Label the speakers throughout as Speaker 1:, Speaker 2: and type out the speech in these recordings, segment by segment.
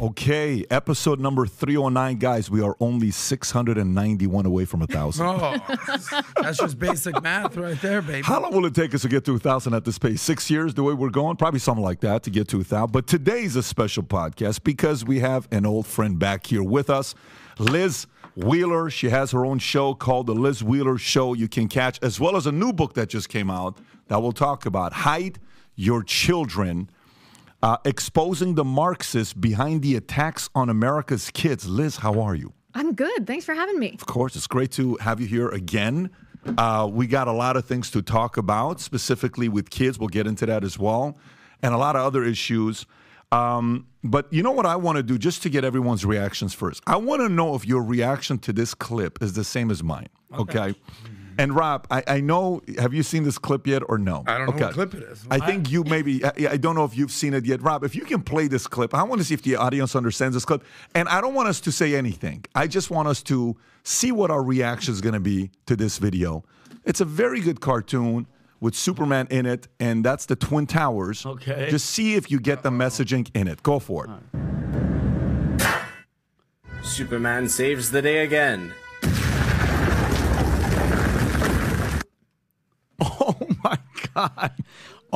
Speaker 1: Okay, episode number 309, guys. We are only 691 away from a 1,000.
Speaker 2: Oh, that's just basic math right there, baby.
Speaker 1: How long will it take us to get to a 1,000 at this pace? Six years, the way we're going? Probably something like that to get to a 1,000. But today's a special podcast because we have an old friend back here with us, Liz Wheeler. She has her own show called The Liz Wheeler Show. You can catch, as well as a new book that just came out that we'll talk about Hide Your Children. Uh, exposing the Marxists behind the attacks on America's kids. Liz, how are you?
Speaker 3: I'm good. Thanks for having me.
Speaker 1: Of course, it's great to have you here again. Uh, we got a lot of things to talk about, specifically with kids. We'll get into that as well, and a lot of other issues. Um, but you know what I want to do, just to get everyone's reactions first. I want to know if your reaction to this clip is the same as mine. Okay. okay? And Rob, I, I, know. Have you seen this clip yet, or no?
Speaker 2: I don't know what clip it is.
Speaker 1: I think you maybe. I, I, don't know if you've seen it yet, Rob. If you can play this clip, I want to see if the audience understands this clip. And I don't want us to say anything. I just want us to see what our reaction is going to be to this video. It's a very good cartoon with Superman in it, and that's the Twin Towers.
Speaker 2: Okay.
Speaker 1: Just see if you get the messaging in it. Go for it.
Speaker 4: Superman saves the day again.
Speaker 5: Oh my god!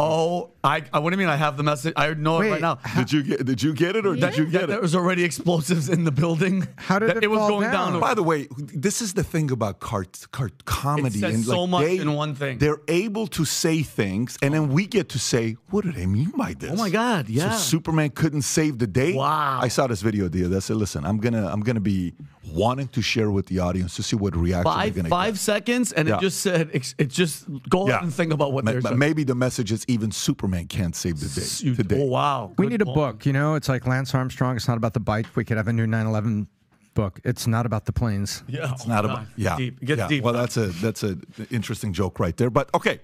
Speaker 5: Oh, I, I what do you mean? I have the message. I know
Speaker 1: Wait,
Speaker 5: it right now.
Speaker 1: Did you get? Did you get it, or
Speaker 3: Yeah.
Speaker 1: did you get
Speaker 5: There
Speaker 1: it?
Speaker 5: There was already explosives in the building.
Speaker 6: How did
Speaker 5: That
Speaker 6: it
Speaker 5: was
Speaker 6: fall
Speaker 5: going down?
Speaker 6: down?
Speaker 1: By the way, this is the thing about cart, cart comedy.
Speaker 5: It says
Speaker 1: and
Speaker 5: so
Speaker 1: like
Speaker 5: much
Speaker 1: they,
Speaker 5: in one thing.
Speaker 1: They're able to say things, and then we get to say, "What do they mean by this?"
Speaker 5: Oh my God, yeah.
Speaker 1: So Superman couldn't save the day.
Speaker 5: Wow.
Speaker 1: I saw this video the other. I said, "Listen, I'm gonna, I'm gonna be wanting to share with the audience to see what reaction they're
Speaker 5: Five
Speaker 1: gonna get.
Speaker 5: five seconds, and
Speaker 1: Yeah.
Speaker 5: it just said it's- it just go ahead and think about what
Speaker 1: Ma-
Speaker 5: they're saying.
Speaker 1: Maybe the message is even Superman can't save the day
Speaker 5: You-
Speaker 1: today.
Speaker 5: Oh wow!
Speaker 6: We
Speaker 5: Good
Speaker 6: need a book. You know, it's like Lance Armstrong. It's not about the bike. We could have a new 9/11 book. It's not about the planes.
Speaker 5: Yeah, oh,
Speaker 1: It's not about yeah.
Speaker 5: Deep. It gets
Speaker 1: yeah.
Speaker 5: deep.
Speaker 1: Well, that's a that's a interesting joke right there. But okay,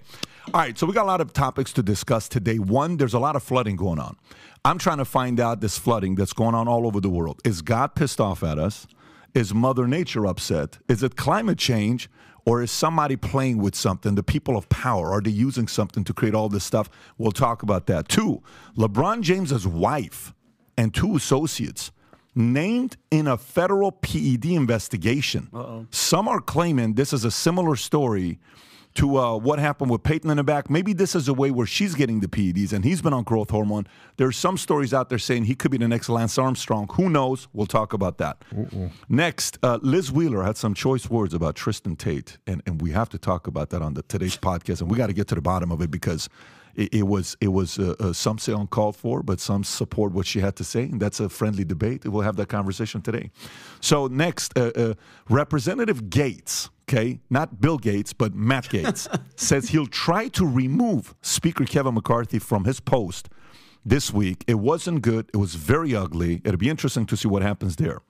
Speaker 1: all right. So we got a lot of topics to discuss today. One, there's a lot of flooding going on. I'm trying to find out this flooding that's going on all over the world. Is God pissed off at us? Is Mother Nature upset? Is it climate change? Or is somebody playing with something? The people of power, are they using something to create all this stuff? We'll talk about that. Two, LeBron James's wife and two associates named in a federal PED investigation. Some are claiming this is a similar story to uh, what happened with Peyton in the back. Maybe this is a way where she's getting the PEDs and he's been on growth hormone. There's some stories out there saying he could be the next Lance Armstrong. Who knows? We'll talk about that. Next, uh, Liz Wheeler had some choice words about Tristan Tate, and, and we have to talk about that on the today's podcast, and we got to get to the bottom of it because it, it was it was uh, uh, some say uncalled for, but some support what she had to say, and that's a friendly debate. We'll have that conversation today. So next, uh, uh, Representative Gaetz, okay, not Bill Gates, but Matt Gaetz, says he'll try to remove Speaker Kevin McCarthy from his post this week. It wasn't good. It was very ugly. It'll be interesting to see what happens there.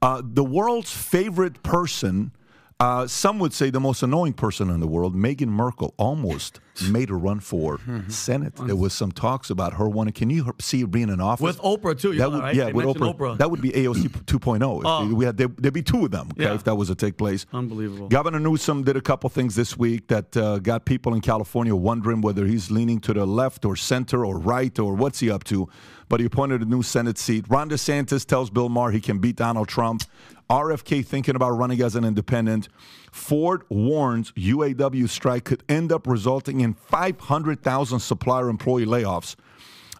Speaker 1: Uh, the world's favorite person, uh, some would say the most annoying person in the world, Meghan Markle, almost made a run for Senate. There was some talks about her wanting. Can you see her being in office
Speaker 5: With Oprah, too,
Speaker 1: That would,
Speaker 5: right?
Speaker 1: Yeah,
Speaker 5: They
Speaker 1: with Oprah.
Speaker 5: Oprah.
Speaker 1: That would be AOC 2.0. If
Speaker 5: Oh.
Speaker 1: we had there, there'd be two of them. Okay,
Speaker 5: Yeah.
Speaker 1: if that was to take place.
Speaker 5: Unbelievable.
Speaker 1: Governor Newsom did a couple things this week that uh, got people in California wondering whether he's leaning to the left or center or right or what's he up to. But he appointed a new Senate seat. Ron DeSantis tells Bill Maher he can beat Donald Trump. RFK thinking about running as an independent. Ford warns UAW strike could end up resulting in 500,000 supplier employee layoffs.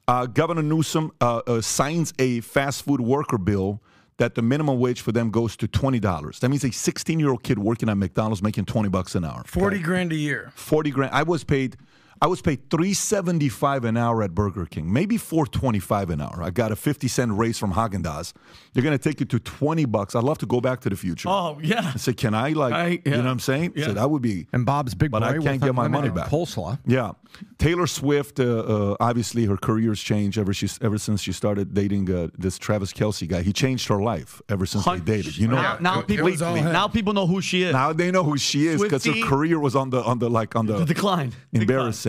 Speaker 1: Uh, Governor Newsom uh, uh, signs a fast food worker bill that the minimum wage for them goes to twenty dollars. That means a sixteen-year-old kid working at McDonald's making twenty bucks an hour.
Speaker 2: 40 grand a year.
Speaker 1: Forty grand. I was paid. I was paid three seventy five an hour at Burger King, maybe four twenty five an hour. I got a fifty cent raise from Haagen Dazs. They're gonna take you to twenty bucks. I'd love to go back to the future.
Speaker 5: Oh yeah.
Speaker 1: I said, can I like,
Speaker 5: I-
Speaker 1: you know what I'm saying?
Speaker 5: Yeah.
Speaker 1: So that would be.
Speaker 6: And Bob's big
Speaker 1: But
Speaker 6: boy
Speaker 1: I can't get my money back.
Speaker 6: Coleslaw.
Speaker 1: Yeah, Taylor Swift. Uh, uh, obviously, her career's changed ever she's ever since she started dating uh, this Travis Kelce guy. He changed her life ever since they dated. You know,
Speaker 5: now, now
Speaker 2: It- it
Speaker 5: people
Speaker 2: was all him.
Speaker 5: now people know who she is.
Speaker 1: now they know who she is because her career was on the on the like on the
Speaker 5: The decline.
Speaker 1: embarrassing.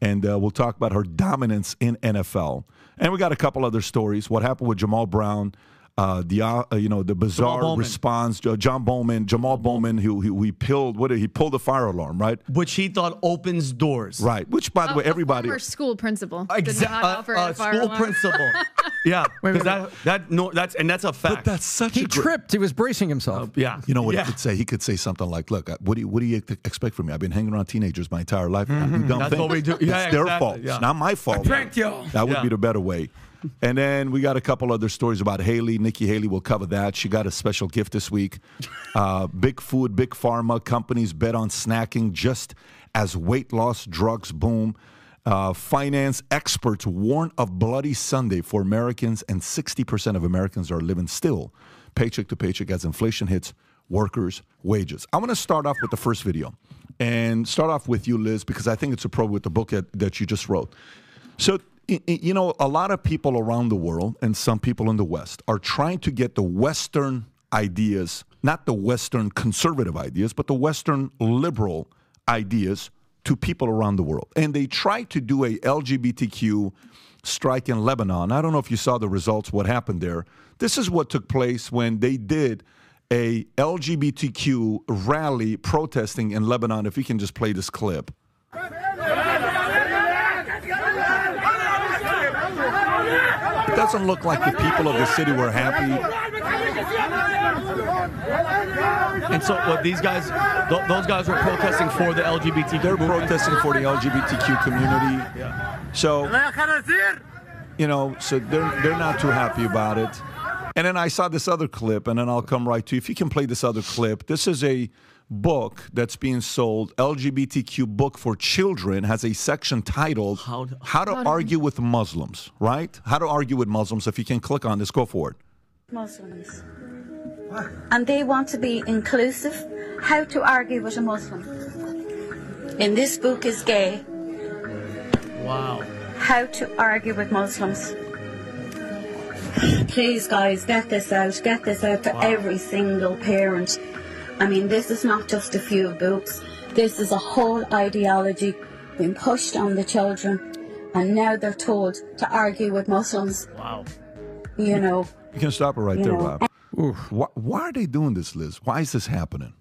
Speaker 1: And uh, we'll talk about her dominance in NFL. And we got a couple other stories. What happened with Jamal Brown? Uh, the uh, you know the bizarre response. Uh, John Bowman, Jamal Bowman, who, who he pulled. What did he pull the fire alarm? Right,
Speaker 5: Which he thought opens doors.
Speaker 1: right. Which by the
Speaker 3: A-
Speaker 1: way, everybody.
Speaker 3: former school principal.
Speaker 5: Exactly.
Speaker 3: how
Speaker 5: Uh, school
Speaker 3: alarm.
Speaker 5: principal. yeah.
Speaker 6: Wait,
Speaker 5: 'cause
Speaker 6: wait,
Speaker 5: that that no that's and that's a fact.
Speaker 1: But that's such
Speaker 6: He
Speaker 1: a great-
Speaker 6: tripped. He was bracing himself.
Speaker 5: yeah.
Speaker 1: You know what
Speaker 5: yeah.
Speaker 1: he could say? He could say something like, "Look, uh, what do you what do you expect from me? I've been hanging around teenagers my entire life. You dumb
Speaker 5: Mm-hmm. That's
Speaker 1: thing.
Speaker 5: what we do.
Speaker 1: It's
Speaker 5: Yeah,
Speaker 1: their
Speaker 5: exactly.
Speaker 1: fault.
Speaker 5: Yeah.
Speaker 1: It's not my fault.
Speaker 2: I pranked y'all.
Speaker 1: That would
Speaker 5: Yeah.
Speaker 1: be the better way. And then we got a couple other stories about Haley. Nikki Haley will cover that. She got a special gift this week. Uh, big food, big pharma companies bet on snacking just as weight loss drugs boom. Uh, finance experts warn of bloody Sunday for Americans, and 60% of Americans are living still paycheck to paycheck as inflation hits workers' wages. I want to start off with the first video and start off with you, Liz, because I think it's appropriate with the book that, that you just wrote. So, you know, a lot of people around the world and some people in the West are trying to get the Western ideas, not the Western conservative ideas, but the Western liberal ideas to people around the world. And they tried to do a LGBTQ strike in Lebanon. I don't know if you saw the results, what happened there. This is what took place when they did a LGBTQ rally protesting in Lebanon. If we can just play this clip. Doesn't look like the people of the city were happy.
Speaker 5: And so what these guys th- those guys were protesting for the LGBT.
Speaker 1: They're protesting for the LGBTQ community. So, you know, so they're they're not too happy about it. And then I saw this other clip, and then I'll come right to you. If you can play this other clip, this is a book that's being sold. LGBTQ book for children has a section titled
Speaker 5: How to-
Speaker 1: "How to Argue with Muslims." Right? How to argue with Muslims. If you can click on this, go for it.
Speaker 7: Muslims. And they want to be inclusive. How to argue with a Muslim. In this book is gay.
Speaker 5: Wow.
Speaker 7: How to argue with Muslims. Please, guys, get this out. Get this out to every single parent. I mean, this is not just a few books. This is a whole ideology being pushed on the children, and now they're told to argue with Muslims.
Speaker 5: Wow.
Speaker 7: You know.
Speaker 1: You can stop it right there,
Speaker 7: know,
Speaker 1: Rob. Why, why are they doing this, Liz? Why is this happening?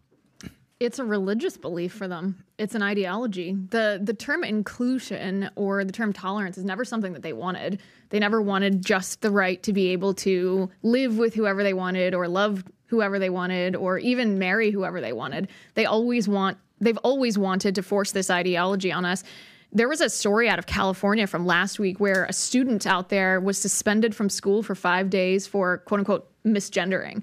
Speaker 3: It's a religious belief for them. It's an ideology. The the term inclusion or the term tolerance is never something that they wanted. They never wanted just the right to be able to live with whoever they wanted or love whoever they wanted or even marry whoever they wanted. They always want they've always wanted to force this ideology on us. There was a story out of California from last week where a student out there was suspended from school for 5 days for quote unquote misgendering.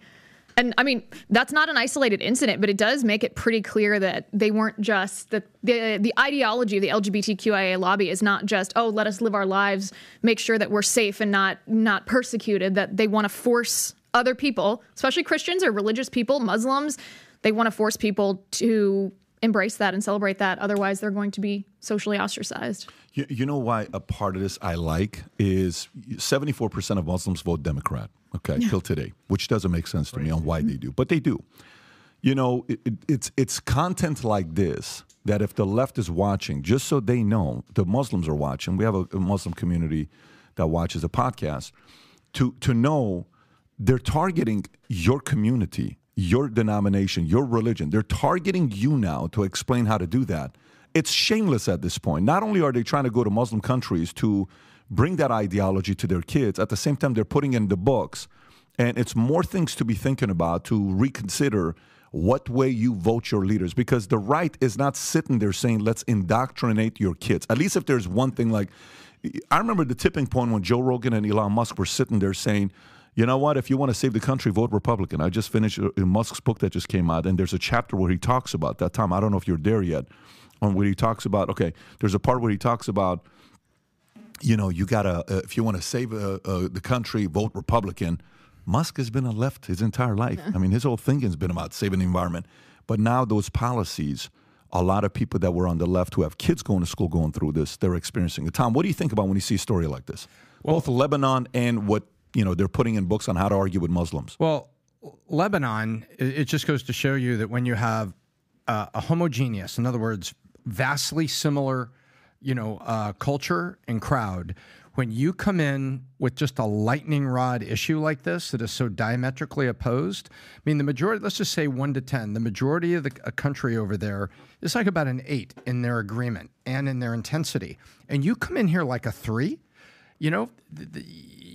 Speaker 3: And I mean, that's not an isolated incident, but it does make it pretty clear that they weren't just the the, the ideology of the LGBTQIA lobby is not just oh let us live our lives, make sure that we're safe and not not persecuted. That they want to force other people, especially Christians or religious people, Muslims, they want to force people to embrace that and celebrate that. Otherwise, they're going to be socially ostracized.
Speaker 1: You, you know why a part of this I like is 74% of Muslims vote Democrat, okay, till today, which doesn't make sense to me on why they do, but they do. You know, it, it, it's it's content like this that if the left is watching, just so they know, the Muslims are watching. We have a, a Muslim community that watches the podcast to to know they're targeting your community, your denomination, your religion. They're targeting you now to explain how to do that. It's shameless at this point. Not only are they trying to go to Muslim countries to bring that ideology to their kids, at the same time, they're putting in the books. And it's more things to be thinking about to reconsider what way you vote your leaders because the right is not sitting there saying, let's indoctrinate your kids. At least if there's one thing like, I remember the tipping point when Joe Rogan and Elon Musk were sitting there saying, you know what? If you want to save the country, vote Republican. I just finished uh, Musk's book that just came out, and there's a chapter where he talks about that. Tom, I don't know if you're there yet, on where he talks about. Okay, there's a part where he talks about you know, you gotta uh, if you want to save uh, uh, the country, vote Republican. Musk has been a left his entire life. I mean, his whole thinking's been about saving the environment. But now those policies, a lot of people that were on the left who have kids going to school going through this, they're experiencing it. Tom, what do you think about when you see a story like this? Both Lebanon and what you know they're putting in books on how to argue with Muslims.
Speaker 6: Well, Lebanon, it it just goes to show you that when you have uh, a homogeneous, in other words, vastly similar, you know, uh, culture and crowd, when you come in with just a lightning rod issue like this that is so diametrically opposed, I mean, the majority, let's just say one to 10, the majority of the uh, country over there is like about an eight in their agreement and in their intensity. And you come in here like a three, you know, th- th-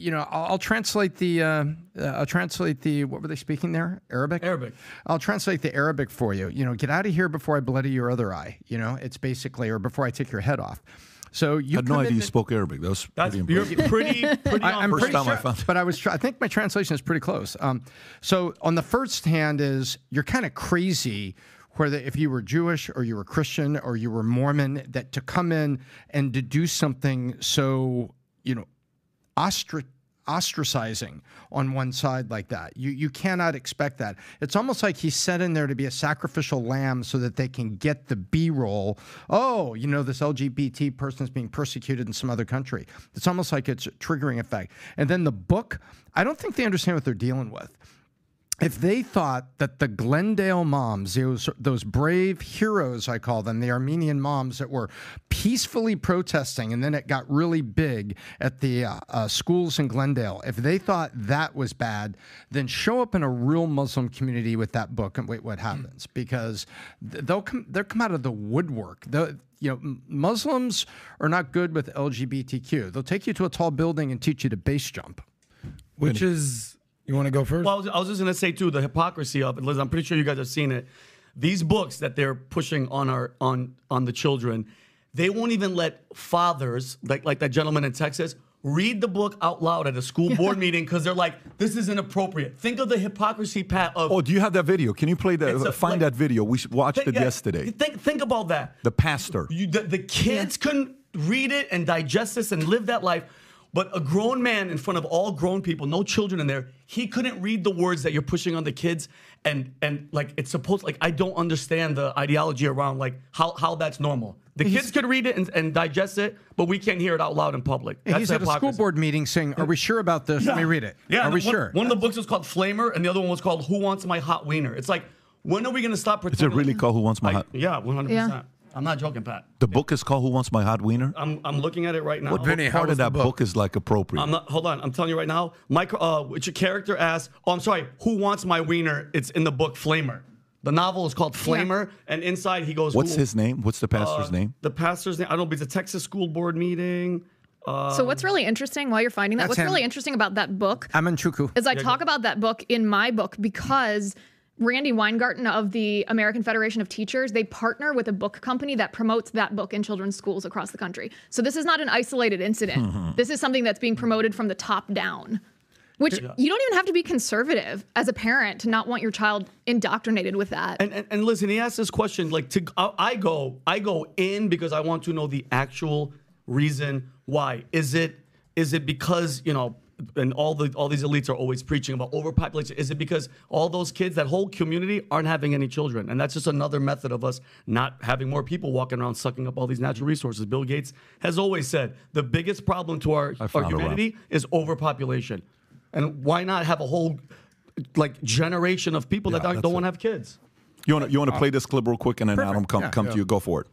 Speaker 6: you know, I'll, I'll translate the, uh, uh, I'll translate the, what were they speaking there? Arabic?
Speaker 5: Arabic.
Speaker 6: I'll translate the Arabic for you. You know, get out of here before I bloody your other eye. You know, it's basically, or before I take your head off. So you
Speaker 1: I had no idea you spoke Arabic. That was
Speaker 5: That's
Speaker 1: pretty
Speaker 5: you're
Speaker 1: impressive.
Speaker 5: pretty pretty
Speaker 6: I, I'm
Speaker 1: First
Speaker 6: pretty
Speaker 1: time I found
Speaker 6: but I was. Try, I think my translation is pretty close. Um, so on the first hand is you're kind of crazy. Whether if you were Jewish or you were Christian or you were Mormon, that to come in and to do something so you know ostra- ostracizing on one side like that. You you cannot expect that. It's almost like he's set in there to be a sacrificial lamb so that they can get the B-roll. Oh, you know this LGBT person is being persecuted in some other country. It's almost like it's a triggering effect. And then the book, I don't think they understand what they're dealing with if they thought that the Glendale moms, those, those brave heroes, I call them, the Armenian moms that were peacefully protesting, and then it got really big at the uh, uh, schools in Glendale, if they thought that was bad, then show up in a real Muslim community with that book and wait what happens. Because they'll come, they'll come out of the woodwork. The, you know, Muslims are not good with LGBTQ. They'll take you to a tall building and teach you to base jump.
Speaker 2: Which is, you want to go first?
Speaker 5: Well, I was, I was just gonna say too the hypocrisy of it. Liz, I'm pretty sure you guys have seen it. These books that they're pushing on our on on the children, they won't even let fathers like like that gentleman in Texas read the book out loud at a school board meeting because they're like, this is inappropriate. Think of the hypocrisy, Pat. Of
Speaker 1: Oh, do you have that video? Can you play that?
Speaker 5: A-
Speaker 1: find
Speaker 5: like-
Speaker 1: that video. We watched
Speaker 5: think,
Speaker 1: it
Speaker 5: yeah,
Speaker 1: yesterday.
Speaker 5: Think think about that.
Speaker 1: The pastor.
Speaker 5: You, the, the kids couldn't read it and digest this and live that life. But a grown man in front of all grown people, no children in there, he couldn't read the words that you're pushing on the kids. And and like it's supposed like I don't understand the ideology around like how how that's normal. The kids could read it and, and digest it, but we can't hear it out loud in public. That's
Speaker 6: he's at a school board meeting saying, "Are we sure about this? Let me read it.
Speaker 5: Yeah,
Speaker 6: are we
Speaker 5: one,
Speaker 6: sure?"
Speaker 5: One of the books was called Flamer, and the other one was called Who Wants My Hot Wiener. It's like, when are we gonna stop Pretending?
Speaker 1: Is it really called Who Wants My
Speaker 5: like,
Speaker 1: Hot?
Speaker 5: Yeah, one hundred
Speaker 3: Yeah.
Speaker 5: percent. I'm not joking, Pat.
Speaker 1: The book is called Who Wants My Hot Wiener?
Speaker 5: I'm I'm looking at it right now.
Speaker 1: What
Speaker 2: Vinny,
Speaker 1: part of that
Speaker 2: book?
Speaker 1: book is like appropriate?
Speaker 5: I'm not. Hold on. I'm telling you right now. My uh, which your character asks. Oh, I'm sorry. Who wants my wiener? It's in the book Flamer. The novel is called Flamer, and inside he goes.
Speaker 1: What's his name? What's the pastor's
Speaker 5: uh,
Speaker 1: name?
Speaker 5: The pastor's name. I don't know. But it's a Texas school board meeting.
Speaker 3: so what's really interesting while you're finding that?
Speaker 6: That's
Speaker 3: What's
Speaker 6: him.
Speaker 3: really interesting about that book
Speaker 6: Amanchuku.
Speaker 3: is I talk about that book in my book because Randi Weingarten of the American Federation of Teachers, they partner with a book company that promotes that book in children's schools across the country. So this is not an isolated incident. Mm-hmm. This is something that's being promoted from the top down. Which you don't even have to be conservative as a parent to not want your child indoctrinated with that.
Speaker 5: And, and and listen, he asked this question like to I, I go I go in because I want to know the actual reason why. Is it is it because you know and all the all these elites are always preaching about overpopulation? Is it because all those kids, that whole community, aren't having any children, and that's just another method of us not having more people walking around sucking up all these natural resources? Bill Gates has always said the biggest problem to our, our humanity is overpopulation, and why not have a whole like generation of people that don't, don't want to have kids?
Speaker 1: You want to you want to play this clip real quick, and then Adam come
Speaker 6: Yeah,
Speaker 1: come
Speaker 6: yeah.
Speaker 1: to you. Go for it.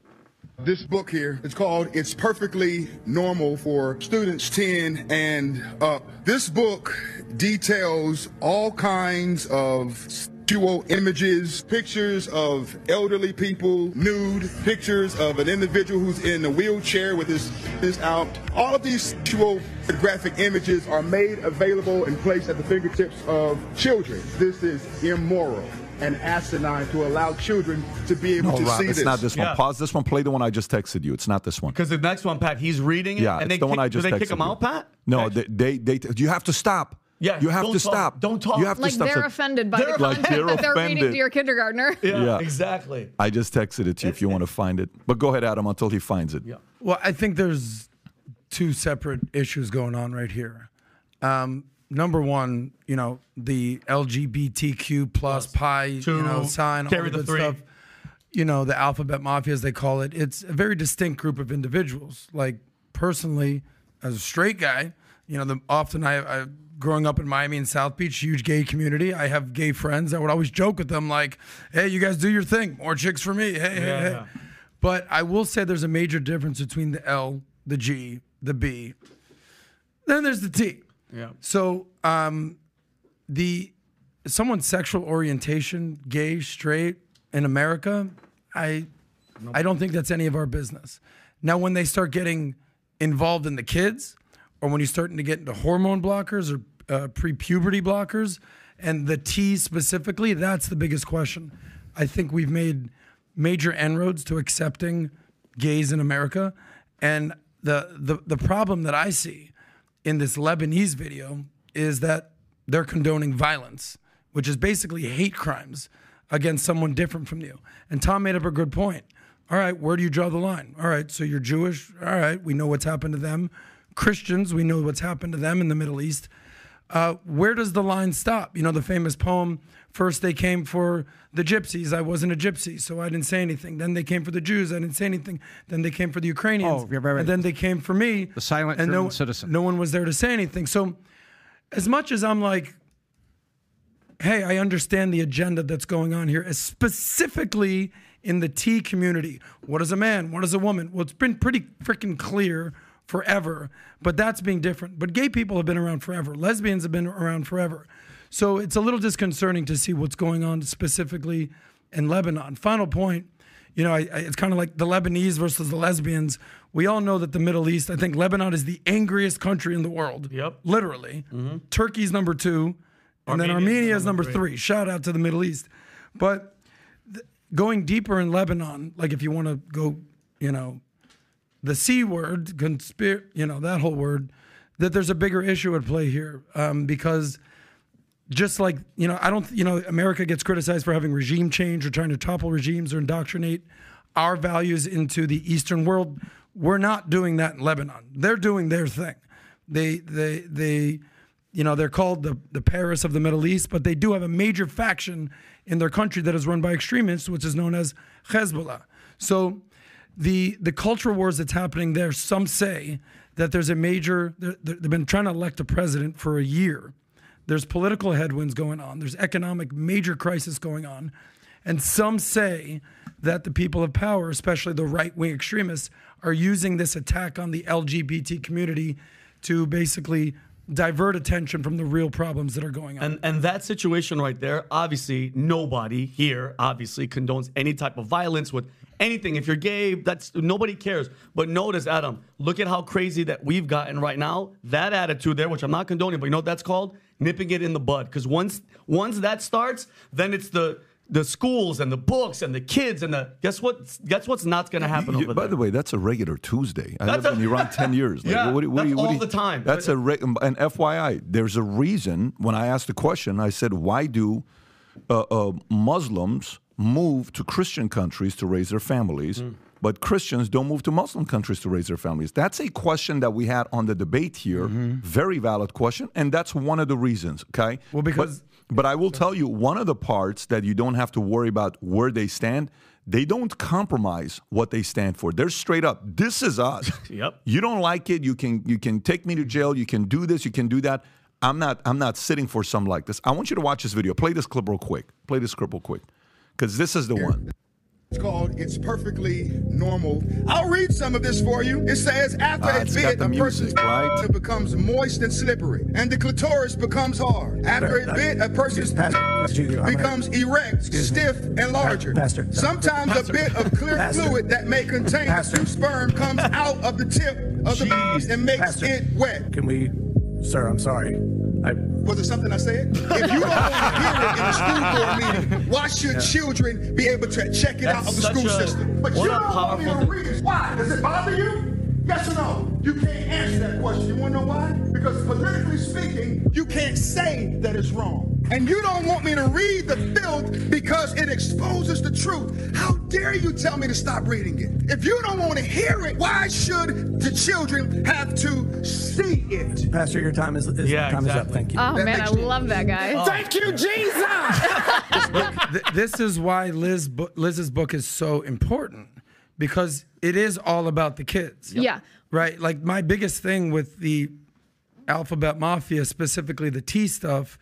Speaker 8: This book here, it's called It's Perfectly Normal for Students 10 and Up. This book details all kinds of sexual images, pictures of elderly people, nude, pictures of an individual who's in a wheelchair with his his out. All of these sexual graphic images are made available and placed at the fingertips of children. This is immoral and asinine to allow children to be able
Speaker 1: No,
Speaker 8: to
Speaker 1: Rob,
Speaker 8: see
Speaker 1: it's
Speaker 8: this.
Speaker 1: It's not this one.
Speaker 5: Yeah.
Speaker 1: Pause this one. Play the one I just texted you. It's not this one.
Speaker 5: Because the next one, Pat, he's reading it.
Speaker 1: Yeah,
Speaker 5: and
Speaker 1: it's
Speaker 5: they
Speaker 1: the one I just
Speaker 5: do they
Speaker 1: texted
Speaker 5: kick him
Speaker 1: you.
Speaker 5: out, Pat?
Speaker 1: No,
Speaker 5: Okay.
Speaker 1: they, they they you have to stop.
Speaker 5: Yeah,
Speaker 1: you have to
Speaker 5: talk.
Speaker 1: stop.
Speaker 5: Don't talk.
Speaker 1: You have
Speaker 3: Like
Speaker 1: to stop.
Speaker 3: they're
Speaker 1: So-
Speaker 3: offended by
Speaker 5: They're
Speaker 3: the
Speaker 1: Like
Speaker 3: content
Speaker 1: they're
Speaker 3: that they're reading to your kindergartner.
Speaker 5: yeah,
Speaker 1: Yeah.
Speaker 5: exactly.
Speaker 1: I just texted it to you if you want to find it. But go ahead, Adam, until he finds it.
Speaker 5: Yeah.
Speaker 2: Well, I think there's two separate issues going on right here. Um, number one, you know, the LGBTQ plus pi, you know, sign, all the good
Speaker 5: three.
Speaker 2: stuff. You know, the alphabet mafia, as they call it. It's a very distinct group of individuals. Like personally, as a straight guy, you know, the, often I, I growing up in Miami and South Beach, huge gay community. I have gay friends. I would always joke with them like, "Hey, you guys do your thing. More chicks for me. Hey, hey,
Speaker 5: Yeah,
Speaker 2: hey." But I will say there's a major difference between the L, the G, the B. Then there's the T.
Speaker 5: Yeah.
Speaker 2: So um, the someone's sexual orientation, gay, straight, in America, I I don't think that's any of our business. Now, when they start getting involved in the kids, or when you're starting to get into hormone blockers or uh, pre-puberty blockers, and the T specifically, that's the biggest question. I think we've made major inroads to accepting gays in America, and the the the problem that I see in this Lebanese video is that they're condoning violence, which is basically hate crimes against someone different from you. And Tom made up a good point. All right, where do you draw the line? All right, so you're Jewish. All right, we know what's happened to them. Christians, we know what's happened to them in the Middle East. Uh, where does the line stop? You know, the famous poem, first they came for the gypsies. I wasn't a gypsy, so I didn't say anything. Then they came for the Jews. I didn't say anything. Then they came for the Ukrainians.
Speaker 6: Oh, yeah, right, right.
Speaker 2: And then they came for me.
Speaker 6: The silent
Speaker 2: and no,
Speaker 6: citizen.
Speaker 2: No one was there to say anything. So, as much as I'm like, hey, I understand the agenda that's going on here, specifically in the T community. What is a man? What is a woman? Well, it's been pretty freaking clear forever, but that's being different. But gay people have been around forever, lesbians have been around forever. So it's a little disconcerting to see what's going on specifically in Lebanon. Final point. You know, I, I, it's kind of like the Lebanese versus the lesbians. We all know that the Middle East, I think Lebanon is the angriest country in the world.
Speaker 5: Yep.
Speaker 2: Literally. Turkey's number two. And then Armenia is
Speaker 5: number
Speaker 2: number three.
Speaker 5: three.
Speaker 2: Shout out to the Middle East. But th- going deeper in Lebanon, like if you want to go, you know, the C word, conspir, you know, that whole word, that there's a bigger issue at play here um, because just like, you know, I don't, you know, America gets criticized for having regime change or trying to topple regimes or indoctrinate our values into the Eastern world. We're not doing that in Lebanon. They're doing their thing. They, they, they, you know, they're called the, the Paris of the Middle East, but they do have a major faction in their country that is run by extremists, which is known as Hezbollah. So the the culture wars that's happening there, some say that there's a major, they've been trying to elect a president for a year. There's political headwinds going on. There's economic major crisis going on. And some say that the people of power, especially the right wing extremists, are using this attack on the LGBT community to basically divert attention from the real problems that are going on.
Speaker 5: And and that situation right there, obviously, nobody here obviously condones any type of violence with anything. If you're gay, that's nobody cares. But notice, Adam, look at how crazy that we've gotten right now. That attitude there, which I'm not condoning, but you know what that's called? Nipping it in the bud. Because once once that starts, then it's the the schools and the books and the kids and the guess what? Guess what's not going to happen
Speaker 1: You-
Speaker 5: over
Speaker 1: by
Speaker 5: there?
Speaker 1: the way, that's a regular Tuesday. I
Speaker 5: That's
Speaker 1: lived
Speaker 5: a-
Speaker 1: in Iran ten years.
Speaker 5: Yeah,
Speaker 1: what, what
Speaker 5: that's
Speaker 1: what
Speaker 5: all
Speaker 1: you-
Speaker 5: the time.
Speaker 1: That's a re- and FYI. There's a reason. When I asked the question, I said, "Why do uh, uh, Muslims move to Christian countries to raise their families?"
Speaker 5: Hmm.
Speaker 1: But Christians don't move to Muslim countries to raise their families. That's a question that we had on the debate here. Very valid question, and that's one of the reasons. Okay.
Speaker 2: Mm-hmm. Well, because-
Speaker 1: But, but I will tell you one of the parts that you don't have to worry about where they stand. They don't compromise what they stand for. They're straight up. This is us.
Speaker 5: Yep.
Speaker 1: You don't like it. You can you can take me to jail. You can do this. You can do that. I'm not I'm not sitting for some like this. I want you to watch this video. Play this clip real quick. Play this clip real quick, because this is the one.
Speaker 8: It's called It's Perfectly Normal. I'll read some of this for you. It says, after
Speaker 1: Ah,
Speaker 8: a
Speaker 1: it's
Speaker 8: bit,
Speaker 1: the
Speaker 8: a
Speaker 1: music,
Speaker 8: person's
Speaker 1: right?
Speaker 8: it becomes moist and slippery, and the clitoris becomes hard. After a bit, a person's becomes erect, stiff, and larger.
Speaker 9: Pastor.
Speaker 8: Sometimes a bit of clear
Speaker 9: Pastor.
Speaker 8: fluid that may contain
Speaker 9: Pastor.
Speaker 8: sperm comes out of the tip of the penis and makes
Speaker 9: Pastor.
Speaker 8: it wet.
Speaker 9: Can we, sir? I'm sorry. I,
Speaker 8: Was it something I said? If you don't want to hear it in a school board meeting, why should children be able to check it out of the school
Speaker 5: a-
Speaker 8: system? But you don't want me to
Speaker 5: powerful-
Speaker 8: read it. Why? Does it bother you? Yes or no? You can't answer that question. You want to know why? Because politically speaking, you can't say that it's wrong. And you don't want me to read the filth because it exposes the truth. How dare you tell me to stop reading it? If you don't want to hear it, why should the children have to see it?
Speaker 9: Pastor, your time is, is
Speaker 5: Yeah,
Speaker 9: time is up. Thank you.
Speaker 3: Oh man, I love that guy. Oh.
Speaker 8: Thank you, Jesus!
Speaker 2: Th- this is why Liz bu- Liz's book is so important because it is all about the kids.
Speaker 3: Yeah.
Speaker 2: Right? Like my biggest thing with the alphabet mafia, specifically the T stuff,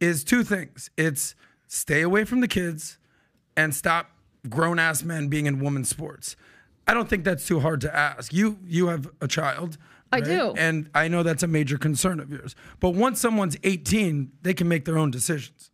Speaker 2: is two things. It's stay away from the kids and stop grown ass men being in women's sports. I don't think that's too hard to ask. You you have a child.
Speaker 3: I
Speaker 2: right?
Speaker 3: do.
Speaker 2: And I know that's a major concern of yours. But once someone's 18, they can make their own decisions.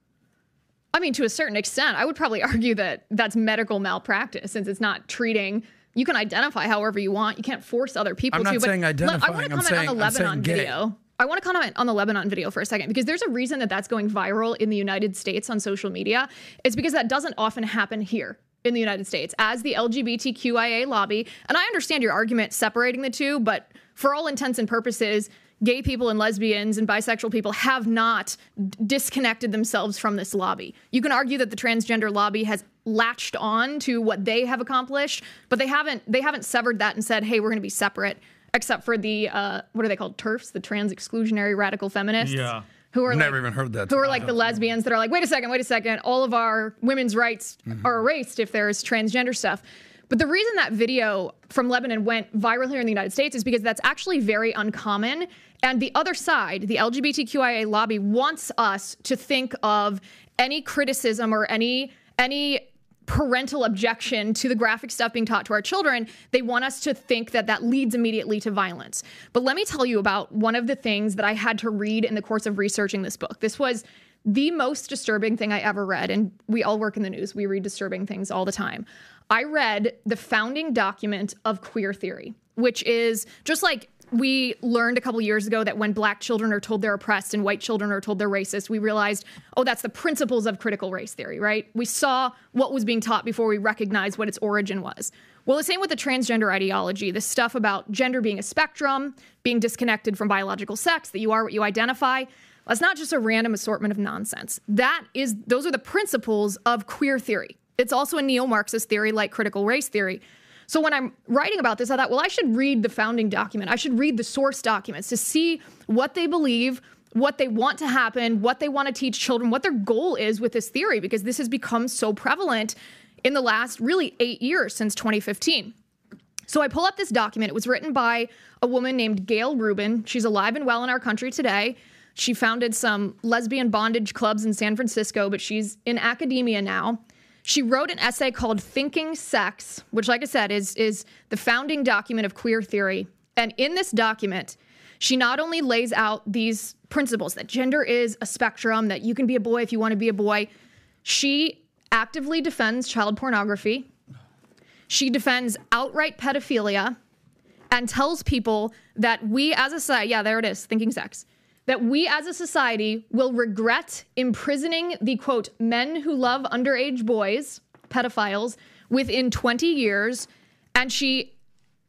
Speaker 3: I mean, to a certain extent, I would probably argue that that's medical malpractice since it's not treating. You can identify however you want. You can't force other people
Speaker 2: I'm not
Speaker 3: to. but
Speaker 2: saying
Speaker 3: let- I want to comment
Speaker 2: saying-
Speaker 3: on the Lebanon video. I want to comment on the Lebanon video for a second because there's a reason that that's going viral in the United States on social media. It's because that doesn't often happen here in the United States as the LGBTQIA lobby. And I understand your argument separating the two, but for all intents and purposes, gay people and lesbians and bisexual people have not d- disconnected themselves from this lobby. You can argue that the transgender lobby has latched on to what they have accomplished, but they haven't they haven't severed that and said, "Hey, we're going to be separate." Except for the uh, what are they called? TERFs, the trans exclusionary radical feminists.
Speaker 5: Yeah.
Speaker 3: Who are
Speaker 2: Never
Speaker 3: like,
Speaker 2: even heard that
Speaker 3: Who are like the lesbians that are like, wait a second, wait a second, all of our women's rights are erased if there's transgender stuff. But the reason that video from Lebanon went viral here in the United States is because that's actually very uncommon. And the other side, the LGBTQIA lobby, wants us to think of any criticism or any any parental objection to the graphic stuff being taught to our children, they want us to think that that leads immediately to violence. But let me tell you about one of the things that I had to read in the course of researching this book. This was the most disturbing thing I ever read. And we all work in the news, we read disturbing things all the time. I read the founding document of queer theory, which is just like we learned a couple years ago that when black children are told they're oppressed and white children are told they're racist, we realized, oh, that's the principles of critical race theory, right? We saw what was being taught before we recognized what its origin was. Well, the same with the transgender ideology, this stuff about gender being a spectrum, being disconnected from biological sex, that you are what you identify. That's not just a random assortment of nonsense. That is, those are the principles of queer theory. It's also a neo Marxist theory like critical race theory. So when I'm writing about this, I thought, well, I should read the founding document. I should read the source documents to see what they believe, what they want to happen, what they want to teach children, what their goal is with this theory, because this has become so prevalent in the last really eight years since 2015. So I pull up this document. It was written by a woman named Gayle Rubin. She's alive and well in our country today. She founded some lesbian bondage clubs in San Francisco, but she's in academia now. She wrote an essay called Thinking Sex, which, like I said, is, is the founding document of queer theory. And in this document, she not only lays out these principles that gender is a spectrum, that you can be a boy if you want to be a boy, she actively defends child pornography. She defends outright pedophilia and tells people that we as a society, yeah, there it is, thinking sex, that we as a society will regret imprisoning the quote, men who love underage boys, pedophiles, within 20 years. And she,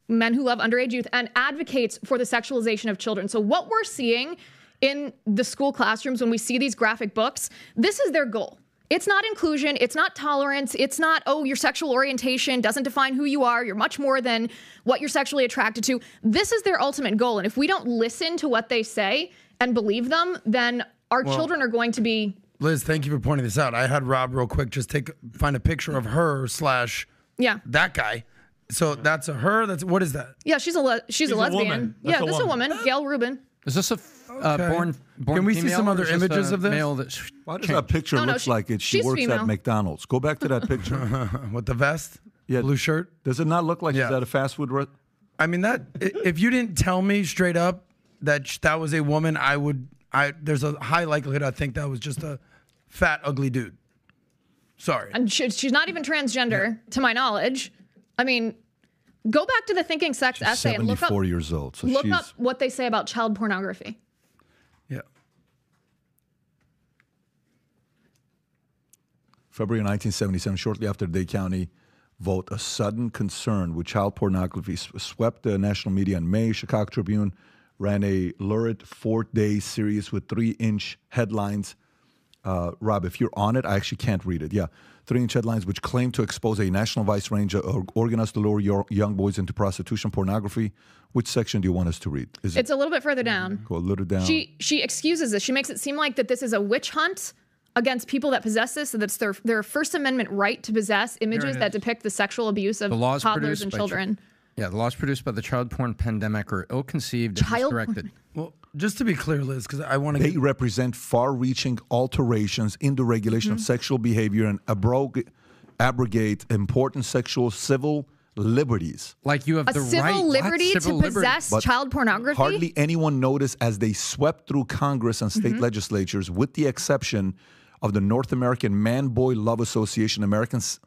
Speaker 3: men who love underage youth, and advocates for the sexualization of children. So, what we're seeing in the school classrooms when we see these graphic books, this is their goal. It's not inclusion. It's not tolerance. It's not, oh, your sexual orientation doesn't define who you are. You're much more than what you're sexually attracted to. This is their ultimate goal. And if we don't listen to what they say and believe them, then our children are going to be.
Speaker 2: Liz, thank you for pointing this out. I had Rob real quick just take find a picture of her slash
Speaker 3: Yeah.
Speaker 2: that guy. So that's a her. That's what is that?
Speaker 3: Yeah, she's a le- she's, a
Speaker 5: a
Speaker 3: lesbian.
Speaker 5: woman.
Speaker 3: yeah,
Speaker 5: a
Speaker 3: this is a
Speaker 5: woman.
Speaker 3: woman, Gayle Rubin.
Speaker 6: Is this a f- uh,
Speaker 2: Okay.
Speaker 6: born, born
Speaker 2: Can we see some other images of this?
Speaker 6: Male that's
Speaker 1: Why does that picture
Speaker 3: No, no,
Speaker 1: look
Speaker 3: she-
Speaker 1: like it? She works
Speaker 3: female.
Speaker 1: at McDonald's. Go back to that picture.
Speaker 2: With the vest,
Speaker 1: Yeah.
Speaker 2: blue shirt.
Speaker 1: Does it not look like
Speaker 2: Yeah.
Speaker 1: she's at a fast food restaurant?
Speaker 2: I mean that if you didn't tell me straight up that sh- that was a woman, I would. I there's a high likelihood I think that was just a fat, ugly dude. Sorry.
Speaker 3: And she, she's not even transgender, to my knowledge. I mean, go back to the Thinking Sex essay and look up,
Speaker 1: Seventy-four years old. So
Speaker 3: look
Speaker 1: she's
Speaker 3: up what they say about child pornography.
Speaker 2: Yeah.
Speaker 1: February 1977, shortly after Dade County vote. A sudden concern with child pornography swept the national media in May. Chicago Tribune ran a lurid four-day series with three-inch headlines. Uh, Rob, if you're on it, I actually can't read it. Yeah, three-inch headlines which claim to expose a national vice ranger or organized to lure your young boys into prostitution, pornography. Which section do you want us to read? Is
Speaker 3: It's a little bit further down.
Speaker 1: go a little down?
Speaker 3: She she excuses this. She makes it seem like that this is a witch hunt against people that possess this, so that's their their First Amendment right to possess images that depict the sexual abuse of
Speaker 6: The laws
Speaker 3: toddlers
Speaker 6: produced
Speaker 3: and
Speaker 6: by
Speaker 3: children.
Speaker 6: Yeah, the laws produced by the child porn pandemic are ill-conceived and
Speaker 3: Child
Speaker 6: misdirected.
Speaker 2: Well, just to be clear, Liz, because I want to
Speaker 1: They
Speaker 2: get
Speaker 1: represent far-reaching alterations in the regulation
Speaker 3: Mm-hmm.
Speaker 1: of sexual behavior and abrog- abrogate important sexual civil liberties.
Speaker 6: Like you have
Speaker 3: A
Speaker 6: the
Speaker 3: civil
Speaker 6: right
Speaker 3: liberty
Speaker 6: Civil
Speaker 3: to possess
Speaker 1: But
Speaker 3: child pornography.
Speaker 1: Hardly anyone noticed as they swept through Congress and state
Speaker 3: Mm-hmm.
Speaker 1: legislatures, with the exception of the North American Man Boy Love Association, Americans.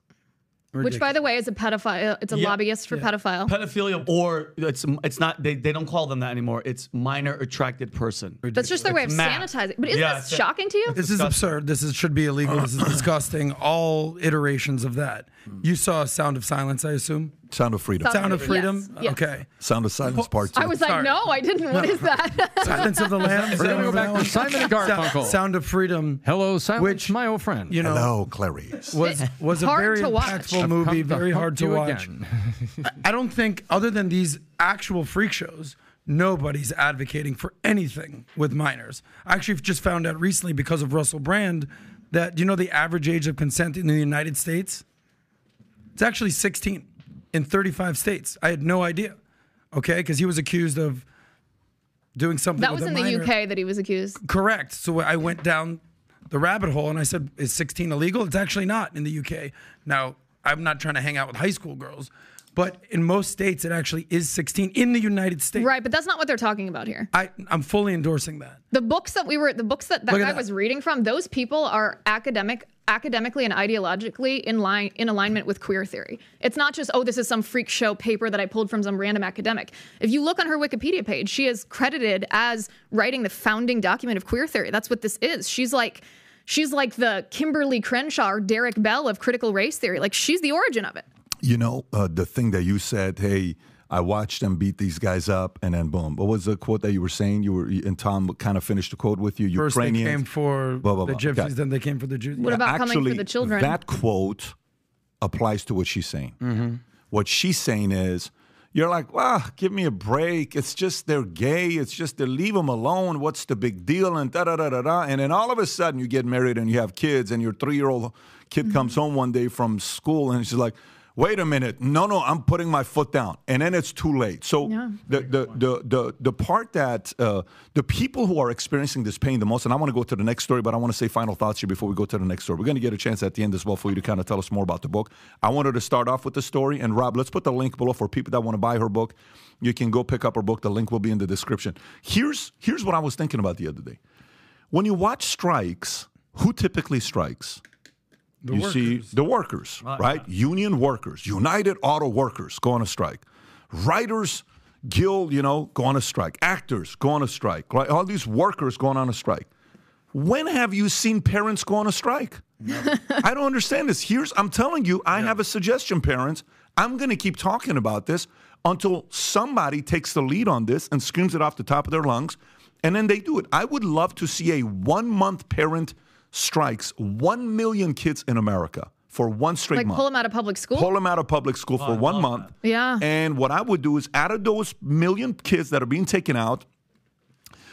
Speaker 3: Which, by the way, is a pedophile. It's a
Speaker 5: Yeah.
Speaker 3: lobbyist for pedophile.
Speaker 5: Pedophilia, or it's it's not. They, they don't call them that anymore. It's minor attracted person.
Speaker 3: That's just their way of
Speaker 5: It's math.
Speaker 3: sanitizing. But isn't
Speaker 5: Yeah,
Speaker 3: this
Speaker 5: it's-
Speaker 3: shocking to you?
Speaker 2: This is absurd. This is, should be illegal. This is disgusting. All iterations of that. You saw Sound of Silence, I assume.
Speaker 1: Sound of Freedom.
Speaker 3: Sound
Speaker 2: Sound of
Speaker 3: Yes,
Speaker 2: Freedom.
Speaker 3: yes.
Speaker 2: Okay.
Speaker 1: Sound of Silence Part 2.
Speaker 3: I was like,
Speaker 2: Sorry.
Speaker 3: no, I didn't. What is that?
Speaker 2: Silence of the Lambs.
Speaker 6: We're gonna go back to Simon and Garfunkel.
Speaker 2: Sound, Sound of Freedom.
Speaker 6: Hello, Silence,
Speaker 2: Which,
Speaker 6: my old friend.
Speaker 2: You know,
Speaker 1: Hello, Clarice.
Speaker 2: was was a very
Speaker 3: to
Speaker 2: impactful movie. Very hard to watch. I don't think, other than these actual freak shows, nobody's advocating for anything with minors. I actually just found out recently because of Russell Brand that do you know the average age of consent in the United States? It's actually 16 in 35 states. I had no idea. Okay, because he was accused of doing something.
Speaker 3: that was in the. UK that he was accused.
Speaker 2: Correct. So I went down the rabbit hole and I said, "Is 16 illegal?" It's actually not in the UK. Now, I'm not trying to hang out with high school girls, but in most states, it actually is 16 in the United States.
Speaker 3: Right, but that's not what they're talking about here.
Speaker 2: I, I'm fully endorsing that.
Speaker 3: The books that we were, the books that that
Speaker 2: Look
Speaker 3: guy
Speaker 2: that.
Speaker 3: was reading from, those people are academic, academically and ideologically in line in alignment with queer theory. It's not just oh, this is some freak show paper that I pulled from some random academic. If you look on her Wikipedia page, she is credited as writing the founding document of queer theory. That's what this is. She's like. She's like the Kimberlé Crenshaw or Derek Bell of critical race theory. Like she's the origin of it.
Speaker 1: You know, uh, the thing that you said, hey, I watched them beat these guys up, and then boom. What was the quote that you were saying? You were, and Tom kind of finished the quote with you.
Speaker 2: First, they
Speaker 1: Ukrainians.
Speaker 2: came for
Speaker 1: Blah, blah,
Speaker 2: the
Speaker 1: blah.
Speaker 2: gypsies,
Speaker 1: Okay.
Speaker 2: then they came for the Jews.
Speaker 3: What about coming for the children?
Speaker 1: That quote applies to what she's saying.
Speaker 2: Mm-hmm.
Speaker 1: What she's saying is, you're like, well, give me a break. It's just they're gay. It's just to leave them alone. What's the big deal? And da da da da da. And then all of a sudden, you get married and you have kids, and your three year old kid
Speaker 2: Mm-hmm.
Speaker 1: comes home one day from school, and she's like, wait a minute, no, no, I'm putting my foot down, and then it's too late. So
Speaker 3: Yeah.
Speaker 1: the, the the the the part that uh, the people who are experiencing this pain the most, and I want to go to the next story, but I want to say final thoughts here before we go to the next story. We're going to get a chance at the end as well for you to kind of tell us more about the book. I wanted to start off with the story, and Rob, let's put the link below for people that want to buy her book. You can go pick up her book. The link will be in the description. Here's here's what I was thinking about the other day. When you watch strikes, who typically strikes? You see the workers, right? Union workers, United Auto Workers go on a strike. Writers Guild, you know, go on a strike. Actors go on a strike. Right? All these workers going on a strike. When have you seen parents go on a strike? I don't understand this. Here's I'm telling you, I have a suggestion, parents. I'm going to keep talking about this until somebody takes the lead on this and screams it off the top of their lungs, and then they do it. I would love to see a one month parent strikes one million kids in America for one straight
Speaker 3: Like
Speaker 1: month.
Speaker 3: pull them out of public school.
Speaker 1: Pull them out of public school for oh, one month.
Speaker 3: Yeah.
Speaker 1: And what I would do is, out of those million kids that are being taken out,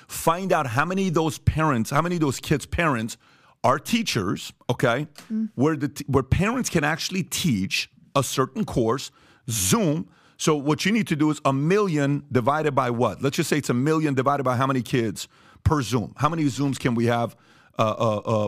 Speaker 1: find out how many of those parents, how many of those kids' parents are teachers, okay, mm. where the t- where parents can actually teach a certain course, Zoom. So what you need to do is a million divided by what? Let's just say it's a million divided by how many kids per Zoom? How many Zooms can we have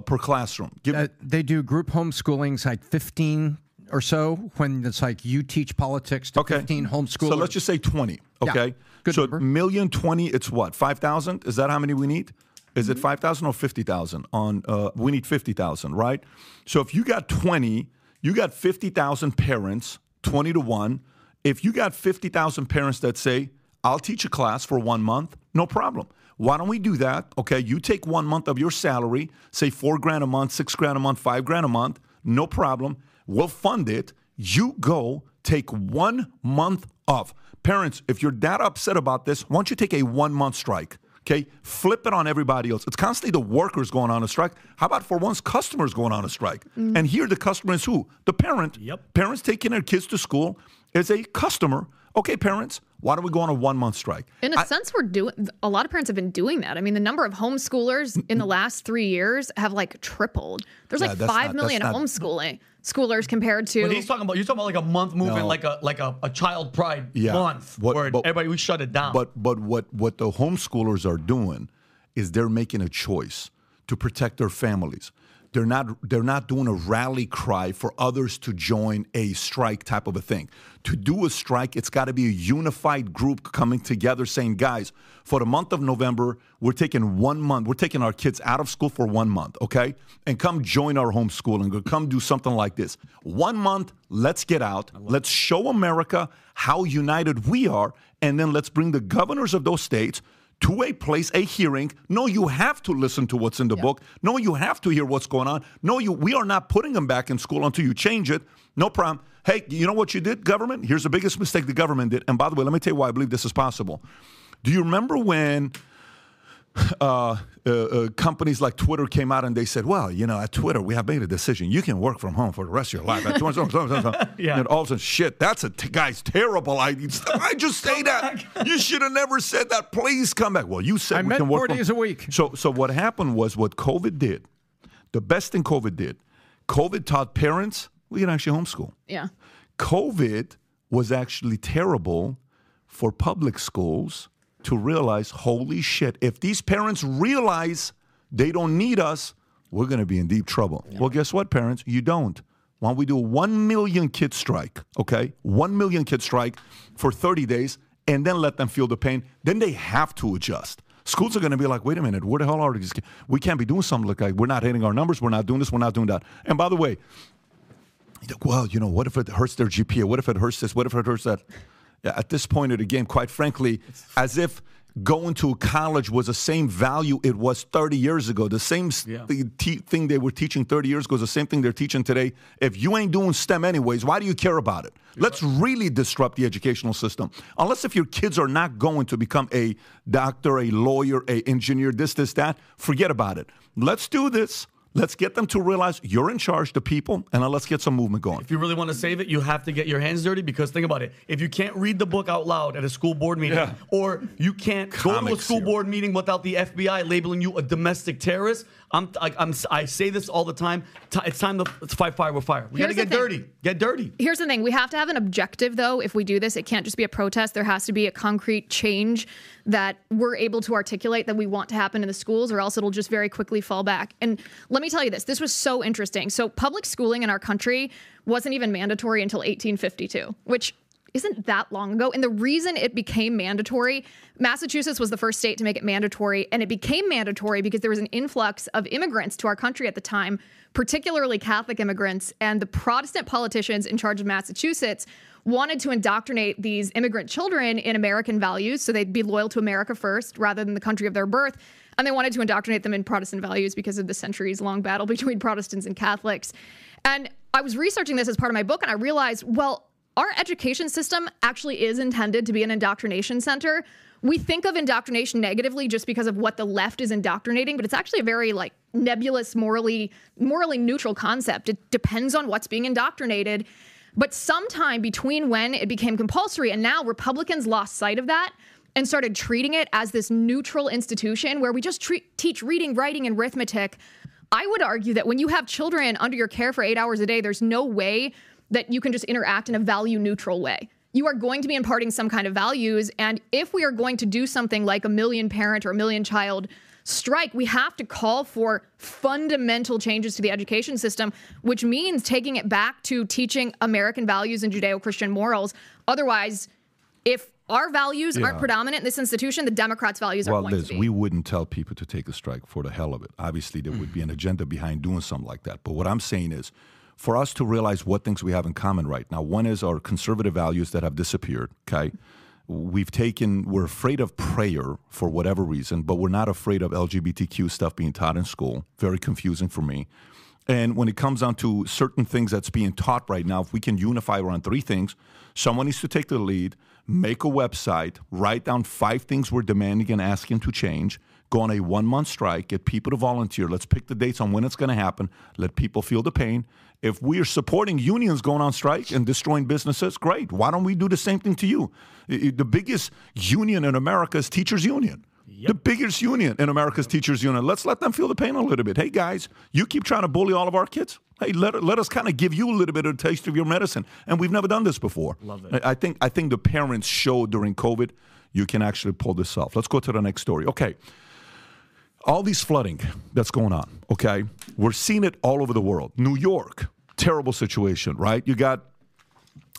Speaker 1: per classroom? Give,
Speaker 6: Uh, they do group homeschoolings like 15 or so when it's like you teach politics to
Speaker 1: Okay.
Speaker 6: 15 homeschoolers.
Speaker 1: So let's just say 20.
Speaker 6: Yeah,
Speaker 1: Okay.
Speaker 6: good
Speaker 1: so
Speaker 6: number.
Speaker 1: million 20, it's what? 5,000? Is that how many we need? Is
Speaker 6: Mm-hmm.
Speaker 1: it 5,000 or 50,000 on uh, we need 50,000, right? So if you got 20, you got 50,000 parents, 20 to 1. If you got 50,000 parents that say, "I'll teach a class for 1 month," no problem. Why don't we do that? Okay, you take 1 month of your salary, say 4 grand a month, 6 grand a month, 5 grand a month, no problem. We'll fund it. You go take one month off. Parents, if you're that upset about this, why don't you take a one month strike? Okay, flip it on everybody else. It's constantly the workers going on a strike. How about for once customers going on a strike? Mm-hmm. And here the customer is who? The parent.
Speaker 5: Yep.
Speaker 1: Parents taking their kids to school is a customer. Okay, parents, why don't we go on a one month strike?
Speaker 3: In a sense, we're doing. A lot of parents have been doing that. I mean, the number of homeschoolers in the last three years have like tripled. There's
Speaker 1: Yeah,
Speaker 3: like
Speaker 1: that's
Speaker 3: five
Speaker 1: not-
Speaker 3: million
Speaker 1: not-
Speaker 3: homeschooling schoolers compared to.
Speaker 5: But he's talking about you're talking about like a month movement,
Speaker 1: No.
Speaker 5: like a like a, a child pride
Speaker 1: Yeah.
Speaker 5: month,
Speaker 1: What-
Speaker 5: where
Speaker 1: but-
Speaker 5: everybody we shut it down.
Speaker 1: But but what what the homeschoolers are doing is they're making a choice to protect their families. They're not they're not doing a rally cry for others to join a strike type of a thing. To do a strike, it's got to be a unified group coming together saying, guys, for the month of November, we're taking one month, we're taking our kids out of school for one month, okay? And come join our homeschooling, come do something like this. One month, let's get out, let's show America how united we are, and then let's bring the governors of those states to a place, a hearing. No, you have to listen to what's in the book. No, you have to hear what's going on. No, you we are not putting them back in school until you change it. No problem. Hey, you know what you did, government? Here's the biggest mistake the government did. And by the way, let me tell you why I believe this is possible. Do you remember when uh, uh, uh, companies like Twitter came out and they said, "Well, you know, at Twitter we have made a decision. You can work from home for the rest of your life." At
Speaker 5: Yeah.
Speaker 1: And all of a sudden, shit, that's a t- guy's terrible idea. I just say that. you should have never said that. Please come back. Well, you said
Speaker 6: I
Speaker 1: we
Speaker 6: meant
Speaker 1: can work
Speaker 6: four
Speaker 1: from-
Speaker 6: days a week.
Speaker 1: So, so what happened was what COVID did. The best thing COVID did. COVID taught parents we can actually homeschool.
Speaker 3: yeah.
Speaker 1: COVID was actually terrible for public schools to realize, holy shit, if these parents realize they don't need us, we're going to be in deep trouble. Well, guess what, parents? You don't. Why don't we do a 1 million kid strike, okay? 1 million kid strike for 30 days and then let them feel the pain. Then they have to adjust. Schools are going to be like, wait a minute, where the hell are these kids? We can't be doing something like, like we're not hitting our numbers, we're not doing this, we're not doing that. And by the way, well, you know, what if it hurts their GPA? What if it hurts this? What if it hurts that? At this point of the game, quite frankly, as if going to college was the same value it was 30 years ago. The same
Speaker 5: Yeah.
Speaker 1: te- thing they were teaching 30 years ago is the same thing they're teaching today. If you ain't doing STEM anyways, why do you care about it? Let's really disrupt the educational system. Unless if your kids are not going to become a doctor, a lawyer, a engineer, this, this, that, forget about it. Let's do this. Let's get them to realize you're in charge, the people, and let's get some movement going.
Speaker 5: If you really want to save it, you have to get your hands dirty because think about it. If you can't read the book out loud at a school board meeting,
Speaker 1: Yeah.
Speaker 5: or you can't go to a school
Speaker 1: here.
Speaker 5: board meeting without the FBI labeling you a domestic terrorist, I'm, I, I'm, I say this all the time. It's time to fight fire with fire. We got to get dirty. Get dirty.
Speaker 3: Here's the thing we have to have an objective, though, if we do this. It can't just be a protest. There has to be a concrete change that we're able to articulate that we want to happen in the schools, or else it'll just very quickly fall back. And let me tell you this this was so interesting. So, public schooling in our country wasn't even mandatory until 1852, which isn't that long ago. And the reason it became mandatory, Massachusetts was the first state to make it mandatory, and it became mandatory because there was an influx of immigrants to our country at the time, particularly Catholic immigrants, and the Protestant politicians in charge of Massachusetts wanted to indoctrinate these immigrant children in American values so they'd be loyal to America first rather than the country of their birth. And they wanted to indoctrinate them in Protestant values because of the centuries long battle between Protestants and Catholics. And I was researching this as part of my book, and I realized, well, our education system actually is intended to be an indoctrination center. We think of indoctrination negatively just because of what the left is indoctrinating, but it's actually a very like nebulous, morally morally neutral concept. It depends on what's being indoctrinated. But sometime between when it became compulsory and now Republicans lost sight of that and started treating it as this neutral institution where we just treat, teach reading, writing, and arithmetic. I would argue that when you have children under your care for eight hours a day, there's no way that you can just interact in a value neutral way. You are going to be imparting some kind of values. And if we are going to do something like a million parent or a million child strike, we have to call for fundamental changes to the education system, which means taking it back to teaching American values and Judeo Christian morals. Otherwise, if our values aren't predominant in this institution, the Democrats' values are
Speaker 1: Well,
Speaker 3: going
Speaker 1: Liz,
Speaker 3: to be.
Speaker 1: we wouldn't tell people to take a strike for the hell of it. Obviously, there would be an agenda behind doing something like that. But what I'm saying is, for us to realize what things we have in common right now, one is our conservative values that have disappeared. Okay, we've taken, we're afraid of prayer for whatever reason, but we're not afraid of LGBTQ stuff being taught in school. Very confusing for me. And when it comes down to certain things that's being taught right now, if we can unify around three things, someone needs to take the lead, make a website, write down five things we're demanding and asking to change, go on a one month strike, get people to volunteer. Let's pick the dates on when it's going to happen, let people feel the pain. If we are supporting unions going on strike and destroying businesses, great. Why don't we do the same thing to you? The biggest union in America is Teachers Union. The biggest union in America's teachers union. Let's let them feel the pain a little bit. Hey guys, you keep trying to bully all of our kids. Hey, let, let us kind of give you a little bit of a taste of your medicine. And we've never done this before. Love it. I think I think the parents showed during COVID you can actually pull this off. Let's go to the next story. Okay. All these flooding that's going on, okay? We're seeing it all over the world. New York, terrible situation, right? You got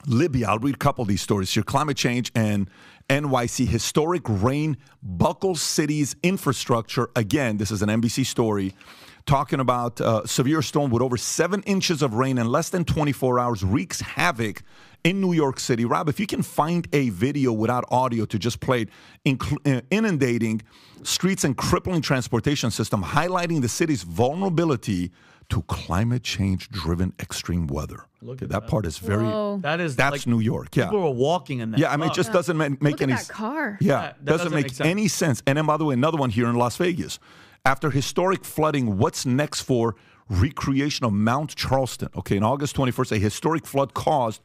Speaker 1: Libya, I'll read a couple of these stories here. Climate change and NYC historic rain buckles cities infrastructure. Again, this is an NBC story talking about uh, severe storm with over seven inches of rain in less than 24 hours wreaks havoc in New York City. Rob, if you can find a video without audio to just play it, uh, inundating streets and crippling transportation system, highlighting the city's vulnerability to climate change driven extreme weather.
Speaker 5: Look
Speaker 1: Okay,
Speaker 5: at
Speaker 1: that,
Speaker 5: that.
Speaker 1: part is very
Speaker 3: Whoa.
Speaker 5: That is
Speaker 1: that's
Speaker 5: like,
Speaker 1: New York. Yeah.
Speaker 5: People were walking in that.
Speaker 1: Yeah, I mean, it just doesn't ma- make
Speaker 3: Look
Speaker 1: any
Speaker 3: at that car.
Speaker 1: Yeah,
Speaker 5: that
Speaker 1: doesn't,
Speaker 5: doesn't
Speaker 1: make,
Speaker 5: make sense.
Speaker 1: any sense. And then, by the way, another one here in Las Vegas. After historic flooding, what's next for recreation of Mount Charleston? Okay, in August 21st, a historic flood caused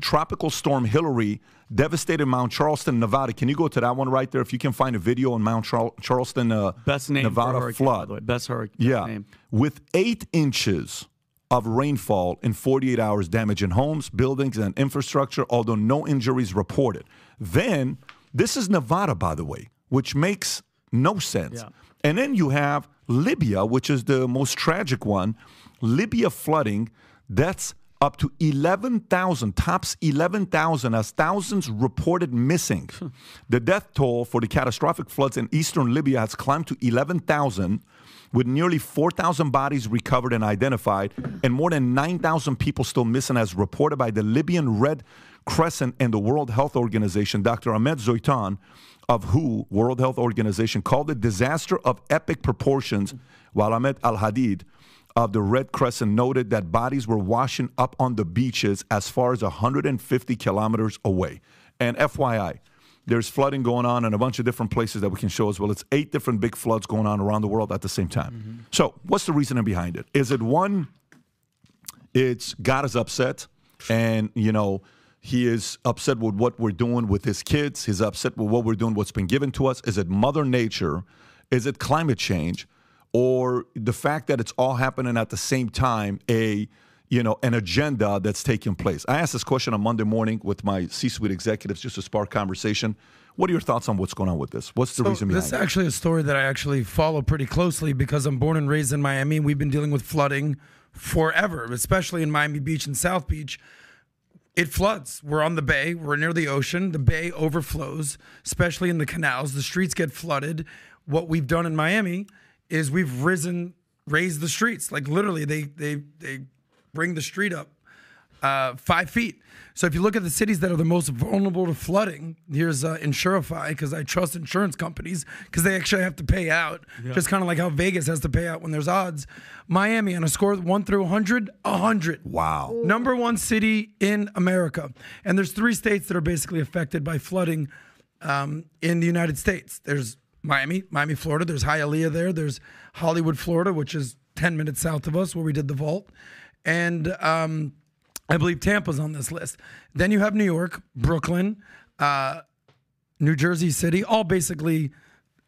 Speaker 1: tropical storm Hillary devastated Mount Charleston, Nevada. Can you go to that one right there? If you can find a video on Mount Charl- Charleston, uh,
Speaker 5: Best name
Speaker 1: Nevada
Speaker 5: for hurricane, by
Speaker 1: flood.
Speaker 5: way. Best hurricane
Speaker 1: Yeah.
Speaker 5: name.
Speaker 1: With eight inches of rainfall in 48 hours, damaging homes, buildings, and infrastructure, although no injuries reported. Then, this is Nevada, by the way, which makes no sense.
Speaker 5: Yeah.
Speaker 1: And then you have Libya, which is the most tragic one. Libya flooding, that's up to 11,000, tops 11,000 as thousands reported missing. Hmm. the death toll for the catastrophic floods in eastern Libya has climbed to 11,000, with nearly 4,000 bodies recovered and identified, and more than 9,000 people still missing, as reported by the Libyan Red Crescent and the World Health Organization. Dr. Ahmed Zouiten of WHO, World Health Organization, called it disaster of epic proportions, while Ahmed Al Hadid of the Red Crescent noted that bodies were washing up on the beaches as far as 150 kilometers away. And FYI, there's flooding going on in a bunch of different places that we can show as well. It's eight different big floods going on around the world at the same time. Mm-hmm. So, what's the reasoning behind it? Is it one, it's God is upset, and you know he is upset with what we're doing with his kids. He's upset with what we're doing, what's been given to us. Is it Mother Nature? Is it climate change, or the fact that it's all happening at the same time? A you know an agenda that's taking place. I asked this question on Monday morning with my C-suite executives just to spark conversation. What are your thoughts on what's going on with this? What's the
Speaker 2: So
Speaker 1: reason behind
Speaker 2: this is actually a story that I actually follow pretty closely because I'm born and raised in Miami. We've been dealing with flooding forever, especially in Miami Beach and South Beach. It floods. We're on the bay. We're near the ocean. The bay overflows, especially in the canals. The streets get flooded. What we've done in Miami is we've risen, raised the streets. Like literally, they they they bring the street up uh, five feet. So if you look at the cities that are the most vulnerable to flooding, here's uh, Insurify because I trust insurance companies because they actually have to pay out, just kind of like how Vegas has to pay out when there's odds. Miami on a score of one through 100, 100.
Speaker 1: Wow.
Speaker 2: Number one city in America. And there's three states that are basically affected by flooding um, in the United States. There's Miami, Miami, Florida. There's Hialeah there. There's Hollywood, Florida, which is 10 minutes south of us where we did the vault. And um, I believe Tampa's on this list. Then you have New York, Brooklyn, uh, New Jersey City, all basically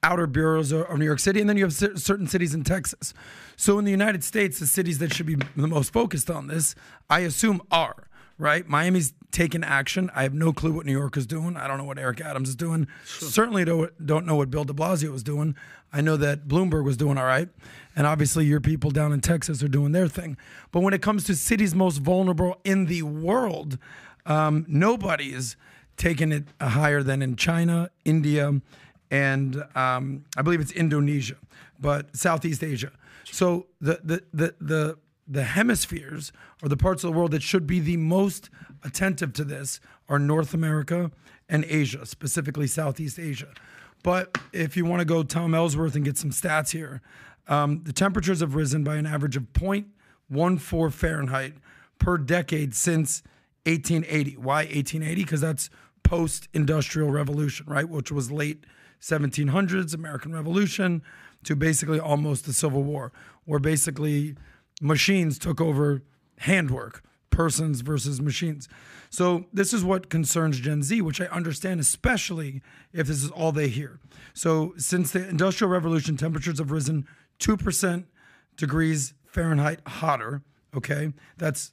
Speaker 2: outer boroughs of New York City. And then you have cer- certain cities in Texas. So in the United States, the cities that should be the most focused on this, I assume, are, right? Miami's taking action. I have no clue what New York is doing. I don't know what Eric Adams is doing. Certainly don't, don't know what Bill de Blasio was doing. I know that Bloomberg was doing all right. And obviously, your people down in Texas are doing their thing. But when it comes to cities most vulnerable in the world, um, nobody is taking it higher than in China, India, and um, I believe it's Indonesia, but Southeast Asia. So the the the the the hemispheres or the parts of the world that should be the most attentive to this are North America and Asia, specifically Southeast Asia. But if you want to go Tom Ellsworth and get some stats here, um, the temperatures have risen by an average of 0.14 Fahrenheit per decade since 1880. Why 1880? Because that's post-industrial revolution, right? Which was late 1700s, American Revolution, to basically almost the Civil War, where basically machines took over handwork, persons versus machines. So this is what concerns Gen Z, which I understand, especially if this is all they hear. So since the Industrial Revolution, temperatures have risen two percent degrees Fahrenheit hotter. Okay, that's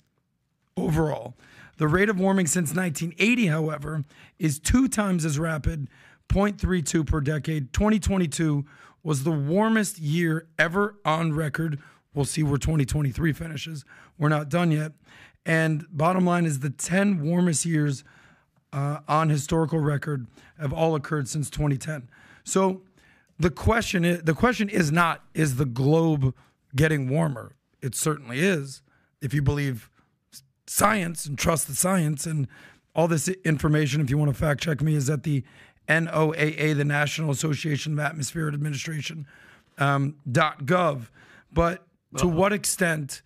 Speaker 2: overall. The rate of warming since 1980, however, is two times as rapid, 0.32 per decade. 2022 was the warmest year ever on record. We'll see where 2023 finishes. We're not done yet. And bottom line is the 10 warmest years uh, on historical record have all occurred since 2010. So the question is, the question is not is the globe getting warmer? It certainly is if you believe science and trust the science and all this information if you want to fact check me is at the NOAA the National Association of Atmospheric Administration um, .gov but to what extent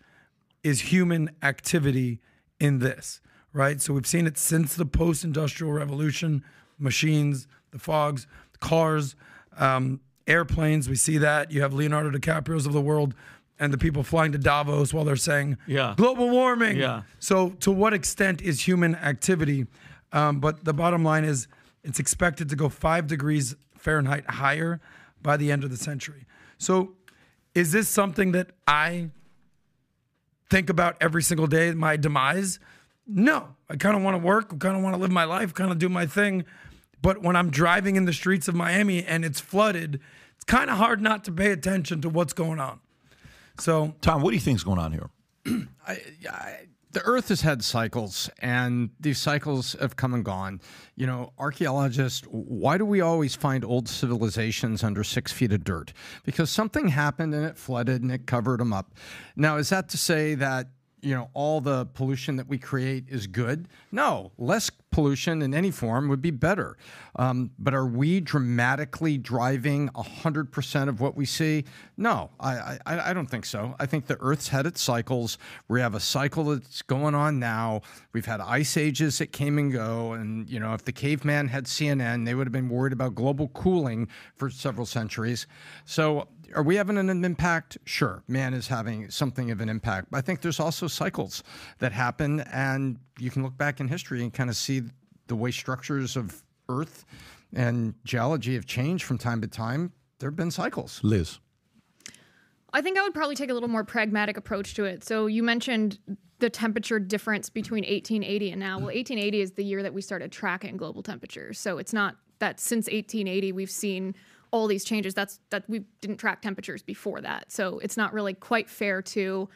Speaker 2: is human activity in this right so we've seen it since the post-industrial revolution machines the fogs cars um, airplanes we see that you have Leonardo DiCaprio's of the world and the people flying to Davos while they're saying
Speaker 5: Yeah.
Speaker 2: global warming.
Speaker 5: Yeah.
Speaker 2: So, to what extent is human activity? Um, but the bottom line is, it's expected to go five degrees Fahrenheit higher by the end of the century. So, is this something that I think about every single day? My demise? No. I kind of want to work. I kind of want to live my life. Kind of do my thing. But when I'm driving in the streets of Miami and it's flooded, it's kind of hard not to pay attention to what's going on. So,
Speaker 1: Tom, what do you think is going on here?
Speaker 6: the earth has had cycles and these cycles have come and gone. You know archaeologists why do we always find old civilizations under six feet of dirt? Because something happened and it flooded and it covered them up. Now is that to say that you know all the pollution that we create is good. No less pollution in any form would be better. Um, but are we dramatically driving 100% of what we see? No I, I, I don't think so. I think the earth's had its cycles. We have a cycle that's going on now. We've had ice ages that came and go. And you know if the caveman had cnn they would have been worried about global cooling for several centuries. So are we having an impact? Sure, man is having something of an impact. But I think there's also cycles that happen, and you can look back in history and kind of see the way structures of Earth and geology have changed from time to time. There have been cycles.
Speaker 1: Liz.
Speaker 3: I think I would probably take a little more pragmatic approach to it. So you mentioned the temperature difference between 1880 and now. Well, 1880 is the year that we started tracking global temperatures. So it's not that since 1880 we've seen all these changes. That's that we didn't track temperatures before that. So it's not really quite fair to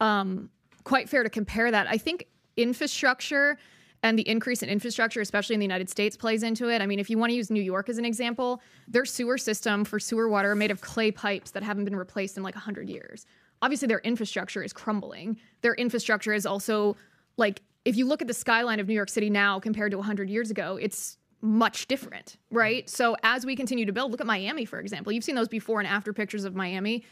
Speaker 3: um, quite fair to compare that. I think infrastructure and the increase in infrastructure, especially in the United States, plays into it. I mean, if you want to use New York as an example, their sewer system for sewer water made of clay pipes that haven't been replaced in like 100 years. Obviously, their infrastructure is crumbling. Their infrastructure is also like, if you look at the skyline of New York City now compared to 100 years ago, it's much different, right? So as we continue to build, look at Miami, for example. You've seen those before and after pictures of Miami.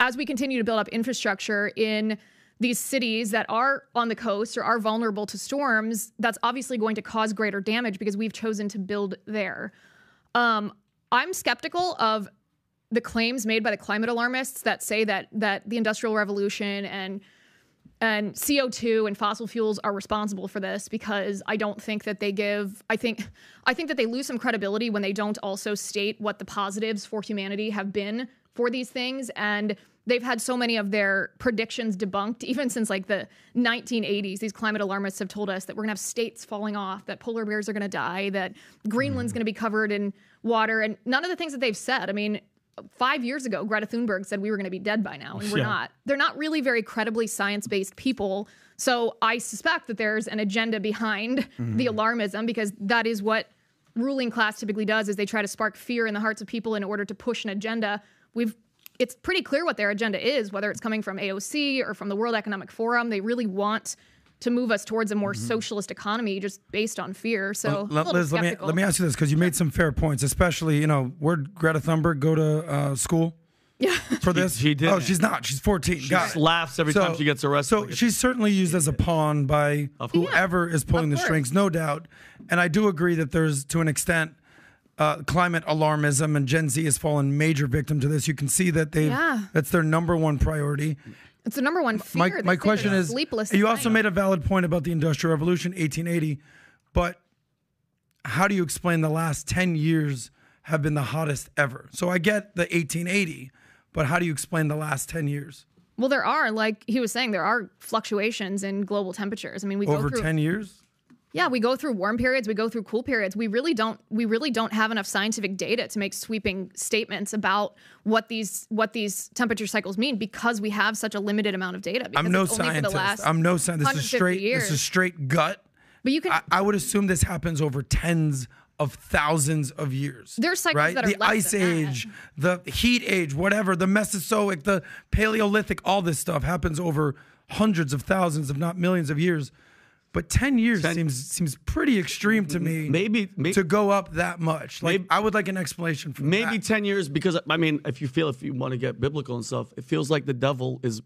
Speaker 3: As we continue to build up infrastructure in these cities that are on the coast or are vulnerable to storms, that's obviously going to cause greater damage because we've chosen to build there. Um, I'm skeptical of the claims made by the climate alarmists that say that that the industrial revolution and and CO2 and fossil fuels are responsible for this because I don't think that they give I think I think that they lose some credibility when they don't also state what the positives for humanity have been for these things. And they've had so many of their predictions debunked even since like the 1980s these climate alarmists have told us that we're going to have states falling off that polar bears are going to die that greenland's mm. going to be covered in water and none of the things that they've said. I mean five years ago greta thunberg said we were going to be dead by now and we're
Speaker 5: Yeah.
Speaker 3: not. They're not really very credibly science-based people so i suspect that there's an agenda behind mm-hmm. the alarmism because that is what ruling class typically does is they try to spark fear in the hearts of people in order to push an agenda. We've it's pretty clear what their agenda is whether it's coming from aoc or from the world economic forum. They really want to move us towards a more socialist economy just based on fear so
Speaker 2: Well, let, Liz, let me
Speaker 3: skeptical.
Speaker 2: let me ask you this because you made some fair points, especially you know where'd Greta Thunberg go to uh, school?
Speaker 3: Yeah.
Speaker 2: for this?
Speaker 5: she didn't.
Speaker 2: Oh, she's not. She's 14.
Speaker 5: She
Speaker 2: Got
Speaker 5: just
Speaker 2: it.
Speaker 5: laughs every time she gets arrested.
Speaker 2: So she's certainly used as a pawn by whoever is pulling the
Speaker 3: course.
Speaker 2: strings, no doubt. And I do agree that there's, to an extent, uh, climate alarmism, and Gen Z has fallen major victim to this. You can see that they
Speaker 3: Yeah.
Speaker 2: that's their number one priority.
Speaker 3: It's the number one fear.
Speaker 2: My, my question is
Speaker 3: sleepless.
Speaker 2: you also
Speaker 3: night.
Speaker 2: made a valid point about the Industrial Revolution, 1880, but how do you explain the last 10 years have been the hottest ever? So I get the 1880, but how do you explain the last 10 years?
Speaker 3: Well, there are, like he was saying, there are fluctuations in global temperatures. I mean, we
Speaker 2: Over
Speaker 3: go through
Speaker 2: 10 years?
Speaker 3: Yeah, we go through warm periods, we go through cool periods. We really don't we really don't have enough scientific data to make sweeping statements about what these what these temperature cycles mean because we have such a limited amount of data. Because
Speaker 2: I'm no
Speaker 3: only for the
Speaker 2: scientist. I'm no scientist. This is straight.
Speaker 3: Years.
Speaker 2: This is straight gut.
Speaker 3: But you can
Speaker 2: I, I would assume this happens over tens of thousands of years.
Speaker 3: There's cycles
Speaker 2: right?
Speaker 3: that are
Speaker 2: the
Speaker 3: less
Speaker 2: ice
Speaker 3: than that.
Speaker 2: age, the heat age, whatever, the Mesozoic, the Paleolithic, all this stuff happens over hundreds of thousands, if not millions of years. But ten years seems seems pretty extreme to me.
Speaker 5: Maybe, maybe
Speaker 2: to go up that much. Like
Speaker 5: Maybe-
Speaker 2: I would like an explanation for
Speaker 5: maybe
Speaker 2: that.
Speaker 5: 10 years because I mean, if you feel if you want to get biblical and stuff, it feels like the devil is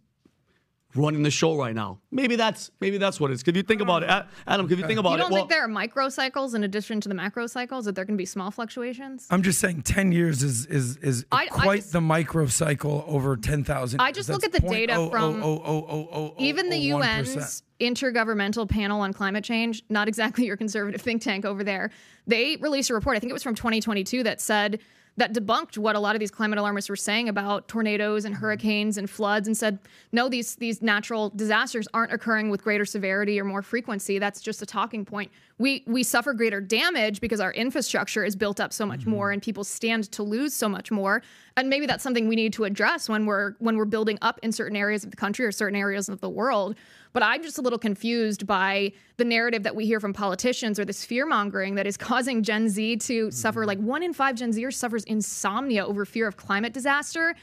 Speaker 5: running the show right now. Maybe that's maybe that's what it is. If you think about it, Adam, if you think about it, you
Speaker 3: don't
Speaker 5: well,
Speaker 3: think there are microcycles in addition to the macrocycles that there can be small fluctuations?
Speaker 2: I'm just saying, ten years is is is
Speaker 3: I- I
Speaker 2: quite
Speaker 3: just-
Speaker 2: the microcycle over ten thousand.
Speaker 3: I just look at the data
Speaker 2: oh, oh, oh, oh
Speaker 3: from
Speaker 2: from
Speaker 3: Even the UN's Intergovernmental Panel on Climate Change, not exactly your conservative think tank over there, they released a report, I think it was from 2022, that said that debunked what a lot of these climate alarmists were saying about tornadoes and mm-hmm. hurricanes and floods and said no these these natural disasters aren't occurring with greater severity or more frequency. That's just a talking point. We we suffer greater damage because our infrastructure is built up so much mm-hmm. more and people stand to lose so much more. And maybe that's something we need to address when we're when we're building up in certain areas of the country or certain areas of the world but i'm just a little confused by the narrative that we hear from politicians or this fear mongering that is causing gen z to suffer. Mm-hmm. Like one in five gen zers suffers insomnia over fear of climate disaster.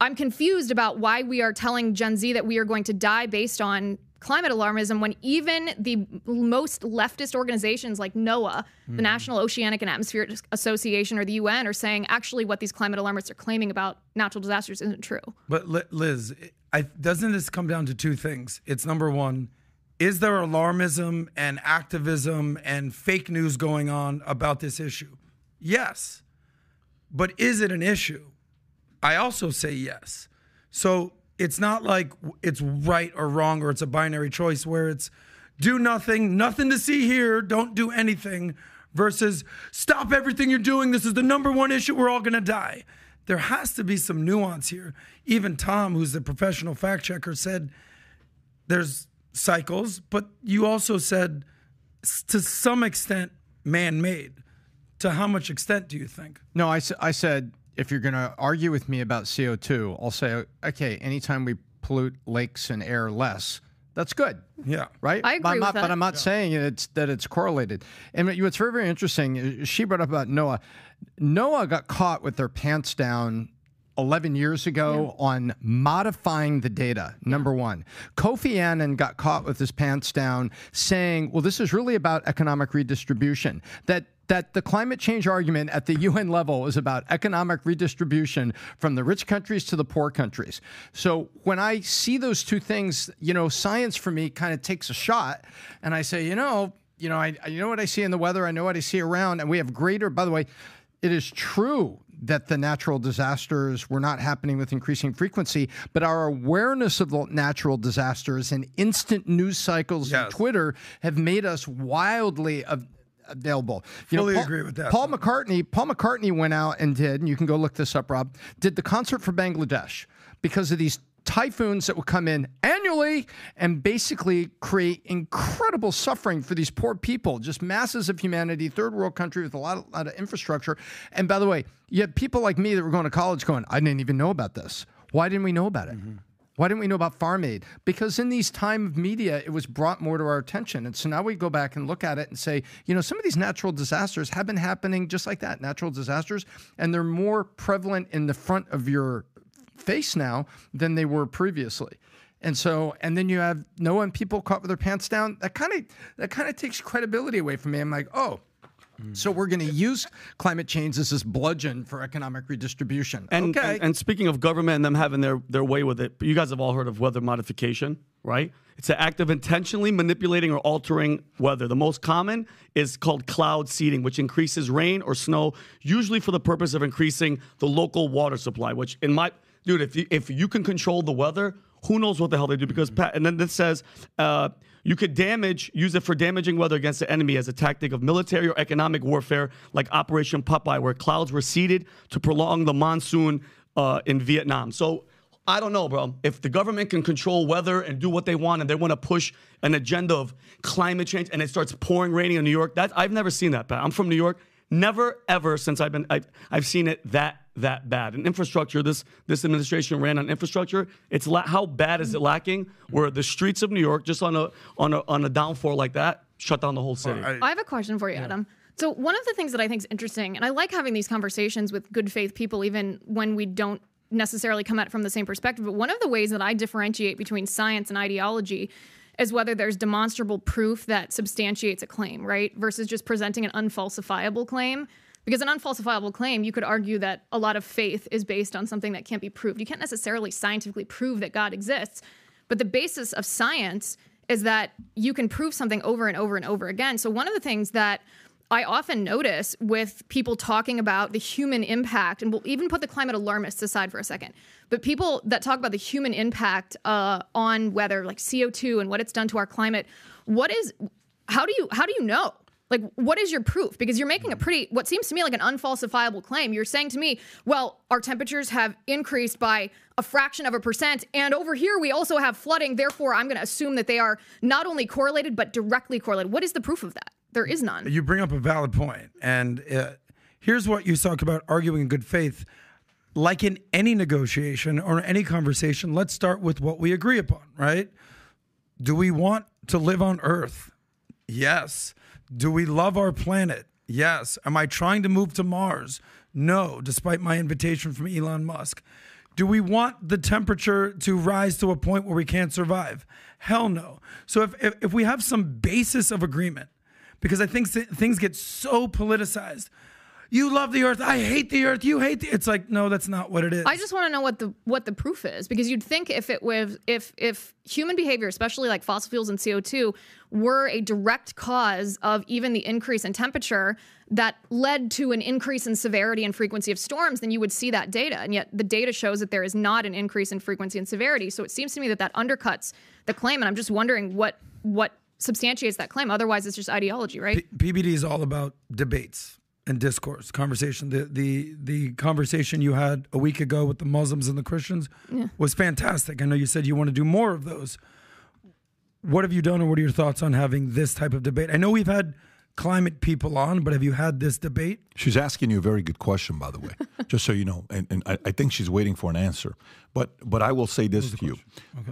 Speaker 3: I'm confused about why we are telling Gen Z that we are going to die based on climate alarmism when even the most leftist organizations like NOAA, the hmm. National Oceanic and Atmospheric Association, or the UN are saying actually what these climate alarmists are claiming about natural disasters isn't true.
Speaker 2: But Liz, I, doesn't this come down to two things? It's number one, is there alarmism and activism and fake news going on about this issue? Yes. But is it an issue? I also say yes. So it's not like it's right or wrong or it's a binary choice where it's do nothing, nothing to see here, don't do anything, versus stop everything you're doing. This is the number one issue. We're all going to die. There has to be some nuance here. Even Tom, who's the professional fact checker, said there's cycles, but you also said to some extent man made. To how much extent do you think?
Speaker 6: No, I said if you're going to argue with me about CO2, I'll say, okay, anytime we pollute lakes and air less, that's good.
Speaker 2: Yeah.
Speaker 6: Right?
Speaker 3: I
Speaker 6: But I'm
Speaker 3: agree
Speaker 6: not,
Speaker 3: with
Speaker 6: But. I'm not saying it's that it's correlated. And what's very, very interesting, uh, she brought up about NOAA. NOAA got caught with their pants down 11 years ago on modifying the data, number one. Kofi Annan got caught with his pants down saying, well, this is really about economic redistribution. That that the climate change argument at the UN level is about economic redistribution from the rich countries to the poor countries. So when I see those two things, you know, science for me kind of takes a shot, and I say, you know, you know, I, I you know what I see in the weather, I know what I see around, and we have greater. By the way, it is true that the natural disasters were not happening with increasing frequency, but our awareness of the natural disasters and instant news cycles and Twitter have made us wildly av- available.
Speaker 2: Fully
Speaker 6: Paul,
Speaker 2: agree with that.
Speaker 6: Paul McCartney, Paul McCartney went out and did, and you can go look this up, Rob, did the concert for Bangladesh because of these typhoons that would come in annually and basically create incredible suffering for these poor people, just masses of humanity, third world country with a lot of, lot of infrastructure. And by the way, you had people like me that were going to college going, I didn't even know about this. Why didn't we know about it? Mm-hmm. Why didn't we know about Farm Aid? Because in these time of media, it was brought more to our attention. And so now we go back and look at it and say, you know, some of these natural disasters have been happening just like that, natural disasters, and they're more prevalent in the front of your face now than they were previously. And so, and then you have NOAA and people caught with their pants down. That kind of that kind of takes credibility away from me. I'm like, oh, So we're going to use climate change as this bludgeon for economic redistribution.
Speaker 5: And,
Speaker 6: okay.
Speaker 5: and, and speaking of government and them having their, their way with it, you guys have all heard of weather modification, right? It's an act of intentionally manipulating or altering weather. The most common is called cloud seeding, which increases rain or snow, usually for the purpose of increasing the local water supply. Which, in my dude, if you, if you can control the weather, who knows what the hell they do? Because Pat, and then this says. Uh, you could damage, use it for damaging weather against the enemy as a tactic of military or economic warfare, like Operation Popeye, where clouds were seeded to prolong the monsoon uh, in Vietnam. So I don't know, bro. If the government can control weather and do what they want, and they want to push an agenda of climate change, and it starts pouring raining in New York, that I've never seen that. Pat. I'm from New York. Never ever since I've been I've, I've seen it that that bad. And infrastructure, this this administration ran on infrastructure. It's la- how bad is it mm-hmm. lacking? Where the streets of New York, just on a on a on a downpour like that, shut down the whole city.
Speaker 3: I have a question for you, Adam. So one of the things that I think is interesting, and I like having these conversations with good faith people, even when we don't necessarily come at it from the same perspective. But one of the ways that I differentiate between science and ideology is whether there's demonstrable proof that substantiates a claim, right? Versus just presenting an unfalsifiable claim. Because an unfalsifiable claim, you could argue that a lot of faith is based on something that can't be proved. You can't necessarily scientifically prove that God exists, but the basis of science is that you can prove something over and over and over again. So, one of the things that I often notice with people talking about the human impact, and we'll even put the climate alarmists aside for a second, but people that talk about the human impact uh, on weather, like CO2 and what it's done to our climate, what is, how do you, how do you know? Like, what is your proof? Because you're making a pretty, what seems to me like an unfalsifiable claim. You're saying to me, well, our temperatures have increased by a fraction of a percent, and over here we also have flooding. Therefore, I'm going to assume that they are not only correlated, but directly correlated. What is the proof of that? There is none.
Speaker 2: You bring up a valid point, and uh, here's what you talk about arguing in good faith. Like in any negotiation or any conversation, let's start with what we agree upon, right? Do we want to live on Earth? Yes. Do we love our planet? Yes. Am I trying to move to Mars? No, despite my invitation from Elon Musk. Do we want the temperature to rise to a point where we can't survive? Hell no. So if, if, if we have some basis of agreement, because I think th- things get so politicized. You love the earth. I hate the earth. You hate the. It's like no, that's not what it is.
Speaker 3: I just want to know what the what the proof is because you'd think if it was if if human behavior, especially like fossil fuels and CO two, were a direct cause of even the increase in temperature that led to an increase in severity and frequency of storms, then you would see that data. And yet the data shows that there is not an increase in frequency and severity. So it seems to me that that undercuts the claim. And I'm just wondering what what substantiates that claim. Otherwise, it's just ideology, right?
Speaker 2: P- PBD is all about debates and discourse, conversation. The the the conversation you had a week ago with the Muslims and the Christians
Speaker 3: Yeah.
Speaker 2: was fantastic. I know you said you want to do more of those. What have you done, or what are your thoughts on having this type of debate? I know we've had climate people on, but have you had this debate?
Speaker 1: She's asking you a very good question, by the way, just so you know, and, and I, I think she's waiting for an answer. But but I will say this to you.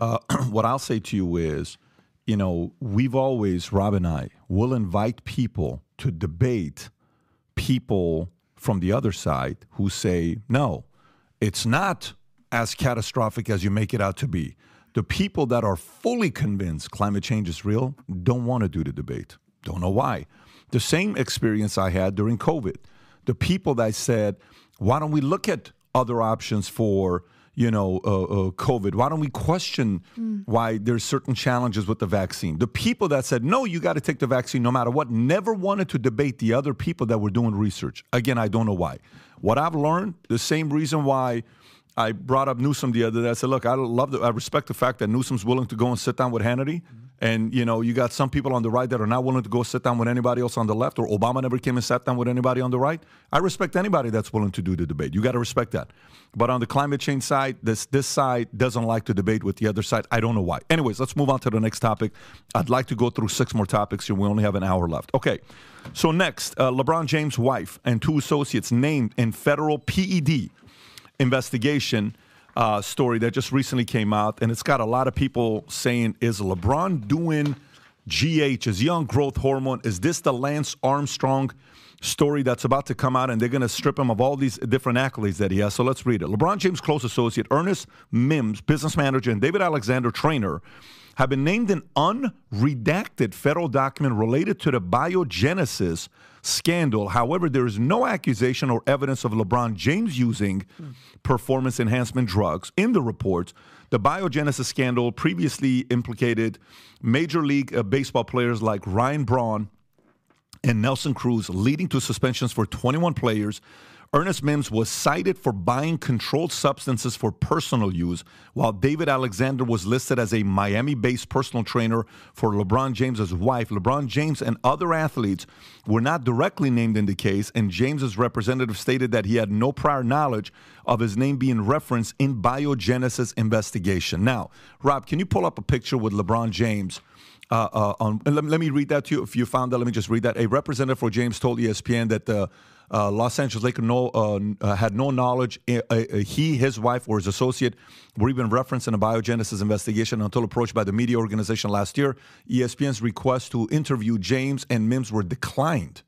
Speaker 1: Uh, what I'll say to you is, you know, we've always Rob and I will invite people to debate people from the other side who say no, it's not as catastrophic as you make it out to be. The people that are fully convinced climate change is real don't want to do the debate. Don't know why. The same experience I had during COVID. The people that said, why don't we look at other options for, you know, uh, uh, COVID? Why don't we question why there's certain challenges with the vaccine? The people that said, no, you got to take the vaccine no matter what, never wanted to debate the other people that were doing research. Again, I don't know why. What I've learned, the same reason why I brought up Newsom the other day. I said, look, I love the, I respect the fact that Newsom's willing to go and sit down with Hannity. And, you know, you got some people on the right that are not willing to go sit down with anybody else on the left, or Obama never came and sat down with anybody on the right. I respect anybody that's willing to do the debate. You got to respect that. But on the climate change side, this this side doesn't like to debate with the other side. I don't know why. Anyways, let's move on to the next topic. I'd like to go through six more topics here. We only have an hour left. Okay. So next, uh, LeBron James' wife and two associates named in federal PED investigation uh, story that just recently came out, and it's got a lot of people saying, "Is LeBron doing GH, his young growth hormone? Is this the Lance Armstrong story that's about to come out, and they're going to strip him of all these different accolades that he has. So let's read it. LeBron James' close associate, Ernest Mims, business manager, and David Alexander, trainer, have been named an unredacted federal document related to the biogenesis scandal. However, there is no accusation or evidence of LeBron James using performance enhancement drugs in the reports. The biogenesis scandal previously implicated Major League uh, Baseball players like Ryan Braun and Nelson Cruz, leading to suspensions for 21 players. Ernest Mims was cited for buying controlled substances for personal use, while David Alexander was listed as a Miami based personal trainer for LeBron James's wife. LeBron James and other athletes were not directly named in the case, and James's representative stated that he had no prior knowledge of his name being referenced in biogenesis investigation. Now, Rob, can you pull up a picture with LeBron James? Uh, uh, on, let, let, me read that to you. If you found that, let me just read that. A representative for James told ESPN that the uh, Los Angeles Lakers no, uh, uh, had no knowledge. he, his wife, or his associate were even referenced in a biogenesis investigation until approached by the media organization last year. ESPN's request to interview James and Mims were declined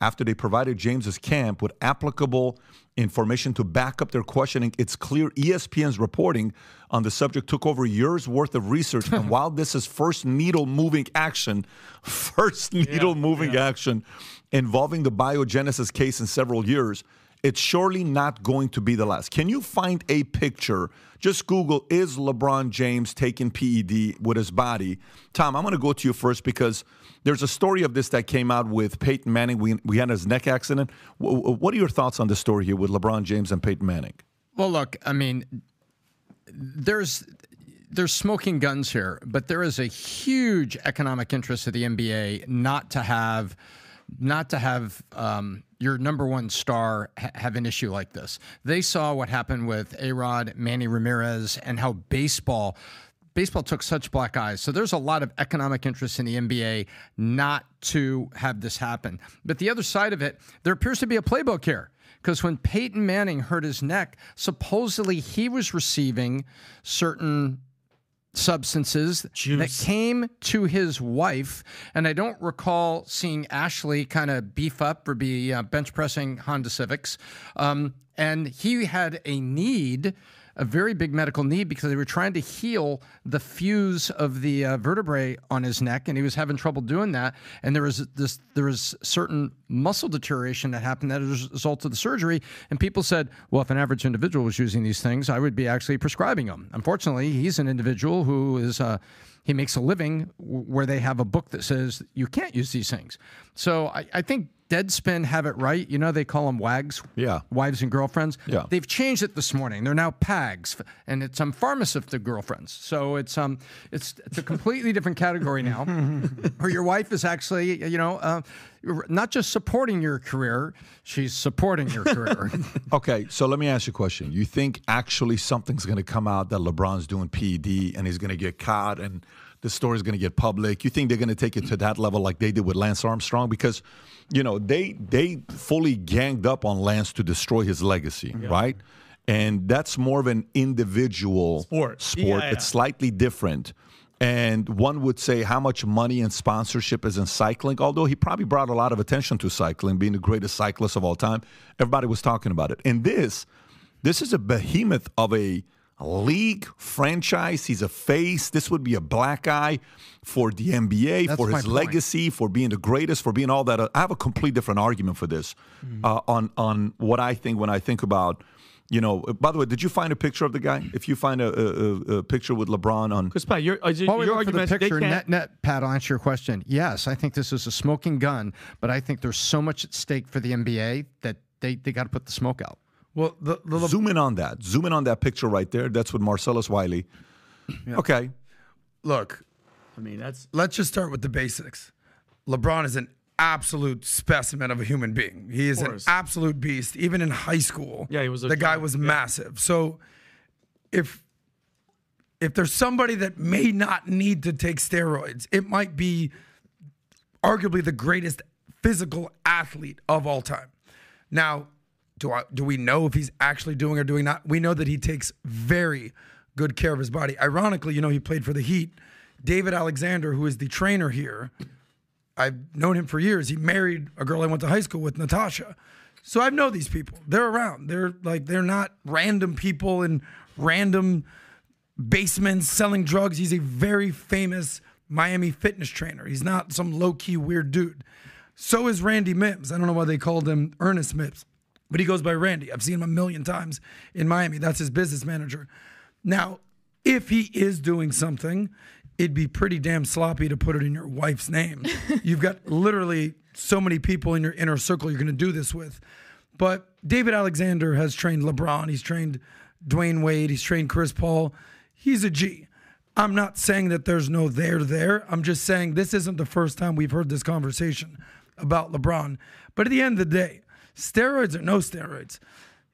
Speaker 1: after they provided James's camp with applicable information to back up their questioning. It's clear ESPN's reporting on the subject took over years worth of research. and while this is first needle moving action, first needle moving yeah. action involving the biogenesis case in several years, it's surely not going to be the last. Can you find a picture? Just Google, is LeBron James taking PED with his body? Tom, I'm going to go to you first because there's a story of this that came out with Peyton Manning. We, we had his neck accident. What are your thoughts on the story here with LeBron James and Peyton Manning?
Speaker 6: Well, look, I mean, there's there's smoking guns here, but there is a huge economic interest of the NBA not to have not to have um, your number one star ha- have an issue like this. They saw what happened with A Rod, Manny Ramirez, and how baseball. Baseball took such black eyes. So there's a lot of economic interest in the NBA not to have this happen. But the other side of it, there appears to be a playbook here because when Peyton Manning hurt his neck, supposedly he was receiving certain substances Juice. that came to his wife. And I don't recall seeing Ashley kind of beef up or be uh, bench pressing Honda Civics. Um, and he had a need a very big medical need because they were trying to heal the fuse of the uh, vertebrae on his neck, and he was having trouble doing that. And there was this, there was certain muscle deterioration that happened as a result of the surgery. And people said, well, if an average individual was using these things, I would be actually prescribing them. Unfortunately, he's an individual who is. Uh, he makes a living where they have a book that says you can't use these things. So I, I think Deadspin have it right. You know they call them WAGs,
Speaker 1: yeah,
Speaker 6: wives and girlfriends.
Speaker 1: Yeah,
Speaker 6: they've changed it this morning. They're now PAGs, and it's um pharmaceutic girlfriends. So it's um it's it's a completely different category now. Where your wife is actually you know uh, not just supporting your career, she's supporting your career.
Speaker 1: okay, so let me ask you a question. You think actually something's going to come out that LeBron's doing PED and he's going to get caught and the story is going to get public? You think they're going to take it to that level like they did with Lance Armstrong? Because, you know, they they fully ganged up on Lance to destroy his legacy, yeah. right? And that's more of an individual
Speaker 5: sport.
Speaker 1: Sport.
Speaker 5: Yeah, yeah.
Speaker 1: It's slightly different. And one would say how much money and sponsorship is in cycling, although he probably brought a lot of attention to cycling, being the greatest cyclist of all time. Everybody was talking about it. And this, this is a behemoth of a league franchise. He's a face. This would be a black eye for the NBA, That's for his legacy, for being the greatest, for being all that. I have a complete different argument for this mm-hmm. uh, on on what I think when I think about. You know, by the way, did you find a picture of the guy? If you find a, a, a picture with LeBron on,
Speaker 5: because Pat, your, uh, your argument,
Speaker 6: the picture, net, net, Pat, I'll answer your question. Yes, I think this is a smoking gun, but I think there's so much at stake for the NBA that they, they got to put the smoke out.
Speaker 1: Well, the, the, zoom in on that. Zoom in on that picture right there. That's with Marcellus Wiley. Yeah. Okay.
Speaker 2: Look,
Speaker 5: I mean, that's.
Speaker 2: Let's just start with the basics. LeBron is an absolute specimen of a human being. He is an absolute beast. Even in high school,
Speaker 5: yeah, he was.
Speaker 2: the guy was yeah. massive. So, if if there's somebody that may not need to take steroids, it might be arguably the greatest physical athlete of all time. Now, do I do we know if he's actually doing or doing not? We know that he takes very good care of his body. Ironically, you know, he played for the Heat. David Alexander, who is the trainer here, I've known him for years. He married a girl I went to high school with, Natasha. So I know these people. They're around. They're like they're not random people in random basements selling drugs. He's a very famous Miami fitness trainer. He's not some low key weird dude. So is Randy Mims. I don't know why they called him Ernest Mims, but he goes by Randy. I've seen him a million times in Miami. That's his business manager. Now, if he is doing something, it'd be pretty damn sloppy to put it in your wife's name. You've got literally so many people in your inner circle you're going to do this with. But David Alexander has trained LeBron, he's trained Dwyane Wade, he's trained Chris Paul. He's a G. I'm not saying that there's no there there. I'm just saying this isn't the first time we've heard this conversation about LeBron. But at the end of the day, steroids or no steroids,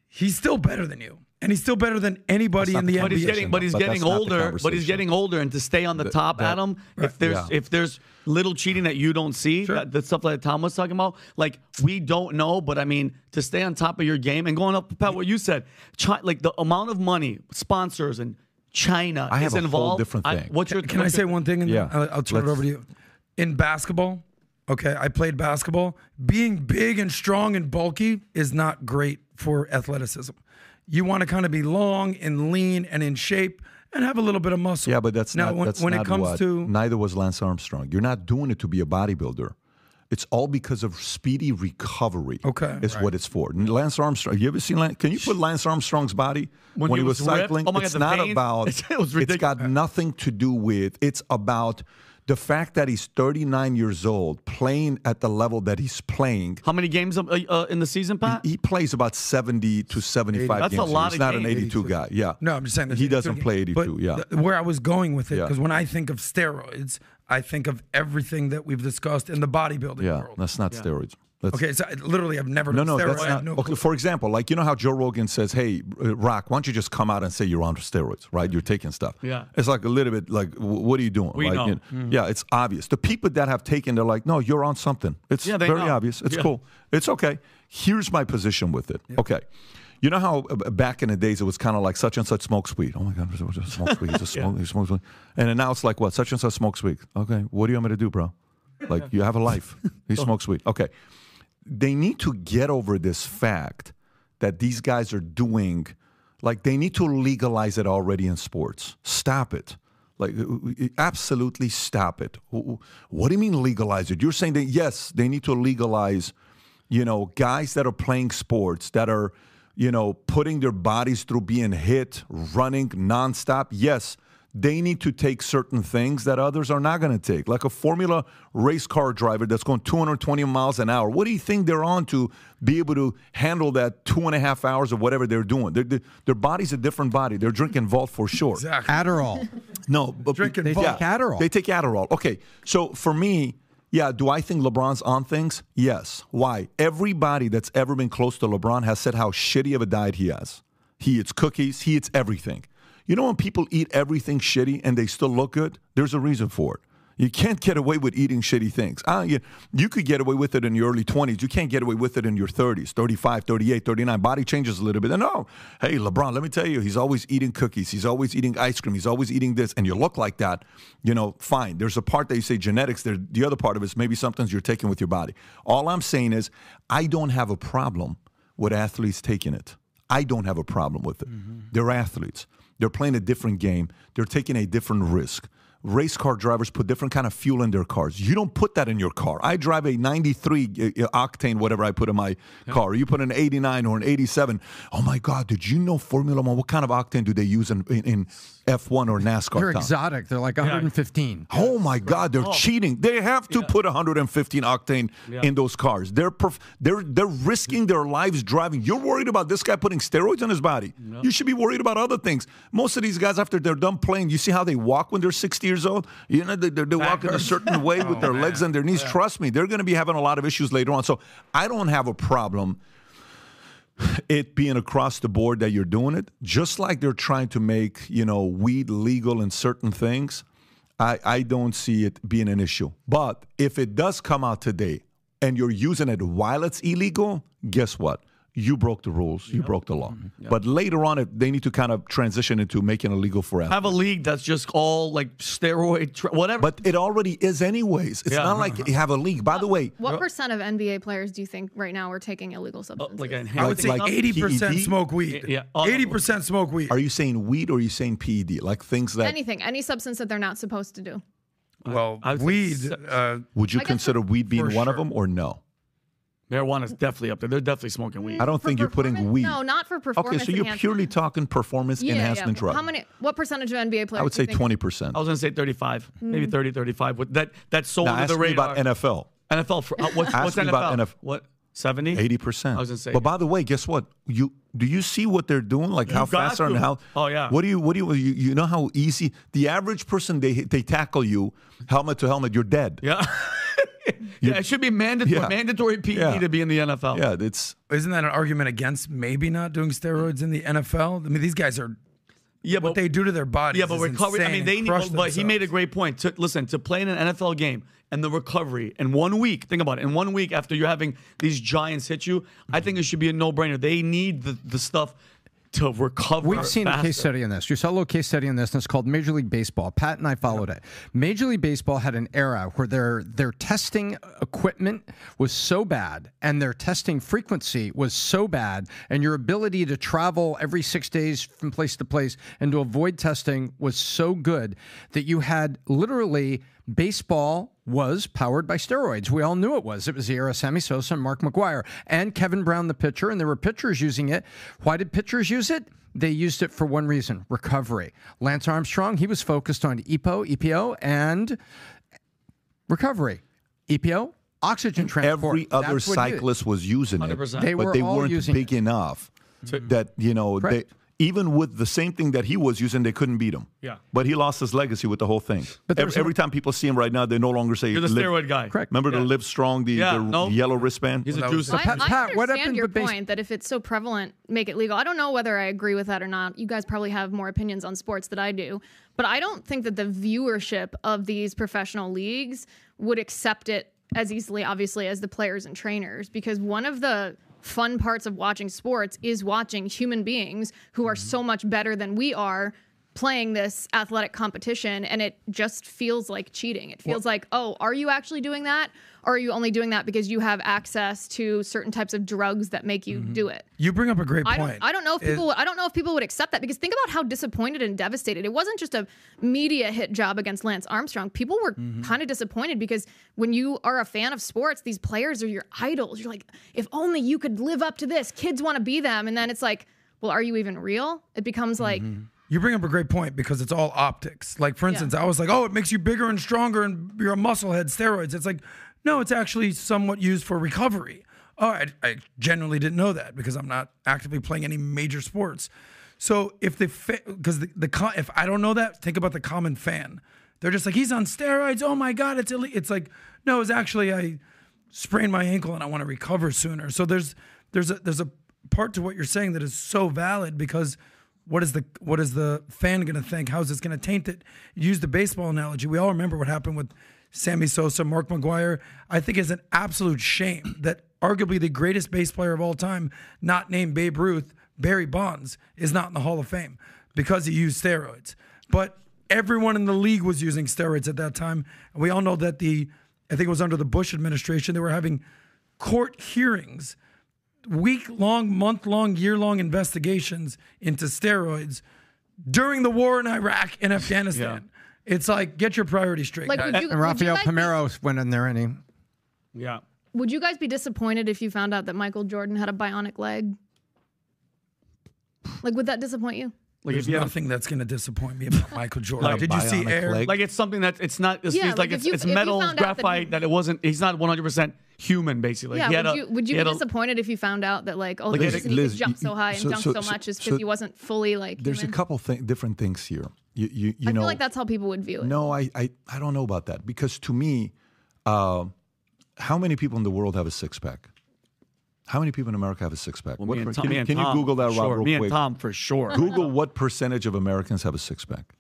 Speaker 2: he's still better than you. And he's still better than anybody in the
Speaker 5: But
Speaker 2: NBA.
Speaker 5: he's getting, but he's
Speaker 1: But
Speaker 5: getting
Speaker 1: that's not the
Speaker 5: older. But he's getting older, and to stay on the top,
Speaker 1: that-
Speaker 5: Adam. If there's
Speaker 1: yeah.
Speaker 5: if there's little cheating that you don't see, that, the stuff that Tom was talking about, like we don't know. But I mean, to stay on top of your game and going up, Pat, what you said, Chi- like the amount of money, sponsors, and China
Speaker 1: I have
Speaker 5: is
Speaker 1: a whole
Speaker 5: involved.
Speaker 1: different
Speaker 5: I-
Speaker 1: thing.
Speaker 5: what's your?
Speaker 2: Can I
Speaker 5: what's
Speaker 2: say
Speaker 5: your-
Speaker 2: one thing and
Speaker 1: Yeah.
Speaker 2: I'll, I'll turn it
Speaker 1: Let's-
Speaker 2: over to you? In basketball, okay, I played basketball. Being big and strong and bulky is not great for athleticism. You want to kind of be long and lean and in shape and have a little bit of muscle.
Speaker 1: Yeah, but that's
Speaker 2: now
Speaker 1: not.
Speaker 2: when,
Speaker 1: that's
Speaker 2: when
Speaker 1: not
Speaker 2: it comes
Speaker 1: what,
Speaker 2: to
Speaker 1: Neither was Lance Armstrong. You're not doing it to be a bodybuilder. It's all because of speedy recovery.
Speaker 2: Okay.
Speaker 1: is what it's for. And Lance Armstrong. You ever seen? Lance, can you put Lance Armstrong's body
Speaker 5: When
Speaker 1: when,
Speaker 5: he
Speaker 1: he was,
Speaker 5: was
Speaker 1: cycling?
Speaker 5: Oh my God,
Speaker 1: it's
Speaker 5: the
Speaker 1: not
Speaker 5: veins.
Speaker 1: about.
Speaker 5: It was
Speaker 1: it's got nothing to do with. It's about the fact that he's 39 years old, playing at the level that he's playing.
Speaker 5: How many games uh, uh, in the season, Pat?
Speaker 1: He plays about 70 to 75
Speaker 5: That's a
Speaker 1: games.
Speaker 5: lot
Speaker 1: He's
Speaker 5: of
Speaker 1: not an
Speaker 5: games.
Speaker 1: 82 guy. Yeah.
Speaker 2: No, I'm just saying that
Speaker 1: he doesn't play 82.
Speaker 2: But
Speaker 1: yeah.
Speaker 2: th- where I was going with it,
Speaker 1: Yeah.
Speaker 2: because when I think of steroids, I think of everything that we've discussed in the bodybuilding
Speaker 1: yeah.
Speaker 2: world.
Speaker 1: That's not steroids. That's,
Speaker 2: Okay, so I, literally, I've never
Speaker 1: No, no,
Speaker 2: steroids.
Speaker 1: that's not.
Speaker 2: no
Speaker 1: okay, for example, like you know how Joe Rogan says, "Hey, uh, Rock, why don't you just come out and say you're on steroids, right? You're taking stuff."
Speaker 5: Yeah.
Speaker 1: it's like a little bit like, w- what are you doing?
Speaker 5: We
Speaker 1: like,
Speaker 5: know.
Speaker 1: you Yeah, it's obvious. The people that have taken, they're like, "No, you're on something." It's
Speaker 5: Yeah, they
Speaker 1: very
Speaker 5: know.
Speaker 1: obvious. It's
Speaker 5: Yeah.
Speaker 1: cool. It's okay. Here's my position with it. Okay. You know how uh, back in the days it was kind of like such and such smokes weed. Oh my God, just smokes weed. Just smoke, he smokes weed. And now it's like what? Such and such smokes weed. Okay, what do you want me to do, bro? Like you have a life. He smokes weed. Okay they need to get over this fact that these guys are doing like they need to legalize it already in sports. Stop it. Like uh, uh, uh, absolutely stop it. What do you mean legalize it? You're saying that yes they need to legalize you know guys that are playing sports that are you know putting their bodies through being hit running nonstop. Yes they need to take certain things that others are not going to take. Like a Formula race car driver that's going 220 miles an hour. What do you think they're on to be able to handle that two and a half hours of whatever they're doing? They're, they their body's a different body. They're drinking Vault for sure.
Speaker 2: Exactly.
Speaker 6: Adderall.
Speaker 1: No, but
Speaker 2: Drinking
Speaker 6: They
Speaker 2: Vault.
Speaker 6: take Adderall.
Speaker 1: they take Adderall. Okay, so for me, yeah, do I think LeBron's on things? Yes. Why? Everybody that's ever been close to LeBron has said how shitty of a diet he has. He eats cookies, he eats everything. You know when people eat everything shitty and they still look good? There's a reason for it. You can't get away with eating shitty things. Uh, you, you could get away with it in your early 20s. You can't get away with it in your 30s, 35, 38, 39. Body changes a little bit. And no, hey, LeBron, let me tell you, he's always eating cookies. He's always eating ice cream. He's always eating this. And you look like that, you know, fine. There's a part that you say genetics. There, the other part of it is maybe something you're taking with your body. All I'm saying is I don't have a problem with athletes taking it. I don't have a problem with it. They're athletes. They're playing a different game. They're taking a different risk. Race car drivers put different kind of fuel in their cars. You don't put that in your car. I drive a 93 uh, octane, whatever I put in my car. You put an 89 or an 87. Oh my God! Did you know Formula One? What kind of octane do they use in, in, in F1 or NASCAR?
Speaker 6: They're
Speaker 1: Tom?
Speaker 6: exotic. They're like 115.
Speaker 1: Oh my God, they're cheating. They have to put 115 octane in those cars. They're perf- they're they're risking their lives driving. You're worried about this guy putting steroids on his body. You should be worried about other things. Most of these guys, after they're done playing, you see how they walk when they're 60 years old. You know they, they, walk in a certain way with oh, their legs and their knees. Trust me, they're going to be having a lot of issues later on. So I don't have a problem it being across the board that you're doing it, just like they're trying to make, you know, weed legal in certain things, I, I don't see it being an issue. But if it does come out today and you're using it while it's illegal, guess what? You broke the rules, you broke the law.
Speaker 5: Mm-hmm.
Speaker 1: But later on, if they need to kind of transition into making it illegal for
Speaker 5: Have a league that's just all like steroid, tra- whatever.
Speaker 1: But it already is, anyways. It's
Speaker 5: Yeah.
Speaker 1: not like you have a league. By the way,
Speaker 3: What percent of NBA players do you think right now are taking illegal substances?
Speaker 5: Uh, like a
Speaker 2: I would say
Speaker 1: Like
Speaker 2: eighty percent
Speaker 1: PED?
Speaker 2: smoke weed.
Speaker 5: Yeah. Oh,
Speaker 2: eighty percent smoke weed.
Speaker 1: are you saying weed or are you saying PED? Like things that
Speaker 3: anything, any substance that they're not supposed to do.
Speaker 2: well,
Speaker 5: I would
Speaker 2: weed. Uh,
Speaker 1: would you consider weed being
Speaker 2: for
Speaker 1: one of them or no?
Speaker 5: Marijuana's definitely up there. They're definitely smoking weed.
Speaker 1: I don't
Speaker 3: For
Speaker 1: think you're putting weed.
Speaker 3: No, not for performance.
Speaker 1: Okay, so you're purely talking performance
Speaker 3: yeah,
Speaker 1: enhancement
Speaker 3: yeah.
Speaker 1: drug.
Speaker 3: How many? What percentage of NBA players?
Speaker 1: I would say twenty percent.
Speaker 5: I was gonna say 35, maybe
Speaker 3: Mm.
Speaker 5: 30, 35. With that, that's so
Speaker 1: Now
Speaker 5: under
Speaker 1: ask
Speaker 5: the
Speaker 1: me
Speaker 5: radar.
Speaker 1: about NFL.
Speaker 5: NFL for uh, what's,
Speaker 1: Ask
Speaker 5: what's
Speaker 1: me
Speaker 5: NFL?
Speaker 1: about NF
Speaker 5: What 70?
Speaker 1: Eighty percent.
Speaker 5: I was gonna say,
Speaker 1: But by the way, guess what? You do you see what they're doing? Like how
Speaker 5: You got
Speaker 1: fast are and how?
Speaker 5: Oh, yeah.
Speaker 1: What do you? What do you? You, you know how easy the average person they they tackle you helmet to helmet. You're dead.
Speaker 5: Yeah. yeah, it should be mandatory,
Speaker 1: Yeah.
Speaker 5: mandatory PED
Speaker 1: Yeah.
Speaker 5: to be in the NFL.
Speaker 1: Yeah, it's
Speaker 2: isn't that an argument against maybe not doing steroids in the NFL? I mean, these guys are
Speaker 5: yeah,
Speaker 2: what
Speaker 5: but
Speaker 2: they do to their bodies.
Speaker 5: yeah, but
Speaker 2: is
Speaker 5: recovery. I mean, they need.
Speaker 2: crush
Speaker 5: But he made a great point. To listen to play in an NFL game and the recovery in one week. Think about it. In one week after you're having these giants hit you, I think it should be a no-brainer. They need the, the stuff to recover.
Speaker 6: We've seen a case study on this. You saw a little case study on this, and it's called Major League Baseball. Pat and I followed it. Major League Baseball had an era where their their testing equipment was so bad, and their testing frequency was so bad, and your ability to travel every six days from place to place and to avoid testing was so good that you had literally baseball was powered by steroids. We all knew it was. It was the era of Sammy Sosa and Mark McGwire and Kevin Brown, the pitcher, and there were pitchers using it. Why did pitchers use it? They used it for one reason recovery. Lance Armstrong, he was focused on EPO, EPO, and recovery. EPO, oxygen transport.
Speaker 1: every other
Speaker 6: That's what
Speaker 1: cyclist was using it,
Speaker 5: 100%.
Speaker 6: They
Speaker 1: but
Speaker 6: were
Speaker 1: they
Speaker 6: all
Speaker 1: weren't
Speaker 6: using
Speaker 1: big
Speaker 6: it.
Speaker 1: enough mm-hmm. that you know they.
Speaker 6: Correct.
Speaker 1: Even with the same thing that he was using, they couldn't beat him.
Speaker 5: Yeah.
Speaker 1: But he lost his legacy with the whole thing.
Speaker 6: But
Speaker 1: every,
Speaker 6: was
Speaker 1: every time people see him right now, they no longer say
Speaker 5: You're the
Speaker 1: live-
Speaker 5: steroid guy.
Speaker 6: Correct.
Speaker 1: Remember
Speaker 5: Yeah.
Speaker 1: the Live Strong, the,
Speaker 5: Yeah,
Speaker 1: the
Speaker 5: no.
Speaker 1: yellow wristband?
Speaker 5: He's a
Speaker 2: Well, that was-
Speaker 5: juicer.
Speaker 3: I, I understand
Speaker 6: what happened
Speaker 3: your
Speaker 6: with base-
Speaker 3: point that if it's so prevalent, make it legal. I don't know whether I agree with that or not. You guys probably have more opinions on sports than I do, but I don't think that the viewership of these professional leagues would accept it as easily, obviously, as the players and trainers. Because one of the fun parts of watching sports is watching human beings who are mm-hmm. so much better than we are playing this athletic competition and it just feels like cheating. It feels like, "Oh, are you actually doing that or are you only doing that because you have access to certain types of drugs that make you do it?"
Speaker 2: You bring up a great
Speaker 3: I
Speaker 2: point.
Speaker 3: don't, I don't know if
Speaker 2: It-
Speaker 3: people. I don't know if people would accept that because think about how disappointed and devastated. It wasn't just a media hit job against Lance Armstrong. People were
Speaker 2: Mm-hmm.
Speaker 3: kind of disappointed because when you are a fan of sports, these players are your idols. You're like, if only you could live up to this. Kids want to be them, and then it's like, well, are you even real? It becomes like,
Speaker 2: Mm-hmm. You bring up a great point because it's all optics. Like, for instance, I was like, oh, it makes you bigger and stronger and you're a musclehead, steroids. It's like, no, it's actually somewhat used for recovery. Oh, I, I genuinely didn't know that because I'm not actively playing any major sports. So if the, because the, the, if I don't know that, think about the common fan. They're just like, he's on steroids. Oh my God, it's illegal. It's like, no, it's actually, I sprained my ankle and I want to recover sooner. So there's, there's a, there's a part to what you're saying that is so valid because what is the what is the fan going to think? How's this going to taint it? Use the baseball analogy. We all remember what happened with Sammy Sosa, Mark McGwire. I think it's an absolute shame that arguably the greatest base player of all time, not named Babe Ruth, Barry Bonds, is not in the Hall of Fame because he used steroids. But everyone in the league was using steroids at that time. And we all know that the I think it was under the Bush administration, they were having court hearings week long, month long, year long investigations into steroids during the war in Iraq and Afghanistan. It's like, get your priorities straight.
Speaker 3: like, you,
Speaker 6: And Rafael
Speaker 3: guys be-
Speaker 6: Palmeiro went in there and he.
Speaker 5: Yeah.
Speaker 3: would you guys be disappointed if you found out that Michael Jordan had a bionic leg? Like, would that disappoint you?
Speaker 5: Like
Speaker 2: There's
Speaker 5: if you have,
Speaker 2: nothing that's going to disappoint me about Michael Jordan.
Speaker 1: Like
Speaker 2: Did you see Air?
Speaker 1: leg?
Speaker 5: like it's something that it's not. It's,
Speaker 3: Yeah,
Speaker 5: it's
Speaker 3: like
Speaker 5: like, it's,
Speaker 3: you-
Speaker 5: it's metal
Speaker 3: found out that
Speaker 5: graphite
Speaker 3: he-
Speaker 5: that, it wasn't. He's not 100 percent human, basically.
Speaker 3: Yeah,
Speaker 5: He had
Speaker 3: would
Speaker 5: a-
Speaker 3: you would you
Speaker 5: he
Speaker 3: be
Speaker 5: had a-
Speaker 3: disappointed if you found out that like oh
Speaker 5: Like,
Speaker 3: the
Speaker 5: Liz-
Speaker 3: reason he
Speaker 1: Liz,
Speaker 3: jump so high and
Speaker 1: so-
Speaker 3: dunk
Speaker 1: so-
Speaker 3: so,
Speaker 1: so-
Speaker 3: much is
Speaker 1: so
Speaker 3: because he wasn't fully like
Speaker 1: There's
Speaker 3: human?
Speaker 1: a couple th- different things here. You you you
Speaker 3: I
Speaker 1: know.
Speaker 3: feel like that's how people would view it.
Speaker 1: No, I, I I don't know about that because to me, uh, how many people in the world have a six pack? How many people in America have a six pack?
Speaker 5: Well,
Speaker 1: What
Speaker 5: me and Tom,
Speaker 1: can you- can
Speaker 5: Tom,
Speaker 1: you Google that,
Speaker 5: for
Speaker 1: Rob, real
Speaker 5: Me
Speaker 1: quick?
Speaker 5: and Tom for sure.
Speaker 1: Google what percentage of Americans have a six pack.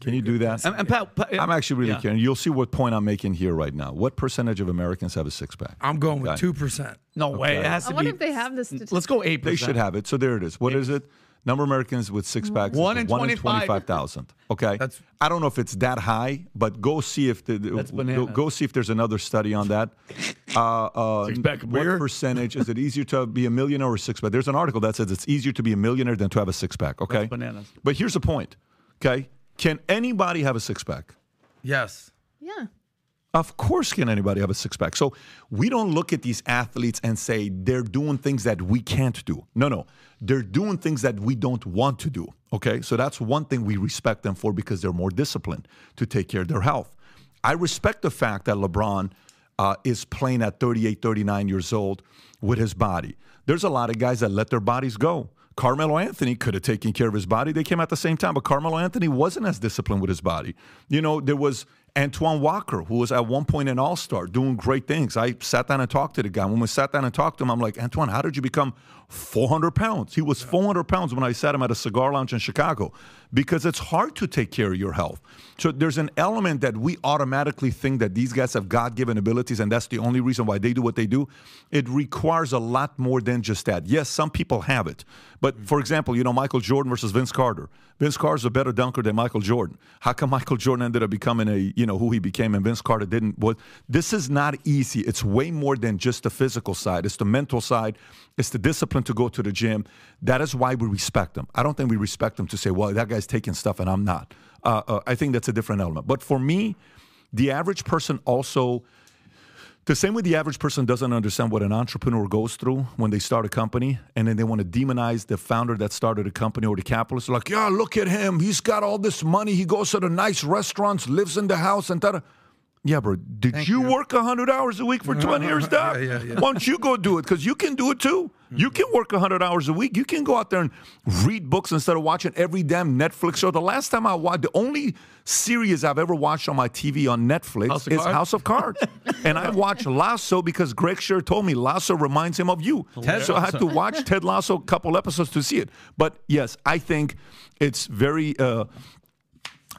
Speaker 1: Can you do that?
Speaker 5: And, and Pat, Pat-
Speaker 1: I'm actually really
Speaker 5: yeah.
Speaker 1: curious. You'll see what point I'm making here right now. What percentage of Americans have a six pack?
Speaker 2: I'm going with two percent.
Speaker 5: No way. It has
Speaker 3: I wonder
Speaker 5: be.
Speaker 3: if they have this. statistic.
Speaker 5: Let's go eight
Speaker 1: They should have it. So there it is. What is it? Number of Americans with six packs.
Speaker 5: One in
Speaker 1: one twenty-five thousand. Okay.
Speaker 2: That's-
Speaker 1: I don't know if it's that high, but go see if the
Speaker 5: That's
Speaker 1: go, go see if there's another study on that. Uh, uh,
Speaker 5: Six-pack of
Speaker 1: what
Speaker 5: beer?
Speaker 1: percentage is it easier to be a millionaire or six pack? There's an article that says it's easier to be a millionaire than to have a six pack. Okay.
Speaker 5: That's bananas.
Speaker 1: But here's the point. Okay. Can anybody have a six pack?
Speaker 2: Yes.
Speaker 3: Yeah.
Speaker 1: Of course, can anybody have a six pack? So we don't look at these athletes and say they're doing things that we can't do. No, no. They're doing things that we don't want to do. Okay. So that's one thing we respect them for because they're more disciplined to take care of their health. I respect the fact that LeBron uh, is playing at 38, 39 years old with his body. There's a lot of guys that let their bodies go. Carmelo Anthony could have taken care of his body. They came at the same time, but Carmelo Anthony wasn't as disciplined with his body. You know, there was Antoine Walker, who was at one point an all star, doing great things. I sat down and talked to the guy. When we sat down and talked to him, I'm like, Antoine, how did you become 400 pounds? He was 400 pounds when I sat him at a cigar lounge in Chicago because it's hard to take care of your health. So there's an element that we automatically think that these guys have God given abilities and that's the only reason why they do what they do. It requires a lot more than just that. Yes, some people have it. But mm-hmm. for example, you know, Michael Jordan versus Vince Carter. Vince Carter's a better dunker than Michael Jordan. How come Michael Jordan ended up becoming a, you know, who he became and Vince Carter didn't? What this is not easy. It's way more than just the physical side. It's the mental side. It's the discipline to go to the gym. That is why we respect them. I don't think we respect them to say, well, that guy's taking stuff and I'm not. Uh, uh, I think that's a different element. But for me, the average person also the same way the average person doesn't understand what an entrepreneur goes through when they start a company and then they want to demonize the founder that started a company or the capitalist. Like, yeah, look at him. He's got all this money. He goes to the nice restaurants, lives in the house, and that. Yeah, bro. Did you, work 100 hours a week for 20 years, Doc?
Speaker 2: Yeah, yeah, yeah.
Speaker 1: Why don't you go do it? Because you can do it too. You can work 100 hours a week. You can go out there and read books instead of watching every damn Netflix show. The last time I watched, the only series I've ever watched on my TV on Netflix
Speaker 5: House
Speaker 1: is
Speaker 5: Cards?
Speaker 1: House of Cards. and I watched Lasso because Greg Sher told me Lasso reminds him of you. so I had to watch Ted Lasso a couple episodes to see it. But yes, I think it's very. Uh,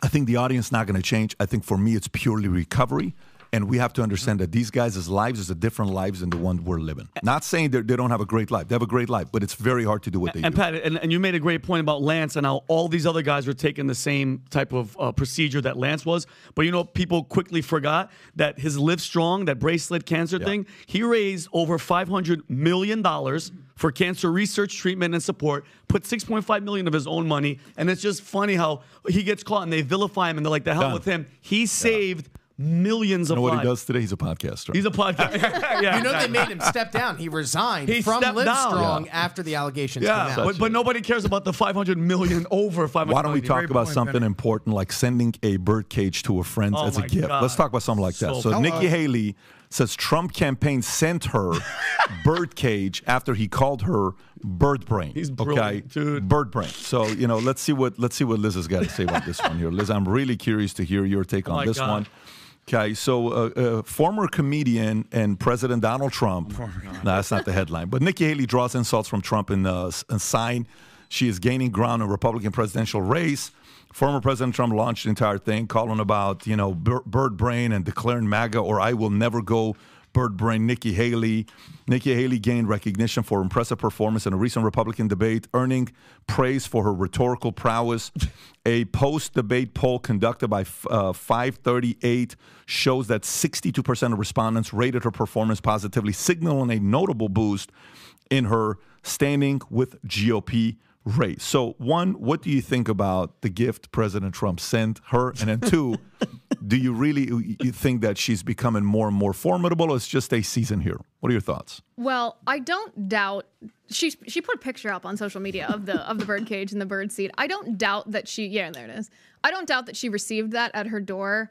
Speaker 1: I think the audience not going to change. I think for me, it's purely recovery. And we have to understand that these guys' lives is a different lives than the one we're living. Not saying they don't have a great life. They have a great life, but it's very hard to do what they
Speaker 5: And
Speaker 1: do.
Speaker 5: Pat, and, and you made a great point about Lance and how all these other guys were taking the same type of uh, procedure that Lance was. But you know, people quickly forgot that his Live Strong, that bracelet cancer thing, he raised over $500 million for cancer research, treatment, and support, put 6.5 million of his own money. And it's just funny how he gets caught and they vilify him and they're like, the hell
Speaker 1: Done.
Speaker 5: with him. He saved millions
Speaker 1: You
Speaker 5: of
Speaker 1: know what
Speaker 5: lives.
Speaker 1: he does today? He's a podcaster.
Speaker 5: He's a podcaster. yeah,
Speaker 10: You know they made him step down. He resigned
Speaker 5: He
Speaker 10: from
Speaker 5: stepped
Speaker 10: Live
Speaker 5: down.
Speaker 10: Strong
Speaker 1: Yeah.
Speaker 10: after the allegations
Speaker 5: Yeah,
Speaker 10: came out.
Speaker 5: but, but nobody cares about the 500 million over 500
Speaker 1: Why don't we talk
Speaker 2: Great
Speaker 1: about
Speaker 2: point,
Speaker 1: something
Speaker 2: Benny.
Speaker 1: important like sending a bird cage to a friend
Speaker 5: Oh
Speaker 1: as a gift?
Speaker 5: God.
Speaker 1: Let's talk about something like that.
Speaker 5: So
Speaker 1: So. Nikki Haley says Trump campaign sent her bird cage after he called her bird brain.
Speaker 5: He's
Speaker 1: okay,
Speaker 5: brilliant, dude.
Speaker 1: Bird brain. So you know, let's see what let's see what Liz has got to say about this one here. Liz, I'm really curious to hear your take
Speaker 5: Oh
Speaker 1: on this
Speaker 5: God.
Speaker 1: one. Okay, so uh, uh, former comedian and President Donald Trump. No, that's not the headline. But Nikki Haley draws insults from Trump in uh, s- a sign she is gaining ground in Republican presidential race. Former President Trump launched the entire thing, calling about you know bird brain and declaring MAGA or I will never go bird brain. Nikki Haley. Nikki Haley gained recognition for impressive performance in a recent Republican debate, earning praise for her rhetorical prowess. A post-debate poll conducted by uh, 538 shows that 62% of respondents rated her performance positively, signaling a notable boost in her standing with GOP race. So, one, what do you think about the gift President Trump sent her? And then two, do you really you think that she's becoming more and more formidable or it's just a season here? What are your thoughts?
Speaker 3: Well, I don't doubt she she put a picture up on social media of the of the bird cage and the bird seed. I don't doubt that she yeah, there it is. I don't doubt that she received that at her door.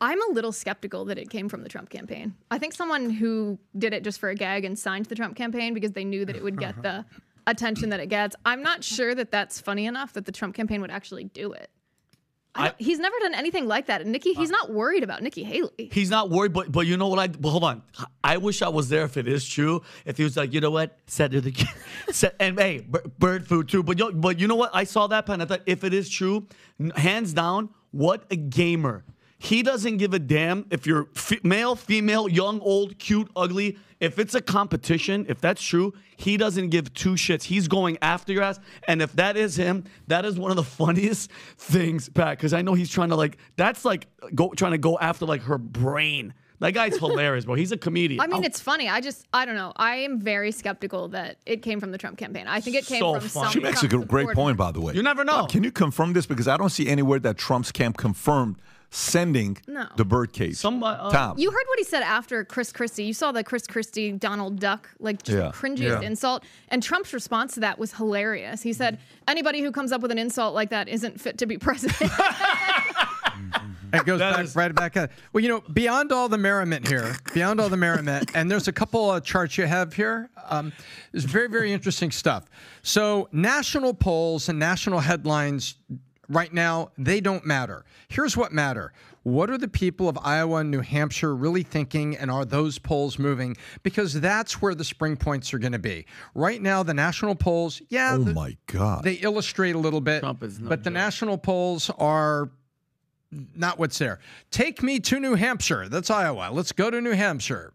Speaker 3: I'm a little skeptical that it came from the Trump campaign. I think someone who did it just for a gag and signed the Trump campaign because they knew that it would get the attention that it gets. I'm not sure that that's funny enough that the Trump campaign would actually do it. I he's never done anything like that. And Nikki, he's uh, not worried about Nikki Haley.
Speaker 5: He's not worried, but but you know what? I but hold on. I wish I was there if it is true. If he was like, you know what, said to the said, and hey, b- bird food too. But yo, but you know what? I saw that pen. I thought if it is true, hands down, what a gamer. He doesn't give a damn if you're f- male, female, young, old, cute, ugly. If it's a competition, if that's true, he doesn't give two shits. He's going after your ass. And if that is him, that is one of the funniest things, Pat, because I know he's trying to like, that's like go trying to go after like her brain. That guy's hilarious, bro. He's a comedian.
Speaker 3: I mean, it's funny. I just, I don't know. I am very skeptical that it came from the Trump campaign. I think it came
Speaker 5: So
Speaker 3: from
Speaker 5: funny.
Speaker 3: some.
Speaker 1: She makes a
Speaker 3: Trump
Speaker 1: good, great
Speaker 3: supporters.
Speaker 1: point, by the way.
Speaker 5: You never know.
Speaker 1: Uh, can you confirm this? Because I don't see anywhere that Trump's camp confirmed sending
Speaker 3: No.
Speaker 1: the birdcage.
Speaker 5: Somebody, uh,
Speaker 1: Tom.
Speaker 3: You heard what he said after Chris Christie. You saw the Chris Christie Donald Duck, like just
Speaker 1: Yeah.
Speaker 3: cringiest
Speaker 2: Yeah.
Speaker 3: insult. And Trump's response to that was hilarious. He said, anybody who comes up with an insult like that isn't fit to be president.
Speaker 6: It goes
Speaker 5: That
Speaker 6: back,
Speaker 5: is-
Speaker 6: right back at. Well, you know, beyond all the merriment here, beyond all the merriment, and there's a couple of charts you have here. Um, it's very, very interesting stuff. So, national polls and national headlines right now, they don't matter. Here's what matter. What are the people of Iowa and New Hampshire really thinking, and are those polls moving? Because that's where the spring points are going to be. Right now, the national polls, yeah,
Speaker 1: oh
Speaker 6: the-
Speaker 1: my God.
Speaker 6: they illustrate a little bit,
Speaker 5: Trump is no
Speaker 6: but the national polls are not what's there. Take me to New Hampshire. That's Iowa. Let's go to New Hampshire.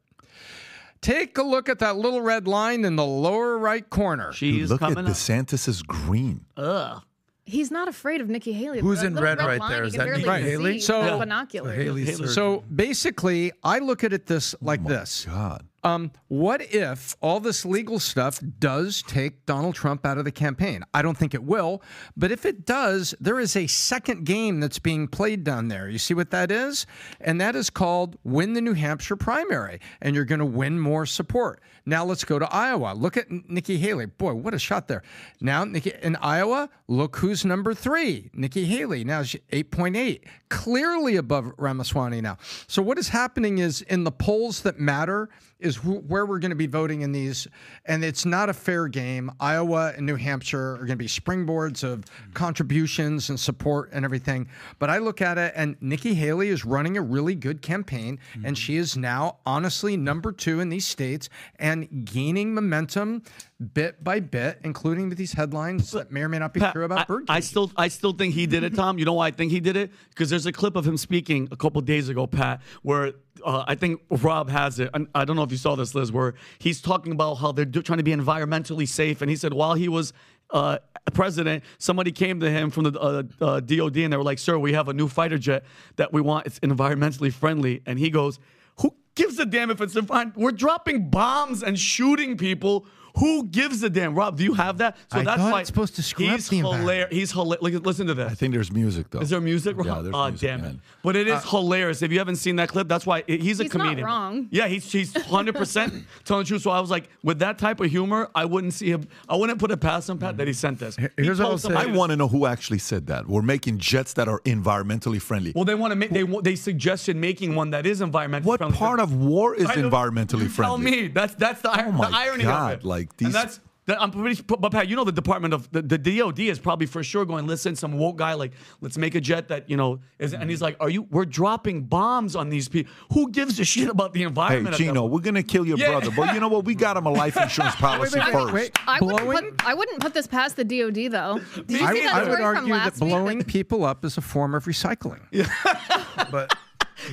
Speaker 6: Take a look at that little red line in the lower right corner.
Speaker 5: she's
Speaker 1: Look at
Speaker 5: coming up.
Speaker 1: DeSantis' green.
Speaker 5: Ugh.
Speaker 3: He's not afraid of Nikki Haley.
Speaker 2: Who's
Speaker 3: The
Speaker 2: in
Speaker 3: little
Speaker 2: red right
Speaker 3: line
Speaker 2: there?
Speaker 3: you
Speaker 2: Is
Speaker 3: can
Speaker 2: that
Speaker 3: barely
Speaker 2: Nikki
Speaker 3: see
Speaker 2: Haley?
Speaker 6: So-
Speaker 3: binoculars.
Speaker 2: Haley's.
Speaker 6: So basically, I look at it this like oh this.
Speaker 1: God.
Speaker 6: Um, what if all this legal stuff does take Donald Trump out of the campaign? I don't think it will, but if it does, there is a second game that's being played down there. You see what that is? And that is called win the New Hampshire primary, and you're going to win more support. Now let's go to Iowa. Look at Nikki Haley. Boy, what a shot there. Now, Nikki, in Iowa, look who's number three. Nikki Haley. Now she's 8.8, clearly above Ramaswamy now. So what is happening is in the polls that matter is wh- where we're going to be voting in these, and it's not a fair game. Iowa and New Hampshire are going to be springboards of contributions and support and everything. But I look at it, and Nikki Haley is running a really good campaign, and mm-hmm. she is now honestly number two in these states and gaining momentum bit by bit, including with these headlines that may or may not be
Speaker 5: Pat,
Speaker 6: true about
Speaker 5: I,
Speaker 6: bird.
Speaker 5: I still, I still think he did it, Tom. You know why I think he did it? Because there's a clip of him speaking a couple days ago, Pat, where uh, I think Rob has it. I don't know if you saw this, Liz, where he's talking about how they're do- trying to be environmentally safe, and he said while he was. Uh, president, somebody came to him from the uh, uh, DOD and they were like, "Sir, we have a new fighter jet that we want. It's environmentally friendly." And he goes, "Who gives a damn if it's environment? We're dropping bombs and shooting people. Who gives a damn?" Rob, do you have that? So
Speaker 6: I
Speaker 5: that's
Speaker 6: thought
Speaker 5: why
Speaker 6: it's supposed to screw up
Speaker 5: he's
Speaker 6: the environment.
Speaker 5: hilarious. He's hilarious. Listen to this.
Speaker 1: I think there's music, though.
Speaker 5: Is there music?
Speaker 1: Yeah,
Speaker 5: Rob?
Speaker 1: there's
Speaker 5: oh,
Speaker 1: music,
Speaker 5: damn it. But it is uh, hilarious. If you haven't seen that clip, that's why he's a
Speaker 3: He's not
Speaker 5: comedian.
Speaker 3: wrong.
Speaker 5: Yeah, he's he's 100% telling the truth. So I was like, with that type of humor, I wouldn't see him. I wouldn't put it past him, Pat, that he sent this. He
Speaker 2: Here's what I'll say.
Speaker 1: I want to know who actually said that. We're making jets that are environmentally friendly.
Speaker 5: Well, they want to make. They they suggested making one that is environmentally
Speaker 1: what
Speaker 5: friendly.
Speaker 1: part of war is
Speaker 5: I
Speaker 1: environmentally
Speaker 5: you
Speaker 1: friendly?
Speaker 5: Tell me. That's that's the, oh ir-
Speaker 1: Oh my
Speaker 5: the irony
Speaker 1: God,
Speaker 5: of it.
Speaker 1: like
Speaker 5: And
Speaker 1: these-
Speaker 5: that's. that- I'm pretty, but Pat, you know the Department of the, the DOD is probably for sure going. Listen, some woke guy like, let's make a jet that you know is, and he's like, are you? We're dropping bombs on these people. Who gives a shit about the environment? at that
Speaker 1: Gino, we're gonna kill your
Speaker 5: Yeah.
Speaker 1: brother, but you know what? We got him a life insurance policy
Speaker 6: wait,
Speaker 1: first.
Speaker 6: wait.
Speaker 3: I wouldn't,
Speaker 6: Blowing-
Speaker 3: put, I wouldn't put this past the DOD though. Did you
Speaker 6: I,
Speaker 3: see that
Speaker 6: I would argue that
Speaker 3: last week?
Speaker 6: blowing people up is a form of recycling. Yeah.
Speaker 2: But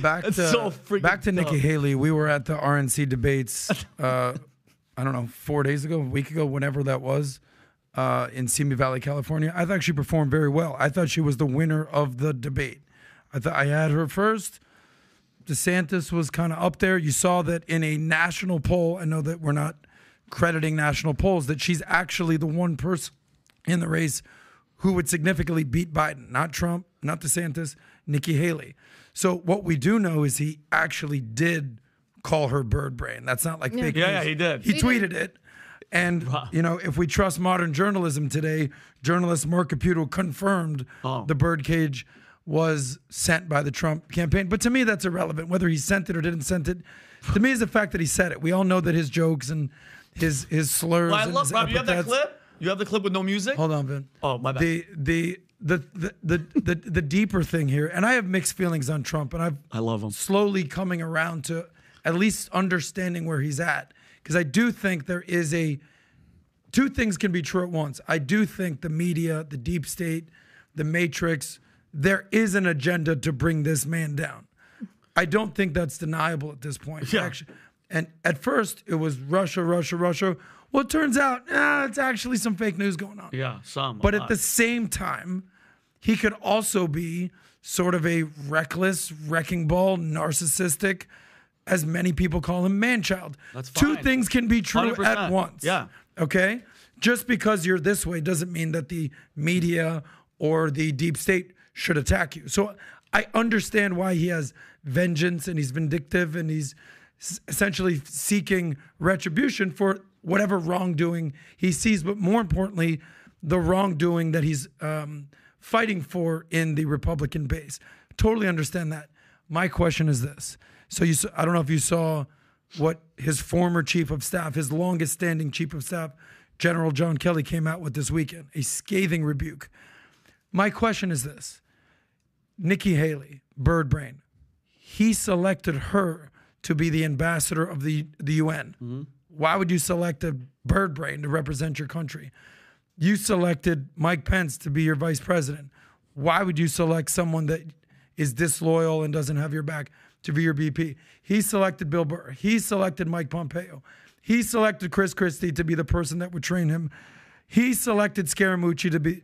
Speaker 2: back
Speaker 5: It's
Speaker 2: to
Speaker 5: so
Speaker 2: back to Nikki. Haley. We were at the RNC debates. Uh, I don't know, four days ago, a week ago, whenever that was, uh, in Simi Valley, California. I thought she performed very well. I thought she was the winner of the debate. I thought I had her first. DeSantis was kind of up there. You saw that in a national poll. I know that we're not crediting national polls, that she's actually the one person in the race who would significantly beat Biden, not Trump, not DeSantis, Nikki Haley. So what we do know is he actually did call her bird brain. That's not like fake
Speaker 5: Yeah,
Speaker 2: news.
Speaker 5: yeah, he did.
Speaker 2: He
Speaker 5: He
Speaker 2: tweeted it. And you know, if we trust modern journalism today, journalist Marc Caputo confirmed
Speaker 5: Oh.
Speaker 2: the birdcage was sent by the Trump campaign. But to me, that's irrelevant. Whether he sent it or didn't send it, to me, is the fact that he said it. We all know that his jokes and his his slurs.
Speaker 5: Well, I love Rob. You have that clip? You have the clip with no music?
Speaker 2: Hold on, Vin.
Speaker 5: Oh, my bad.
Speaker 2: The the the the, the the the deeper thing here, and I have mixed feelings on Trump, and I've
Speaker 5: I love him.
Speaker 2: slowly coming around to at least understanding where he's at because I do think there is a two things can be true at once. I do think the media, the deep state, the matrix, there is an agenda to bring this man down. I don't think that's deniable at this point.
Speaker 5: Yeah.
Speaker 2: Actually, and at first it was Russia, Russia, Russia. Well, it turns out ah, it's actually some fake news going on.
Speaker 5: Yeah, some.
Speaker 2: But at
Speaker 5: lot.
Speaker 2: the same time, he could also be sort of a reckless, wrecking ball, narcissistic, as many people call him, man child.
Speaker 5: That's
Speaker 2: Two things can be true
Speaker 5: 100%.
Speaker 2: at once.
Speaker 5: Yeah.
Speaker 2: Okay? Just because you're this way doesn't mean that the media or the deep state should attack you. So I understand why he has vengeance and he's vindictive and he's essentially seeking retribution for whatever wrongdoing he sees, but more importantly, the wrongdoing that he's um, fighting for in the Republican base. Totally understand that. My question is this: So you, I don't know if you saw what his former chief of staff, his longest standing chief of staff, General John Kelly, came out with this weekend a scathing rebuke. My question is this Nikki Haley, Bird Brain, he selected her to be the ambassador of the, the UN. Mm-hmm. Why would you select a bird brain to represent your country? You selected Mike Pence to be your vice president. Why would you select someone that is disloyal and doesn't have your back to be your BP? He selected Bill Burr. He selected Mike Pompeo. He selected Chris Christie to be the person that would train him. He selected Scaramucci to be.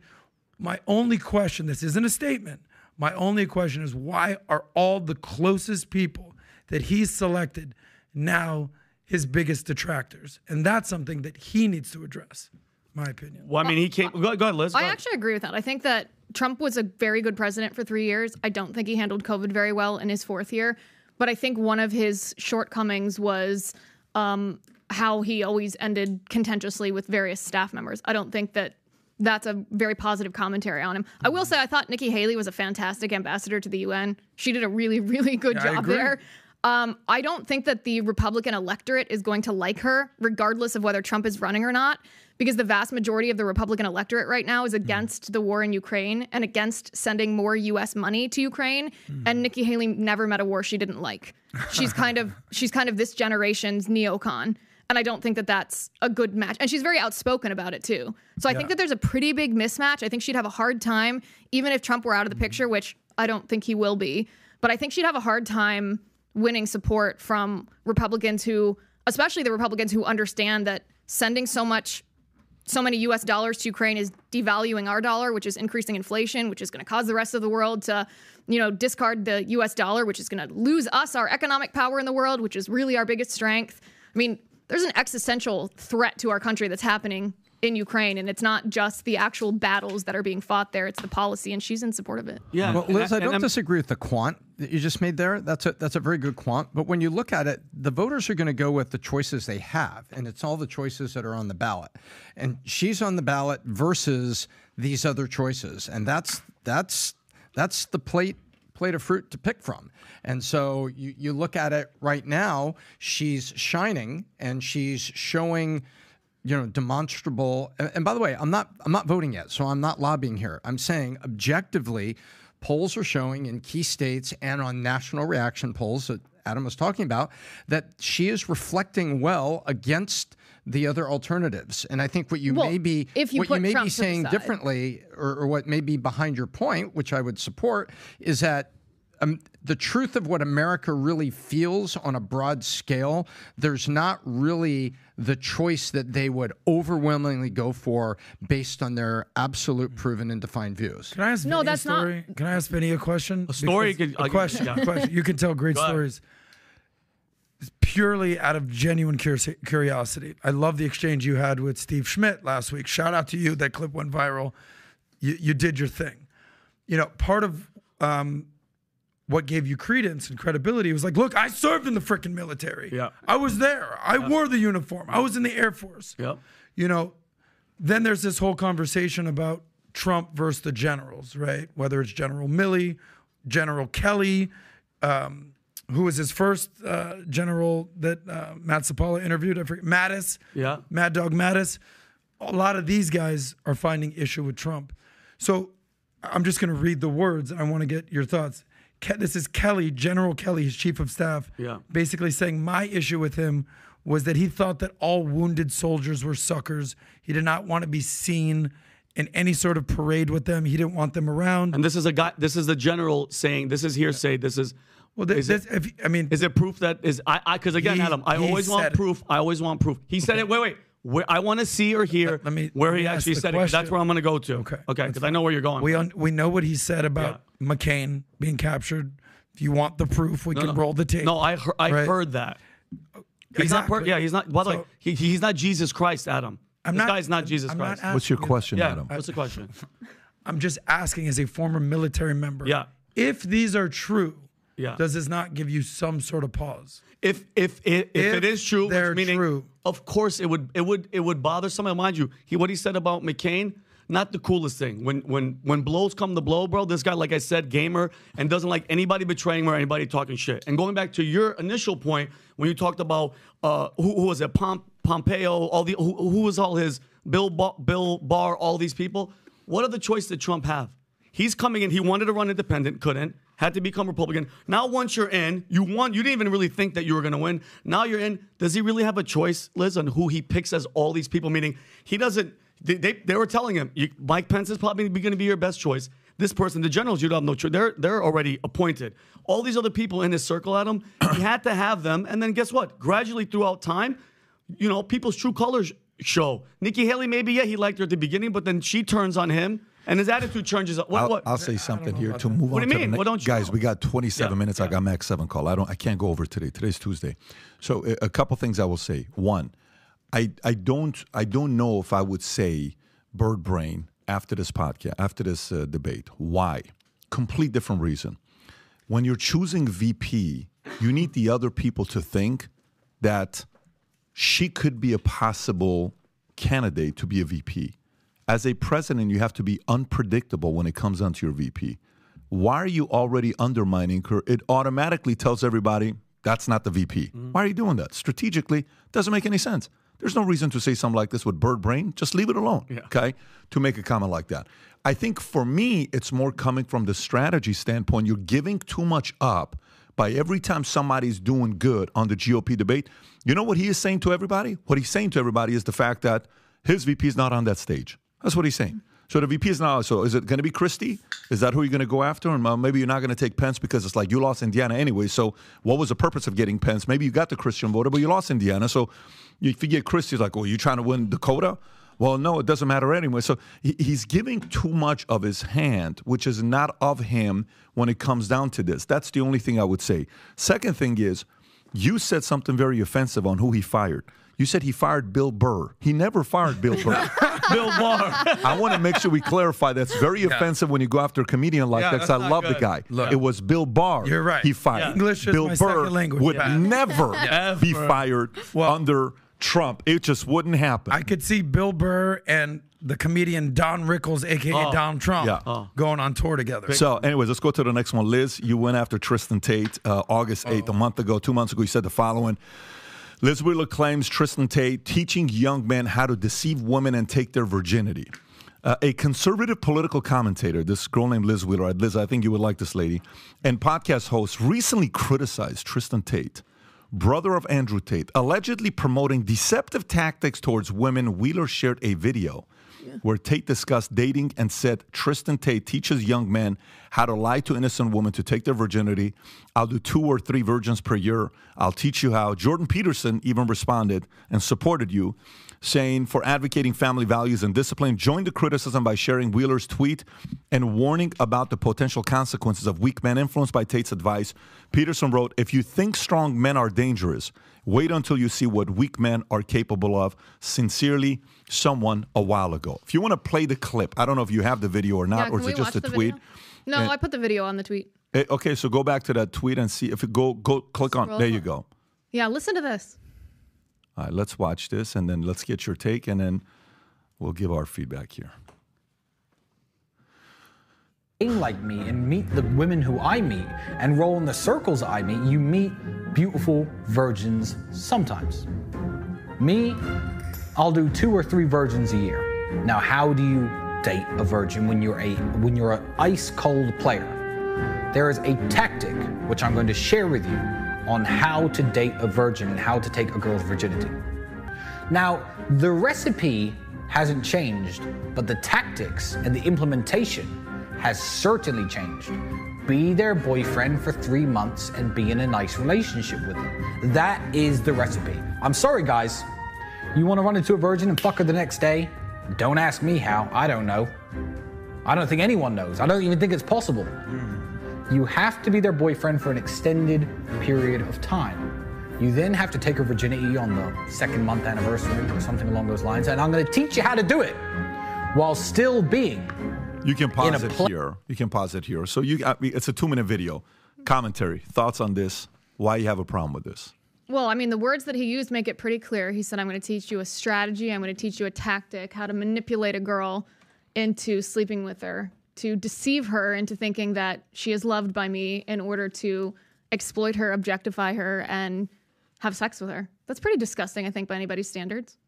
Speaker 2: My only question, this isn't a statement. My only question is why are all the closest people that he's selected now his biggest detractors? And that's something that he needs to address, my opinion.
Speaker 5: Well, I mean, he came. Go, go ahead, Liz. Go
Speaker 3: I
Speaker 5: ahead.
Speaker 3: actually agree with that. I think that Trump was a very good president for three years. I don't think he handled COVID very well in his fourth year. But I think one of his shortcomings was um, how he always ended contentiously with various staff members. I don't think that that's a very positive commentary on him. I will say I thought Nikki Haley was a fantastic ambassador to the UN. She did a really, really good
Speaker 2: Yeah, I
Speaker 3: job
Speaker 2: agree.
Speaker 3: there. Um, I don't think that the Republican electorate is going to like her, regardless of whether Trump is running or not, because the vast majority of the Republican electorate right now is against the war in Ukraine and against sending more U.S. money to Ukraine. And Nikki Haley never met a war she didn't like. She's kind of she's kind of this generation's neocon. And I don't think that that's a good match. And she's very outspoken about it too. So I think that there's a pretty big mismatch. I think she'd have a hard time, even if Trump were out of the picture, which I don't think he will be. But I think she'd have a hard time winning support from Republicans who, especially the Republicans who understand that sending so much, so many US dollars to Ukraine is devaluing our dollar, which is increasing inflation, which is going to cause the rest of the world to, you know, discard the US dollar, which is going to lose us our economic power in the world, which is really our biggest strength. I mean, there's an existential threat to our country that's happening in Ukraine, and it's not just the actual battles that are being fought there; it's the policy, and she's in support of it.
Speaker 5: Yeah.
Speaker 6: Well, Liz, I
Speaker 5: and
Speaker 6: don't
Speaker 5: I'm-
Speaker 6: disagree with the quant that you just made there. That's a that's a very good quant. But when you look at it, the voters are going to go with the choices they have, and it's all the choices that are on the ballot. And she's on the ballot versus these other choices, and that's that's that's the plate plate of fruit to pick from. And so you you look at it right now, she's shining and she's showing you know demonstrable. And, by the way i'm not i'm not voting yet so i'm not lobbying here. I'm saying objectively polls are showing in key states and on national reaction polls that adam was talking about that she is reflecting well against the other alternatives. And i think what you
Speaker 3: Well,
Speaker 6: may be
Speaker 3: if you
Speaker 6: what you may
Speaker 3: Trump
Speaker 6: be saying differently or, or what may be behind your point which i would support is that um, the truth of what America really feels on a broad scale, there's not really the choice that they would overwhelmingly go for based on their absolute proven and defined views.
Speaker 2: Can I ask
Speaker 3: No,
Speaker 2: Vinny
Speaker 3: that's
Speaker 2: a
Speaker 3: not-
Speaker 2: Can I ask Vinny a question? A
Speaker 5: story
Speaker 2: Because-
Speaker 5: could-
Speaker 2: a
Speaker 5: I'll-
Speaker 2: question.
Speaker 5: yeah.
Speaker 2: a question. You can tell great
Speaker 5: Go ahead.
Speaker 2: stories purely out of genuine curiosity. I love the exchange you had with Steve Schmidt last week. Shout out to you. That clip went viral. You, you did your thing. You know, part of um, what gave you credence and credibility was like, look, I served in the freaking military.
Speaker 5: Yeah.
Speaker 2: I was there. I wore the uniform. I was in the Air Force.
Speaker 5: Yep.
Speaker 2: You know, then there's this whole conversation about Trump versus the generals, right? Whether it's General Milley, General Kelly, um, who was his first uh, general that uh, Matt Sapaula interviewed. I forget, Mattis.
Speaker 5: Yeah.
Speaker 2: Mad Dog Mattis. A lot of these guys are finding issue with Trump. So I'm just going to read the words and I want to get your thoughts. Ke- This is Kelly, General Kelly, his chief of staff,
Speaker 5: Yeah.
Speaker 2: basically saying my issue with him was that he thought that all wounded soldiers were suckers. He did not want to be seen in any sort of parade with them. He didn't want them around.
Speaker 5: And this is a guy. This is the general saying. This is hearsay. This is.
Speaker 2: Well, th-
Speaker 5: is
Speaker 2: this,
Speaker 5: it,
Speaker 2: if, I mean,
Speaker 5: is it proof that is I? I because again, Adam, I always want
Speaker 2: said it.
Speaker 5: proof. I always want proof. He said it. Wait, wait. Where I want to see or hear
Speaker 2: Let me-
Speaker 5: where
Speaker 2: let
Speaker 5: he
Speaker 2: me ask
Speaker 5: actually
Speaker 2: the
Speaker 5: said it. 'cause That's where I'm going to go to.
Speaker 2: Okay,
Speaker 5: Okay. Because I know where you're going.
Speaker 2: we un- we know what he said about McCain being captured. If you want the proof, we
Speaker 5: No,
Speaker 2: can
Speaker 5: no.
Speaker 2: roll the tape.
Speaker 5: No, I heard, I
Speaker 2: Right?
Speaker 5: heard that. He's not. Per- yeah, he's not. By the way, he, he's not Jesus Christ, Adam.
Speaker 2: I'm
Speaker 5: this
Speaker 2: not-
Speaker 5: guy's not Jesus
Speaker 2: I'm
Speaker 5: Christ.
Speaker 2: asking
Speaker 1: What's your
Speaker 2: you that.
Speaker 1: question,
Speaker 5: yeah.
Speaker 1: Adam?
Speaker 5: What's the question?
Speaker 2: I'm just asking as a former military member.
Speaker 5: Yeah.
Speaker 2: If these are true,
Speaker 5: Yeah.
Speaker 2: does this not give you some sort of pause?
Speaker 5: if if if, if,
Speaker 2: If
Speaker 5: it is true, which
Speaker 2: they're
Speaker 5: meaning,
Speaker 2: true.
Speaker 5: Of course it would it would it would bother someone. Mind you, he what he said about McCain, not the coolest thing. When when when blows come to blow, bro, this guy, like I said, gamer and doesn't like anybody betraying him or anybody talking shit. And going back to your initial point when you talked about uh who, who was it, Pom- Pompeo, all the who, who was all his Bill ba- Bill Barr, all these people. What other choice did Trump have? He's coming in. He wanted to run independent, couldn't. Had to become Republican. Now, once you're in, you won. You didn't even really think that you were going to win. Now you're in. Does he really have a choice, Liz, on who he picks as all these people? Meaning, he doesn't. They, they, they were telling him, you, Mike Pence is probably going to be your best choice. This person, the generals, you don't have no choice. They're they're already appointed. All these other people in his circle, Adam, he had to have them. And then guess what? Gradually throughout time, you know, people's true colors show. Nikki Haley, maybe yeah, he liked her at the beginning, but then she turns on him, and his attitude changes. What?
Speaker 1: I'll,
Speaker 5: what?
Speaker 1: I'll say something here to move
Speaker 5: What
Speaker 1: on
Speaker 5: do you mean?
Speaker 1: the
Speaker 5: What don't you
Speaker 1: Guys,
Speaker 5: know?
Speaker 1: we got 27
Speaker 5: Yeah,
Speaker 1: minutes. I got Max 7 call. I don't I can't go over today. Today's Tuesday. So a, a couple things I will say. One, I I don't I don't know if I would say bird brain after this podcast, after this uh, debate. Why? Complete different reason. When you're choosing VP, you need the other people to think that she could be a possible candidate to be a VP. As a president, you have to be unpredictable when it comes onto your VP. Why are you already undermining her? It automatically tells everybody that's not the VP. Mm-hmm. Why are you doing that? Strategically, doesn't make any sense. There's no reason to say something like this with bird brain. Just leave it alone. Okay? To make a comment like that. I think for me, it's more coming from the strategy standpoint. You're giving too much up by every time somebody's doing good on the GOP debate. You know what he is saying to everybody? What he's saying to everybody is the fact that his VP is not on that stage. That's what he's saying. So the VP is now. So is it going to be Christie? Is that who you're going to go after? And uh, maybe you're not going to take Pence because it's like you lost Indiana anyway. So what was the purpose of getting Pence? Maybe you got the Christian voter, but you lost Indiana. So if you get Christie, it's like, well, you're trying to win Dakota? Well, no, it doesn't matter anyway. So he- he's giving too much of his hand, which is not of him when it comes down to this. That's the only thing I would say. Second thing is, you said something very offensive on who he fired. You said he fired Bill Burr. He never fired Bill Burr.
Speaker 5: Bill Barr.
Speaker 1: I want to make sure we clarify that's very offensive when you go after a comedian like
Speaker 2: Yeah,
Speaker 1: that. 'cause I
Speaker 2: that's not
Speaker 1: love the guy.
Speaker 2: Look.
Speaker 1: it was Bill Barr.
Speaker 2: You're right.
Speaker 1: He fired.
Speaker 2: Yeah. English is
Speaker 1: Bill
Speaker 2: my
Speaker 1: Burr
Speaker 2: second language.
Speaker 1: would
Speaker 2: Yeah.
Speaker 1: never be
Speaker 5: Ever.
Speaker 1: fired under Trump. It just wouldn't happen.
Speaker 2: I could see Bill Burr and the comedian Don Rickles, aka
Speaker 5: Oh.
Speaker 2: Donald Trump,
Speaker 1: Yeah.
Speaker 2: going on tour together.
Speaker 1: So, anyways, let's go to the next one. Liz, you went after Tristan Tate uh, August 8th, a month ago, two months ago. You said the following Liz Wheeler claims Tristan Tate teaching young men how to deceive women and take their virginity. Uh, a conservative political commentator, this girl named Liz Wheeler, Liz, I think you would like this lady, and podcast host recently criticized Tristan Tate, brother of Andrew Tate, allegedly promoting deceptive tactics towards women. Wheeler shared a video where Tate discussed dating and said Tristan Tate teaches young men how to lie to innocent women to take their virginity. I'll do two or three virgins per year. I'll teach you how. Jordan Peterson even responded and supported you, saying for advocating family values and discipline, joined the criticism by sharing Wheeler's tweet and warning about the potential consequences of weak men influenced by Tate's advice. Peterson wrote, If you think strong men are dangerous, wait until you see what weak men are capable of. Sincerely, someone a while ago. If you want to play the clip, I don't know if you have the video or not,
Speaker 3: Yeah,
Speaker 1: or is it just a tweet?
Speaker 3: video? No,
Speaker 1: And-
Speaker 3: I put the video on the tweet.
Speaker 1: Eh, okay, so go back to that tweet and see if it go go click on.
Speaker 3: Scroll
Speaker 1: There you go.
Speaker 3: Yeah, listen to this.
Speaker 1: All right, let's watch this and then let's get your take and then we'll give our feedback here.
Speaker 11: like me and meet the women who I meet and roll in the circles I meet, you meet beautiful virgins sometimes. Me, I'll do two or three virgins a year. Now, how do you date a virgin when you're a when you're an ice cold player. There is a tactic which I'm going to share with you on how to date a virgin and how to take a girl's virginity. Now, the recipe hasn't changed, but the tactics and the implementation has certainly changed. Be their boyfriend for three months and be in a nice relationship with them. That is the recipe. I'm sorry, guys. You want to run into a virgin and fuck her the next day? Don't ask me how. I don't know. I don't think anyone knows. I don't even think it's possible. Hmm. You have to be their boyfriend for an extended period of time. You then have to take her virginity on the second month anniversary or something along those lines. And I'm going to teach you how to do it while still being.
Speaker 1: You can pause it here. You can pause it here. So you, it's a two-minute video. Commentary, thoughts on this? Why you have a problem with this?
Speaker 3: Well, I mean, the words that he used make it pretty clear. He said, I'm going to teach you a strategy, I'm going to teach you a tactic, how to manipulate a girl into sleeping with her, to deceive her into thinking that she is loved by me in order to exploit her, objectify her, and have sex with her. That's pretty disgusting, I think, by anybody's standards.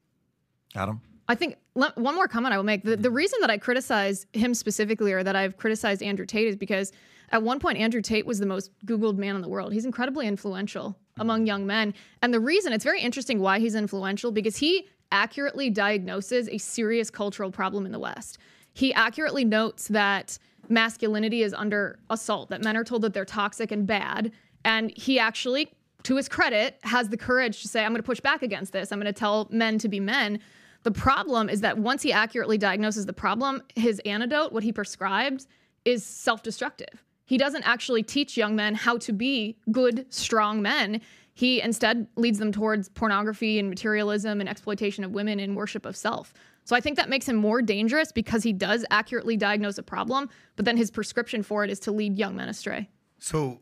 Speaker 1: Adam?
Speaker 3: I think le- one more comment I will make. The, the reason that I criticize him specifically or that I've criticized Andrew Tate is because at one point, Andrew Tate was the most Googled man in the world. He's incredibly influential among young men. And the reason, it's very interesting why he's influential because he accurately diagnoses a serious cultural problem in the West. He accurately notes that masculinity is under assault, that men are told that they're toxic and bad. And he actually, to his credit, has the courage to say, I'm going to push back against this. I'm going to tell men to be men. The problem is that once he accurately diagnoses the problem, his antidote, what he prescribes, is self destructive. He doesn't actually teach young men how to be good, strong men. He instead leads them towards pornography and materialism and exploitation of women and worship of self. So I think that makes him more dangerous because he does accurately diagnose a problem, but then his prescription for it is to lead young men astray.
Speaker 2: So,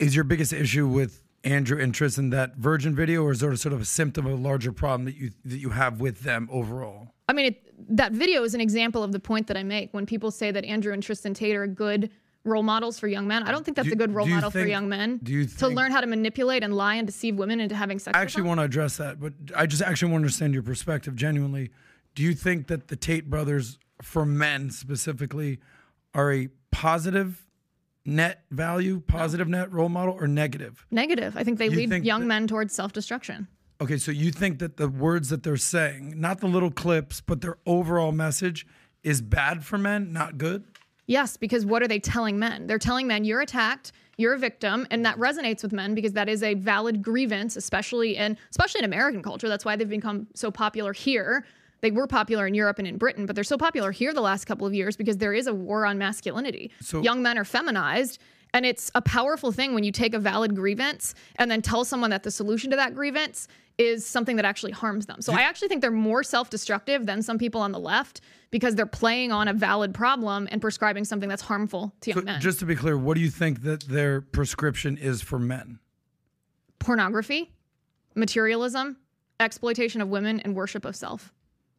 Speaker 2: is your biggest issue with Andrew interest in that Virgin video, or is there sort of a symptom of a larger problem that you that you have with them overall?
Speaker 3: I mean, it, that video is an example of the point that I make when people say that Andrew and Tristan Tate are good role models for young men. I don't think that's
Speaker 2: Do-
Speaker 3: a good role model for young men.
Speaker 2: do you
Speaker 3: to learn how to manipulate and lie and deceive women into having sex?
Speaker 2: I actually want to address that, but I just actually want to understand your perspective genuinely. Do you think that the Tate brothers, for men specifically, are a positive net value, positive net role model, or negative?
Speaker 3: Negative. I think they
Speaker 2: You
Speaker 3: lead
Speaker 2: think
Speaker 3: young
Speaker 2: that-
Speaker 3: men towards self destruction.
Speaker 2: Okay, so you think that the words that they're saying, not the little clips, but their overall message is bad for men, not good?
Speaker 3: Yes, because what are they telling men? They're telling men you're attacked, you're a victim, and that resonates with men because that is a valid grievance, especially in especially in American culture. That's why they've become so popular here. They were popular in Europe and in Britain, but they're so popular here the last couple of years because there is a war on masculinity.
Speaker 2: So-
Speaker 3: Young men are feminized, and it's a powerful thing when you take a valid grievance and then tell someone that the solution to that grievance is something that actually harms them. So I actually think they're more self-destructive than some people on the left because they're playing on a valid problem and prescribing something that's harmful to young
Speaker 2: So
Speaker 3: men.
Speaker 2: just to be clear, what do you think that their prescription is for men?
Speaker 3: Pornography, materialism, exploitation of women, and worship of self.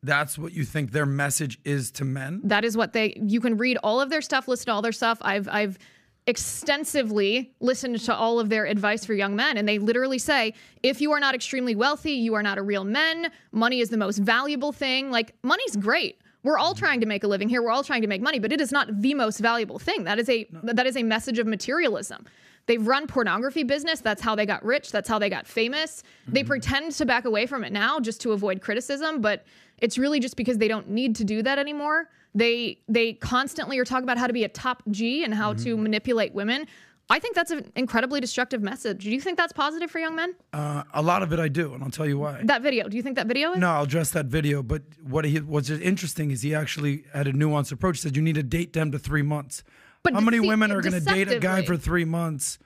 Speaker 2: That's what you think their message is to men?
Speaker 3: That is what they. You can read all of their stuff, listen to all their stuff. I've I've extensively listened to all of their advice for young men, and they literally say, if you are not extremely wealthy, you are not a real man. Money is the most valuable thing. Like money's great. We're all trying to make a living here. We're all trying to make money, but it is not the most valuable thing. That is a that is a message of materialism. They've run pornography business. That's how they got rich. That's how they got famous. They mm-hmm. pretend to back away from it now just to avoid criticism, but it's really just because they don't need to do that anymore. They they constantly are talking about how to be a top G and how to manipulate women. I think that's an incredibly destructive message. Do you think that's positive for young men?
Speaker 2: Uh, a lot of it I do, and I'll tell you why.
Speaker 3: That video. Do you think that video is?
Speaker 2: No, I'll address that video. But what he what's interesting is he actually had a nuanced approach. He said you need to date them to three months.
Speaker 3: But
Speaker 2: How many women are going to date a guy for three months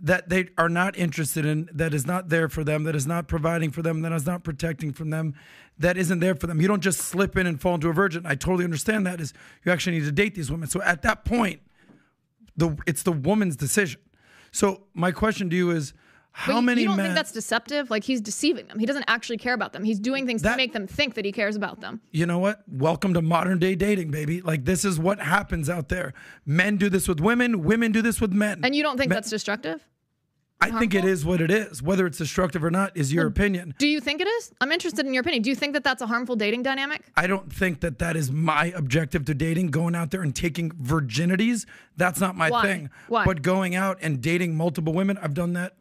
Speaker 2: that they are not interested in, that is not there for them, that is not providing for them, that is not protecting from them, that isn't there for them? You don't just slip in and fall into a virgin. I totally understand that. Is you actually need to date these women. So at that point, the it's the woman's decision. So my question to you is, how
Speaker 3: you-
Speaker 2: many
Speaker 3: You don't
Speaker 2: men?
Speaker 3: think that's deceptive? Like he's deceiving them. He doesn't actually care about them. He's doing things to make them think that he cares about them.
Speaker 2: you know what? Welcome to modern day dating, baby. Like this is what happens out there. Men do this with women, women do this with men.
Speaker 3: And you don't think
Speaker 2: Men-
Speaker 3: that's destructive?
Speaker 2: I think it is what it is. Whether it's destructive or not is your opinion.
Speaker 3: Do you think it is? I'm interested in your opinion. Do you think that that's a harmful dating dynamic?
Speaker 2: I don't think that that is my objective to dating. Going out there and taking virginities, that's not my
Speaker 3: Why?
Speaker 2: thing.
Speaker 3: Why?
Speaker 2: But going out and dating multiple women, I've done that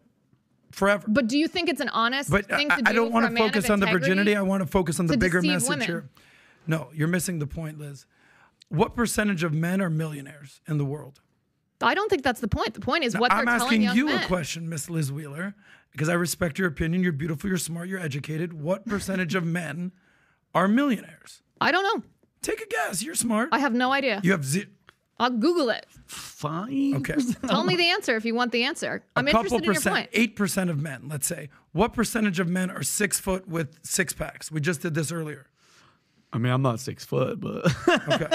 Speaker 2: forever.
Speaker 3: But do you think it's an honest
Speaker 2: But
Speaker 3: thing
Speaker 2: I,
Speaker 3: to do?
Speaker 2: I don't
Speaker 3: want
Speaker 2: to focus on the virginity. I want to focus on the bigger message
Speaker 3: women.
Speaker 2: here. No, you're missing the point, Liz. What percentage of men are millionaires in the world?
Speaker 3: I don't think that's the point. The point is
Speaker 2: Now,
Speaker 3: what
Speaker 2: I'm
Speaker 3: they're telling
Speaker 2: asking you
Speaker 3: men.
Speaker 2: a question, Miss Liz Wheeler, because I respect your opinion. You're beautiful, you're smart, you're educated. What percentage of men are millionaires?
Speaker 3: I don't know.
Speaker 2: Take a guess. You're smart.
Speaker 3: I have no idea.
Speaker 2: You have zero.
Speaker 3: I'll Google it.
Speaker 5: Fine.
Speaker 2: Okay.
Speaker 3: Tell me the answer if you want the answer. I'm
Speaker 2: a couple
Speaker 3: interested in your
Speaker 2: percent,
Speaker 3: point.
Speaker 2: eight percent of men, let's say. What percentage of men are six foot with six packs? We just did this earlier.
Speaker 5: I mean, I'm not six foot, but
Speaker 2: Okay.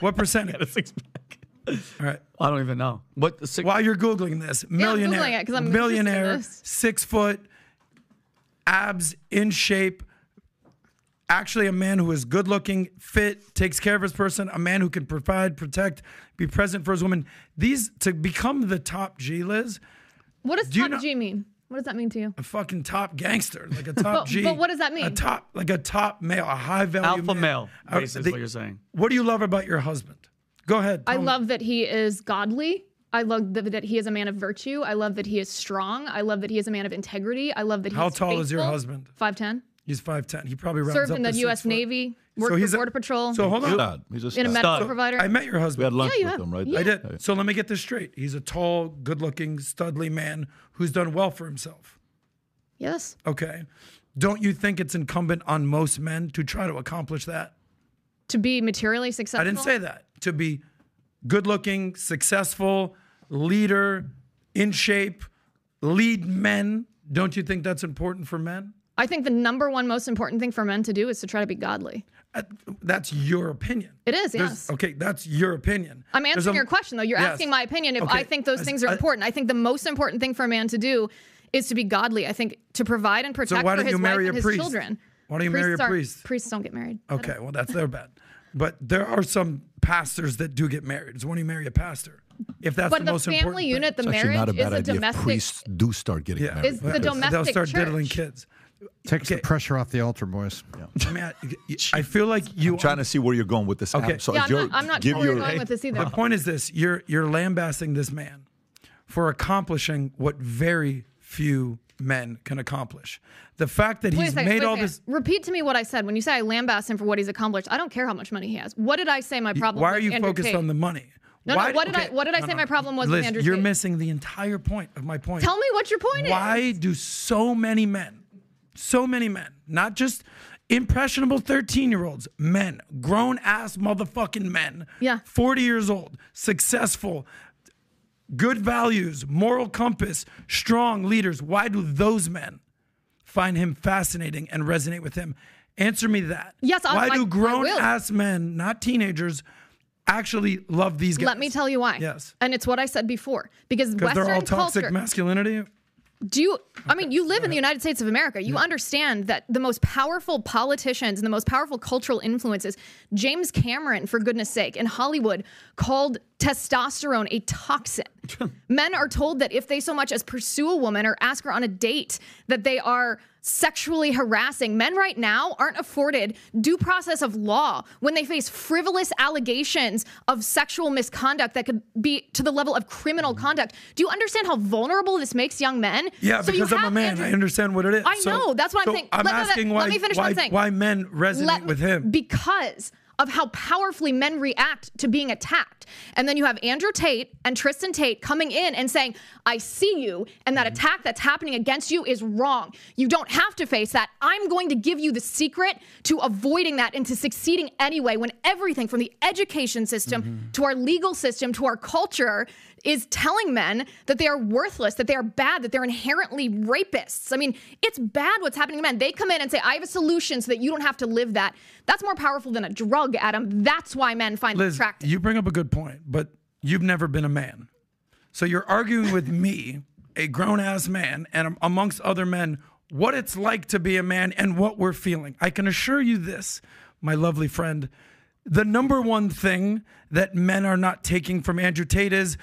Speaker 2: what percentage?
Speaker 5: a six pack.
Speaker 2: All right.
Speaker 5: I don't even know what the six.
Speaker 2: While you're googling this, millionaire,
Speaker 3: Googling it 'cause I'm interested in
Speaker 2: millionaire,
Speaker 3: this.
Speaker 2: six foot, abs in shape. Actually, a man who is good looking, fit, takes care of his person, a man who can provide, protect, be present for his woman. These to become the top G, Liz,
Speaker 3: What does
Speaker 2: Do you
Speaker 3: top
Speaker 2: know-
Speaker 3: G mean? What does that mean to you?
Speaker 2: a fucking top gangster, like a top
Speaker 3: But-
Speaker 2: G.
Speaker 3: but what does that mean?
Speaker 2: A top, like a top male, a high value
Speaker 5: Alpha
Speaker 2: man.
Speaker 5: male,
Speaker 2: Uh,
Speaker 5: basically, is
Speaker 2: the-
Speaker 5: what you're saying.
Speaker 2: What do you love about your husband? Go ahead.
Speaker 3: I
Speaker 2: tell me.
Speaker 3: love that he is godly. I love that, that he is a man of virtue. I love that he is strong. I love that he is a man of integrity. I love that he's
Speaker 2: How tall is your
Speaker 3: faithful.
Speaker 2: husband?
Speaker 3: 5'10.
Speaker 2: He's five ten. He probably rounds
Speaker 3: Served
Speaker 2: up
Speaker 3: in
Speaker 2: to
Speaker 3: the
Speaker 2: six
Speaker 3: U.S.
Speaker 2: foot.
Speaker 3: Navy. Worked
Speaker 2: So
Speaker 3: for
Speaker 2: a-
Speaker 3: Border Patrol.
Speaker 2: So hold on.
Speaker 1: Stud. He's a
Speaker 3: in a
Speaker 1: stud.
Speaker 3: medical
Speaker 5: Stud.
Speaker 3: provider.
Speaker 2: I met your
Speaker 1: We
Speaker 2: husband.
Speaker 1: had lunch
Speaker 3: Yeah,
Speaker 1: with
Speaker 3: yeah.
Speaker 1: him, right?
Speaker 2: I did. So let me get this straight. He's a tall, good-looking, studly man who's done well for himself.
Speaker 3: yes.
Speaker 2: Okay. Don't you think it's incumbent on most men to try to accomplish that?
Speaker 3: To be materially successful.
Speaker 2: I didn't say that. To be good-looking, successful, leader, in shape, lead men. Don't you think that's important for men?
Speaker 3: I think the number one most important thing for men to do is to try to be godly.
Speaker 2: Uh, That's your opinion.
Speaker 3: It is,
Speaker 2: There's-
Speaker 3: yes.
Speaker 2: Okay, that's your opinion.
Speaker 3: I'm answering
Speaker 2: a-
Speaker 3: your question though. You're
Speaker 2: Yes.
Speaker 3: asking my opinion if
Speaker 2: Okay.
Speaker 3: I think those
Speaker 2: I-
Speaker 3: things are
Speaker 2: I-
Speaker 3: important. I think the most important thing for a man to do is to be godly. I think to provide and
Speaker 2: So
Speaker 3: protect
Speaker 2: why
Speaker 3: for his
Speaker 2: you marry
Speaker 3: wife
Speaker 2: a
Speaker 3: and his
Speaker 2: priest?
Speaker 3: children.
Speaker 2: Why don't you marry a
Speaker 3: Priests aren't-
Speaker 2: priest?
Speaker 3: Priests don't get married.
Speaker 2: Okay, well that's their bad. But there are some pastors that do get married. So when you marry a pastor, if that's
Speaker 3: But
Speaker 2: the,
Speaker 3: the
Speaker 2: most
Speaker 3: family
Speaker 2: important
Speaker 3: unit, the
Speaker 1: It's
Speaker 3: marriage
Speaker 1: not a
Speaker 3: is
Speaker 1: bad
Speaker 3: a
Speaker 1: idea if
Speaker 3: domestic.
Speaker 1: priests do start getting
Speaker 2: thing.
Speaker 1: married.
Speaker 3: Is the
Speaker 2: They'll start
Speaker 3: church.
Speaker 2: diddling kids.
Speaker 6: Takes
Speaker 2: Okay.
Speaker 6: the pressure off the altar, boys.
Speaker 2: I mean, I, I feel like you.
Speaker 1: I'm trying to see where you're going with this.
Speaker 2: Okay.
Speaker 1: app. So
Speaker 3: Yeah, I'm
Speaker 1: you're-
Speaker 3: not- I'm not
Speaker 1: give
Speaker 3: sure
Speaker 1: your-
Speaker 3: going with this either.
Speaker 2: The point is this: you're you're lambasting this man for accomplishing what very few men can accomplish. The fact that
Speaker 3: Wait
Speaker 2: he's
Speaker 3: second,
Speaker 2: made all this.
Speaker 3: Repeat to me what I said. When you say I lambast him for what he's accomplished, I don't care how much money he has. What did I say my problem was?
Speaker 2: Why are you
Speaker 3: Andrew
Speaker 2: focused
Speaker 3: Tate?
Speaker 2: on the money?
Speaker 3: No,
Speaker 2: Why-
Speaker 3: no. What did I what did I
Speaker 2: no,
Speaker 3: say
Speaker 2: no.
Speaker 3: my problem was
Speaker 2: Liz,
Speaker 3: with Andrew
Speaker 2: you're
Speaker 3: Tate?
Speaker 2: missing the entire point of my point.
Speaker 3: Tell me what your point
Speaker 2: Why
Speaker 3: is.
Speaker 2: Why do so many men, so many men, not just impressionable 13 year olds, men, grown ass motherfucking men,
Speaker 3: Yeah.
Speaker 2: 40 years old, successful, good values, moral compass, strong leaders, why do those men find him fascinating and resonate with him? Answer me that.
Speaker 3: Yes,
Speaker 2: Why
Speaker 3: I-
Speaker 2: do grown ass men, not teenagers, actually love these guys?
Speaker 3: Let me tell you why.
Speaker 2: Yes.
Speaker 3: And it's what I said before. Because
Speaker 2: Because
Speaker 3: Western
Speaker 2: they're all toxic
Speaker 3: culture.
Speaker 2: masculinity.
Speaker 3: Do you? I mean, you live in the United States of America. You understand that the most powerful politicians and the most powerful cultural influences, James Cameron, for goodness sake, in Hollywood, called testosterone a toxin. Men are told that if they so much as pursue a woman or ask her on a date, that they are sexually harassing. Men right now aren't afforded due process of law when they face frivolous allegations of sexual misconduct that could be to the level of criminal mm. conduct. Do you understand how vulnerable this makes young men?
Speaker 2: Yeah,
Speaker 3: So
Speaker 2: because I'm a man. I understand what it is.
Speaker 3: I
Speaker 2: So-
Speaker 3: know. That's what I'm
Speaker 2: so
Speaker 3: saying.
Speaker 2: I'm
Speaker 3: Let- let-
Speaker 2: asking
Speaker 3: let
Speaker 2: why,
Speaker 3: me finish what
Speaker 2: why,
Speaker 3: I'm saying.
Speaker 2: why men resonate
Speaker 3: Let-
Speaker 2: with him.
Speaker 3: because of how powerfully men react to being attacked. And then you have Andrew Tate and Tristan Tate coming in and saying, I see you, and that mm-hmm. attack that's happening against you is wrong. You don't have to face that. I'm going to give you the secret to avoiding that and to succeeding anyway when everything from the education system mm-hmm. to our legal system to our culture is telling men that they are worthless, that they are bad, that they're inherently rapists. I mean, it's bad what's happening to men. They come in and say, I have a solution so that you don't have to live that. That's more powerful than a drug, Adam. That's why men find it
Speaker 2: Liz,
Speaker 3: attractive.
Speaker 2: you bring up a good point, but you've never been a man. So you're arguing with me, a grown ass man, and amongst other men, what it's like to be a man and what we're feeling. I can assure you this, my lovely friend. The number one thing that men are not taking from Andrew Tate is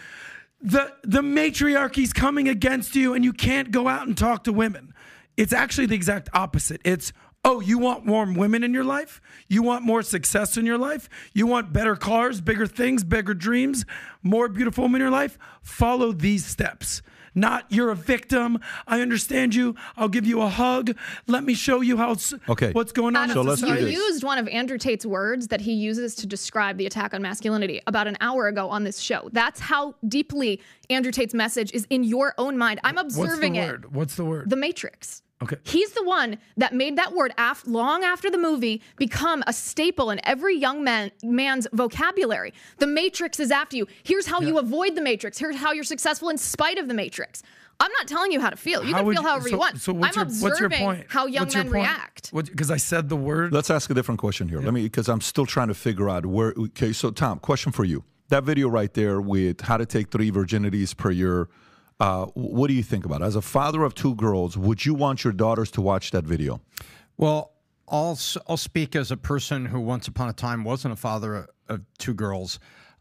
Speaker 2: the the matriarchy's coming against you and you can't go out and talk to women. It's actually the exact opposite. It's oh, you want warm women in your life? You want more success in your life? You want better cars, bigger things, bigger dreams, more beautiful women in your life? Follow these steps. Not you're a victim. I understand you. I'll give you a hug. Let me show you how it's,
Speaker 1: Okay.
Speaker 2: what's going on.
Speaker 1: So let's do
Speaker 3: you
Speaker 2: society.
Speaker 1: this.
Speaker 3: used one of Andrew Tate's words that he uses to describe the attack on masculinity about an hour ago on this show. That's how deeply Andrew Tate's message is in your own mind. I'm observing
Speaker 2: What's the
Speaker 3: observing it.
Speaker 2: word? What's the word?
Speaker 3: The Matrix.
Speaker 2: Okay.
Speaker 3: He's the one that made that word af- long after the movie become a staple in every young man man's vocabulary. The Matrix is after you. Here's how you avoid the Matrix. Here's how you're successful in spite of the Matrix. I'm not telling you how to feel. You
Speaker 2: How
Speaker 3: can feel however
Speaker 2: so,
Speaker 3: you want.
Speaker 2: So what's
Speaker 3: I'm
Speaker 2: your, what's your
Speaker 3: observing
Speaker 2: point?
Speaker 3: how young
Speaker 2: What's your
Speaker 3: men
Speaker 2: point?
Speaker 3: react.
Speaker 2: Because I said the word.
Speaker 1: Let's ask a different question here. Let me, because I'm still trying to figure out where. Okay, so Tom, question for you. That video right there with how to take three virginities per year. Uh, what do you think about it? As a father of two girls, would you want your daughters to watch that video?
Speaker 6: Well, I'll I'll speak as a person who once upon a time wasn't a father of two girls.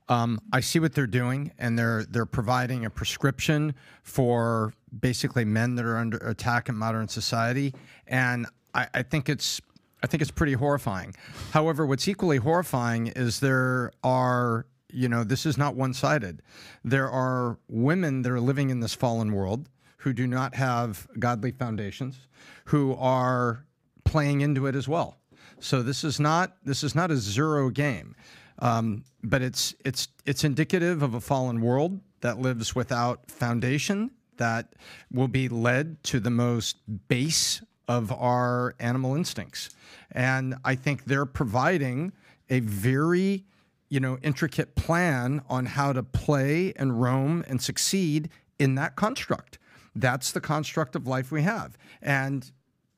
Speaker 6: Um, I see what they're doing, and they're they're providing a prescription for basically men that are under attack in modern society, and I, I think it's I think it's pretty horrifying. However, what's equally horrifying is there are you know this is not one sided. There are women that are living in this fallen world who do not have godly foundations, who are playing into it as well. So this is not this is not a zero game, um, but it's it's it's indicative of a fallen world that lives without foundation, that will be led to the most base of our animal instincts, and I think they're providing a very you know intricate plan on how to play and roam and succeed in that construct. That's the construct of life we have, and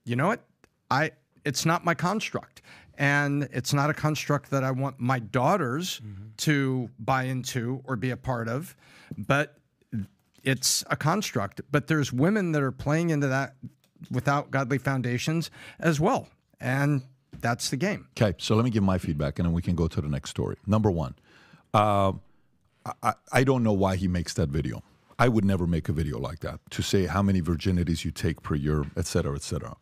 Speaker 6: you know what? I it's not my construct. And it's not a construct that I want my daughters mm-hmm. to buy into or be a part of, but it's a construct. But there's women that are playing into that without godly foundations as well. And that's the game.
Speaker 1: Okay, so let me give my feedback and then we can go to the next story. Number one, uh, I, I don't know why he makes that video. I would never make a video like that to say how many virginities you take per year, et cetera, et cetera.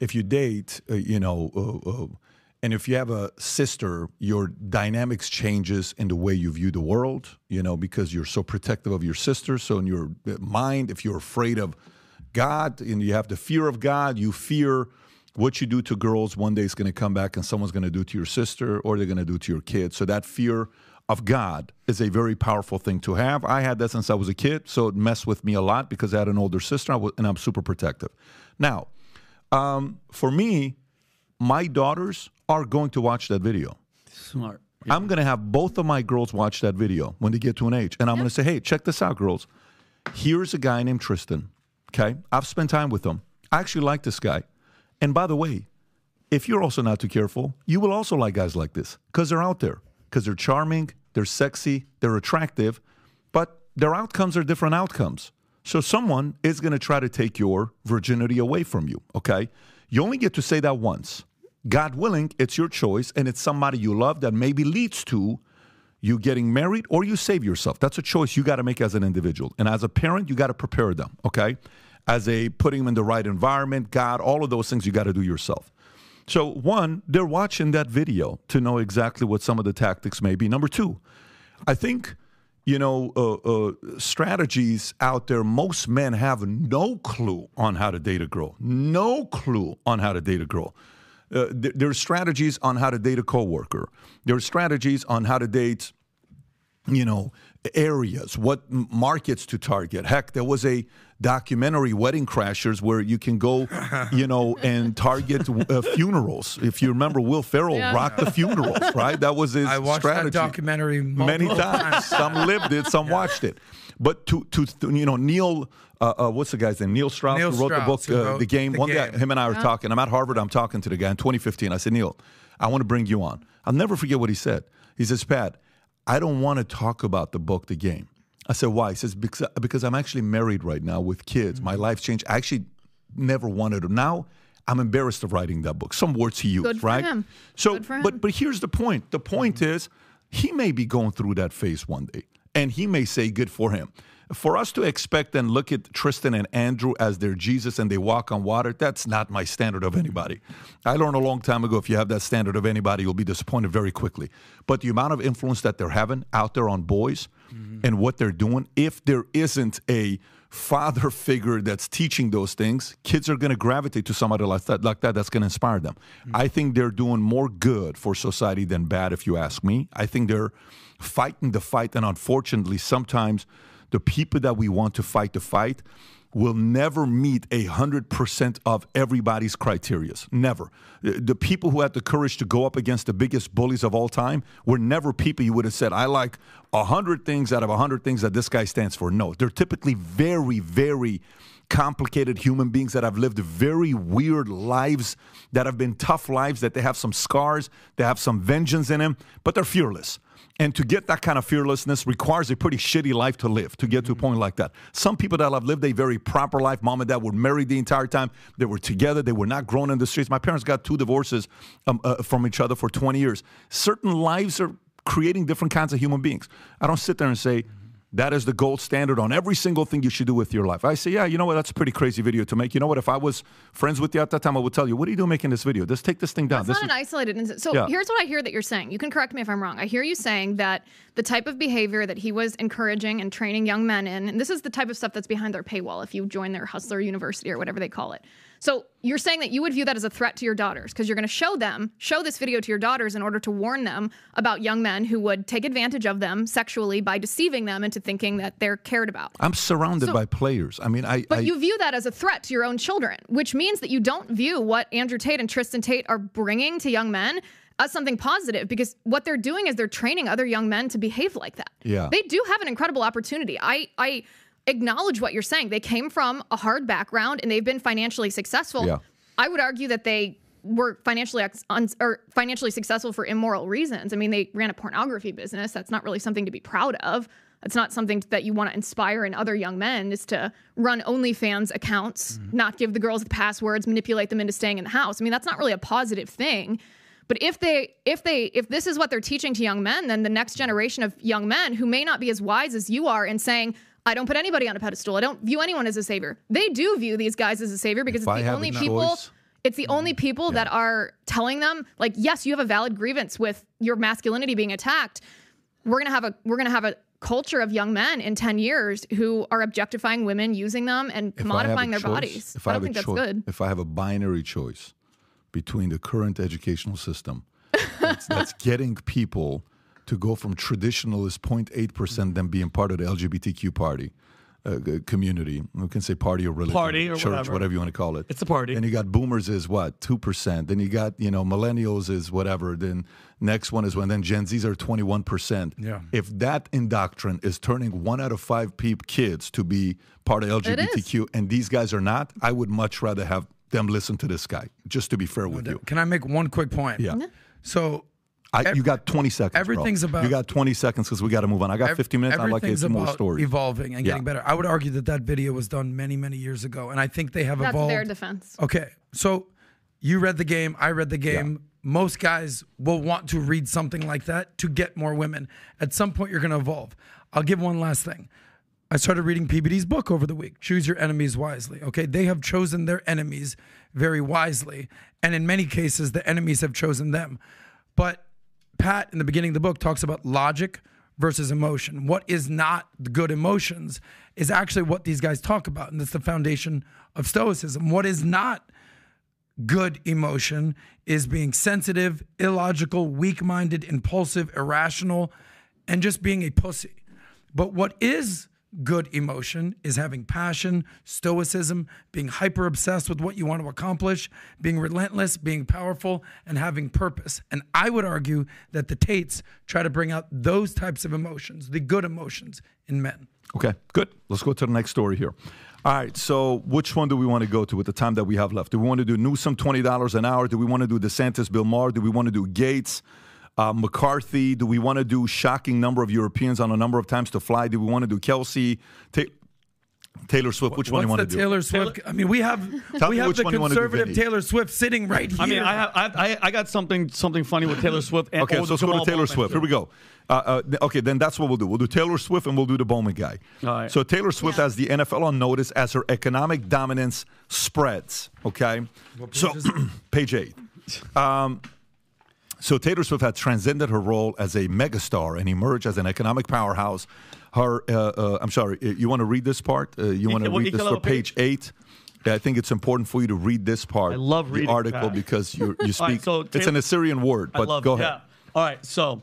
Speaker 1: If you date, uh, you know, uh, uh, and if you have a sister, your dynamics changes in the way you view the world, you know, because you're so protective of your sister. So in your mind, if you're afraid of God and you have the fear of God, you fear what you do to girls one day is going to come back and someone's going to do to your sister or they're going to do to your kid. So that fear of God is a very powerful thing to have. I had that since I was a kid, so it messed with me a lot because I had an older sister and I'm super protective. Now, um, for me, my daughters are going to watch that video.
Speaker 5: Smart.
Speaker 1: I'm going to have both of my girls watch that video when they get to an age. And I'm going to say, hey, check this out, girls. Here's a guy named Tristan. Okay. I've spent time with him. I actually like this guy. And by the way, if you're also not too careful, you will also like guys like this because they're out there, because they're charming, they're sexy, they're attractive, but their outcomes are different outcomes. So someone is going to try to take your virginity away from you. Okay. You only get to say that once. God willing, it's your choice, and it's somebody you love that maybe leads to you getting married or you save yourself. That's a choice you got to make as an individual. And as a parent, you got to prepare them, okay? As a putting them in the right environment, God, all of those things you got to do yourself. So, one, they're watching that video to know exactly what some of the tactics may be. Number two, I think, you know, uh, uh, strategies out there, most men have no clue on how to date a girl, no clue on how to date a girl. Uh, th- there are strategies on how to date a coworker. There are strategies on how to date, you know, areas, what markets to target. Heck, there was a documentary, Wedding Crashers, where you can go, you know, and target uh, funerals. If you remember, Will Ferrell
Speaker 2: Yeah.
Speaker 1: rocked the funerals, right? That was his
Speaker 2: I watched
Speaker 1: strategy.
Speaker 2: that documentary
Speaker 1: many
Speaker 2: multiple
Speaker 1: times. some lived it, some watched it. But to, to, to you know, Neil, uh, uh, what's the guy's name? Neil Strauss,
Speaker 2: Neil
Speaker 1: who wrote
Speaker 2: Strauss,
Speaker 1: the book, uh,
Speaker 2: wrote
Speaker 1: The Game.
Speaker 2: The
Speaker 1: One guy,
Speaker 2: Game.
Speaker 1: him and I were
Speaker 2: Yeah.
Speaker 1: talking. I'm at Harvard. I'm talking to the guy in 2015. I said, Neil, I want to bring you on. I'll never forget what he said. He says, Pat, I don't want to talk about the book, The Game. I said, why? He says, because, because I'm actually married right now with kids. My mm-hmm. life changed. I actually never wanted to. Now I'm embarrassed of writing that book. Some words he used,
Speaker 3: Good for
Speaker 1: right?
Speaker 3: him.
Speaker 1: So,
Speaker 3: Good for him.
Speaker 1: but but here's the point. The point mm-hmm. is, he may be going through that phase one day, and he may say, "Good for him." For us to expect and look at Tristan and Andrew as their Jesus and they walk on water, that's not my standard of anybody. I learned a long time ago if you have that standard of anybody, you'll be disappointed very quickly. But the amount of influence that they're having out there on boys mm-hmm. and what they're doing, if there isn't a father figure that's teaching those things, kids are going to gravitate to somebody like that, like that that's going to inspire them. Mm-hmm. I think they're doing more good for society than bad, if you ask me. I think they're fighting the fight, and unfortunately, sometimes the people that we want to fight the fight will never meet a hundred percent of everybody's criterias. Never. The people who had the courage to go up against the biggest bullies of all time were never people you would have said, I like a hundred things out of a hundred things that this guy stands for. No, they're typically very, very complicated human beings that have lived very weird lives, that have been tough lives, that they have some scars, they have some vengeance in them, but they're fearless. And to get that kind of fearlessness requires a pretty shitty life to live to get to a point like that. Some people that have lived a very proper life, mom and dad were married the entire time, they were together, they were not grown in the streets. My parents got two divorces um, uh, from each other for 20 years. Certain lives are creating different kinds of human beings. I don't sit there and say, that is the gold standard on every single thing you should do with your life. I say, yeah, you know what? That's a pretty crazy video to make. You know what? If I was friends with you at that time, I would tell you, what are you doing making this video? Just take this thing down.
Speaker 3: It's
Speaker 1: this
Speaker 3: not an isolated incident. So
Speaker 1: Yeah.
Speaker 3: here's what I hear that you're saying. You can correct me if I'm wrong. I hear you saying that the type of behavior that he was encouraging and training young men in, and this is the type of stuff that's behind their paywall if you join their Hustler University or whatever they call it. So you're saying that you would view that as a threat to your daughters because you're going to show them, show this video to your daughters in order to warn them about young men who would take advantage of them sexually by deceiving them into thinking that they're cared about.
Speaker 1: I'm surrounded
Speaker 3: So-
Speaker 1: by players. I mean, I.
Speaker 3: But
Speaker 1: I,
Speaker 3: you view that as a threat to your own children, which means that you don't view what Andrew Tate and Tristan Tate are bringing to young men as something positive because what they're doing is they're training other young men to behave like that.
Speaker 1: Yeah.
Speaker 3: They do have an incredible opportunity. I I acknowledge what you're saying. They came from a hard background and they've been financially successful.
Speaker 1: Yeah.
Speaker 3: I would argue that they were financially ex- un- or financially successful for immoral reasons. I mean, they ran a pornography business. That's not really something to be proud of. That's not something that you want to inspire in other young men is to run OnlyFans accounts, mm-hmm. not give the girls the passwords, manipulate them into staying in the house. I mean, that's not really a positive thing. But if they if they if this is what they're teaching to young men, then the next generation of young men who may not be as wise as you are in saying, I don't put anybody on a pedestal. I don't view anyone as a savior. They do view these guys as a savior because
Speaker 1: If
Speaker 3: it's the only
Speaker 1: choice-
Speaker 3: people it's the only people that are telling them like yes you have a valid grievance with your masculinity being attacked. We're going to have a we're going to have a culture of young men in 10 years who are objectifying women using them and
Speaker 1: if I have a
Speaker 3: commodifying their
Speaker 1: choice-
Speaker 3: bodies.
Speaker 1: If
Speaker 3: i
Speaker 1: I,
Speaker 3: don't
Speaker 1: have
Speaker 3: think
Speaker 1: a
Speaker 3: that's
Speaker 1: choi-
Speaker 3: good.
Speaker 1: If I have a binary choice between the current educational system that's, that's getting people to go from traditionalist 0.8 percent then being part of the LGBTQ party. Uh, community, we can say party or religion,
Speaker 5: Party or
Speaker 1: church,
Speaker 5: whatever.
Speaker 1: you want to call it.
Speaker 5: It's a party.
Speaker 1: Then you got boomers is what two percent. Then you got you know millennials is whatever. Then next one is when then Gen Zs are twenty one percent.
Speaker 2: Yeah.
Speaker 1: If that indoctrin is turning one out of five peop kids to be part of LGBTQ, and these guys are not, I would much rather have them listen to this guy. Just to be fair with you.
Speaker 2: Can I make one quick point?
Speaker 1: Yeah.
Speaker 2: So
Speaker 1: I, you got 20 seconds. bro.
Speaker 2: everything's about-
Speaker 1: You got 20 seconds because we got to move on. I got
Speaker 2: ev-
Speaker 1: 50 minutes. I'd like to hear some more stories.
Speaker 2: evolving and
Speaker 1: Yeah.
Speaker 2: getting better. I would argue that that video was done many, many years ago, and I think they have
Speaker 3: that's
Speaker 2: evolved.
Speaker 3: their defense
Speaker 2: Okay, so you read the game, I read the game. Most guys will want to read something like that to get more women. At some point, you're going to evolve. I'll give one last thing. I started reading PBD's book over the week, Choose Your Enemies Wisely. Okay, they have chosen their enemies very wisely. And in many cases, the enemies have chosen them. But Pat, in the beginning of the book, talks about logic versus emotion. What is not good emotions is actually what these guys talk about. And that's the foundation of Stoicism. What is not good emotion is being sensitive, illogical, weak minded, impulsive, irrational, and just being a pussy. But what is good emotion is having passion, stoicism, being hyper obsessed with what you want to accomplish, being relentless, being powerful, and having purpose. And I would argue that the Tates try to bring out those types of emotions, the good emotions in men.
Speaker 1: Okay, good. Let's go to the next story here. All right, so which one do we want to go to with the time that we have left? Do we want to do Newsom $20 an hour? Do we want to do DeSantis, Bill Maher? Do we want to do Gaetz, uh, McCarthy? Do we want to do shocking number of Europeans on a number of times to fly? Do we want to do Kelce? Ta- Taylor Swift. Which one you want
Speaker 2: the
Speaker 1: to do?
Speaker 2: Taylor Swift? I mean, we have
Speaker 1: Tell
Speaker 2: we have
Speaker 1: which
Speaker 2: the
Speaker 1: one you wanna do,
Speaker 2: conservative Taylor Swift sitting right here.
Speaker 5: I mean, I have I, I, I got something something funny with Taylor Swift. And
Speaker 1: Okay, so let's go to Taylor
Speaker 5: Bowman,
Speaker 1: Swift. Here we go. Uh, uh, okay, then that's what we'll do. We'll do Taylor Swift and we'll do the Bowman guy.
Speaker 5: All right.
Speaker 1: So Taylor Swift has the NFL on notice as her economic dominance spreads. Okay. So page eight. Um, so Taylor Swift has transcended her role as a megastar and emerged as an economic powerhouse. Her, uh, uh, I'm sorry, uh, you want to read this part? Uh, you want to read this for
Speaker 5: page?
Speaker 1: eight? Yeah, I think it's important for you to read this part.
Speaker 5: I love reading
Speaker 1: the article
Speaker 5: that.
Speaker 1: because you you speak.
Speaker 5: Right, so
Speaker 1: it's an Assyrian word,
Speaker 5: I
Speaker 1: but
Speaker 5: love
Speaker 1: go ahead.
Speaker 5: Yeah. All right. So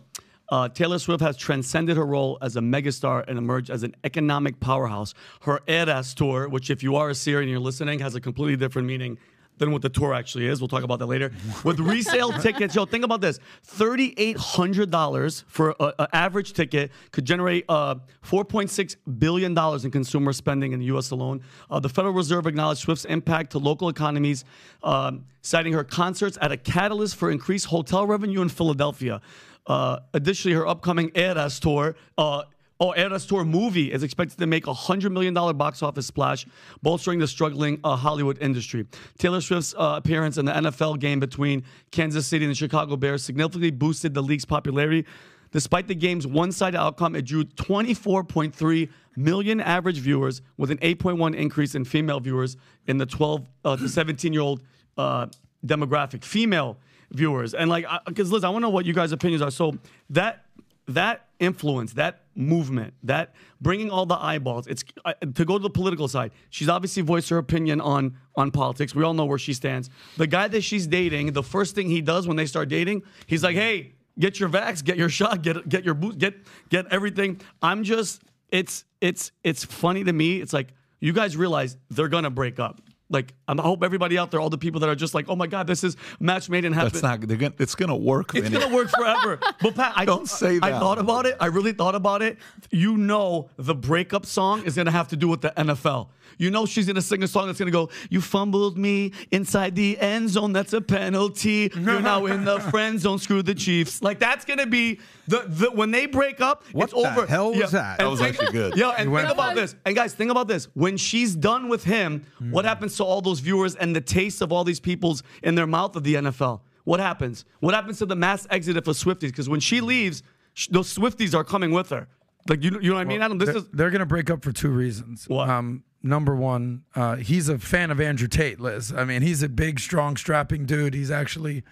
Speaker 5: uh, Taylor Swift has transcended her role as a megastar and emerged as an economic powerhouse. Her Eras tour, which if you are a Syrian and you're listening, has a completely different meaning than what the tour actually is. We'll talk about that later. With resale tickets, yo, think about this: thirty-eight hundred dollars for an average ticket could generate uh, four point six billion dollars in consumer spending in the U.S. alone. Uh, the Federal Reserve acknowledged Swift's impact to local economies, um, citing her concerts as a catalyst for increased hotel revenue in Philadelphia. Uh, additionally, her upcoming Eras tour. Uh, Oh, Eras Tour movie is expected to make a $100 million box office splash, bolstering the struggling uh, Hollywood industry. Taylor Swift's uh, appearance in the NFL game between Kansas City and the Chicago Bears significantly boosted the league's popularity. Despite the game's one sided outcome, it drew 24.3 million average viewers, with an 8.1 increase in female viewers in the 12 uh, to 17 year old uh, demographic. Female viewers. And like, because Liz, I want to know what you guys' opinions are. So that that influence, that movement, that bringing all the eyeballs. It's uh, to go to the political side. She's obviously voiced her opinion on on politics. We all know where she stands. The guy that she's dating, the first thing he does when they start dating, he's like, "Hey, get your vax, get your shot, get get your boot, get get everything." I'm just, it's it's it's funny to me. It's like you guys realize they're gonna break up. Like I hope everybody out there, all the people that are just like, "Oh my God, this is match made in heaven."
Speaker 1: That's not. They're gonna, it's gonna work.
Speaker 5: It's
Speaker 1: Vinny.
Speaker 5: gonna work forever. But Pat, I
Speaker 1: Don't say that.
Speaker 5: I thought about it. I really thought about it. You know, the breakup song is gonna have to do with the NFL. You know, she's gonna sing a song that's gonna go, "You fumbled me inside the end zone. That's a penalty. You're now in the friend zone. Screw the Chiefs." Like that's gonna be the, the when they break up.
Speaker 6: What
Speaker 5: it's
Speaker 6: the
Speaker 5: over.
Speaker 6: hell was that?
Speaker 1: That was
Speaker 5: think-
Speaker 1: actually good.
Speaker 5: Yeah, and
Speaker 6: You
Speaker 5: think
Speaker 6: went-
Speaker 5: about this. And guys, think about this. When she's done with him, what happens to all those viewers and the taste of all these people's in their mouth of the NFL? What happens? What happens to the mass exit for Swifties? Because when she leaves, sh- those Swifties are coming with her. Like you, you know what I mean, Adam? This
Speaker 2: they're,
Speaker 5: is
Speaker 2: they're going to break up for two reasons.
Speaker 5: What?
Speaker 2: Um, number one, uh, he's a fan of Andrew Tate, Liz. I mean, he's a big, strong, strapping dude. He's actually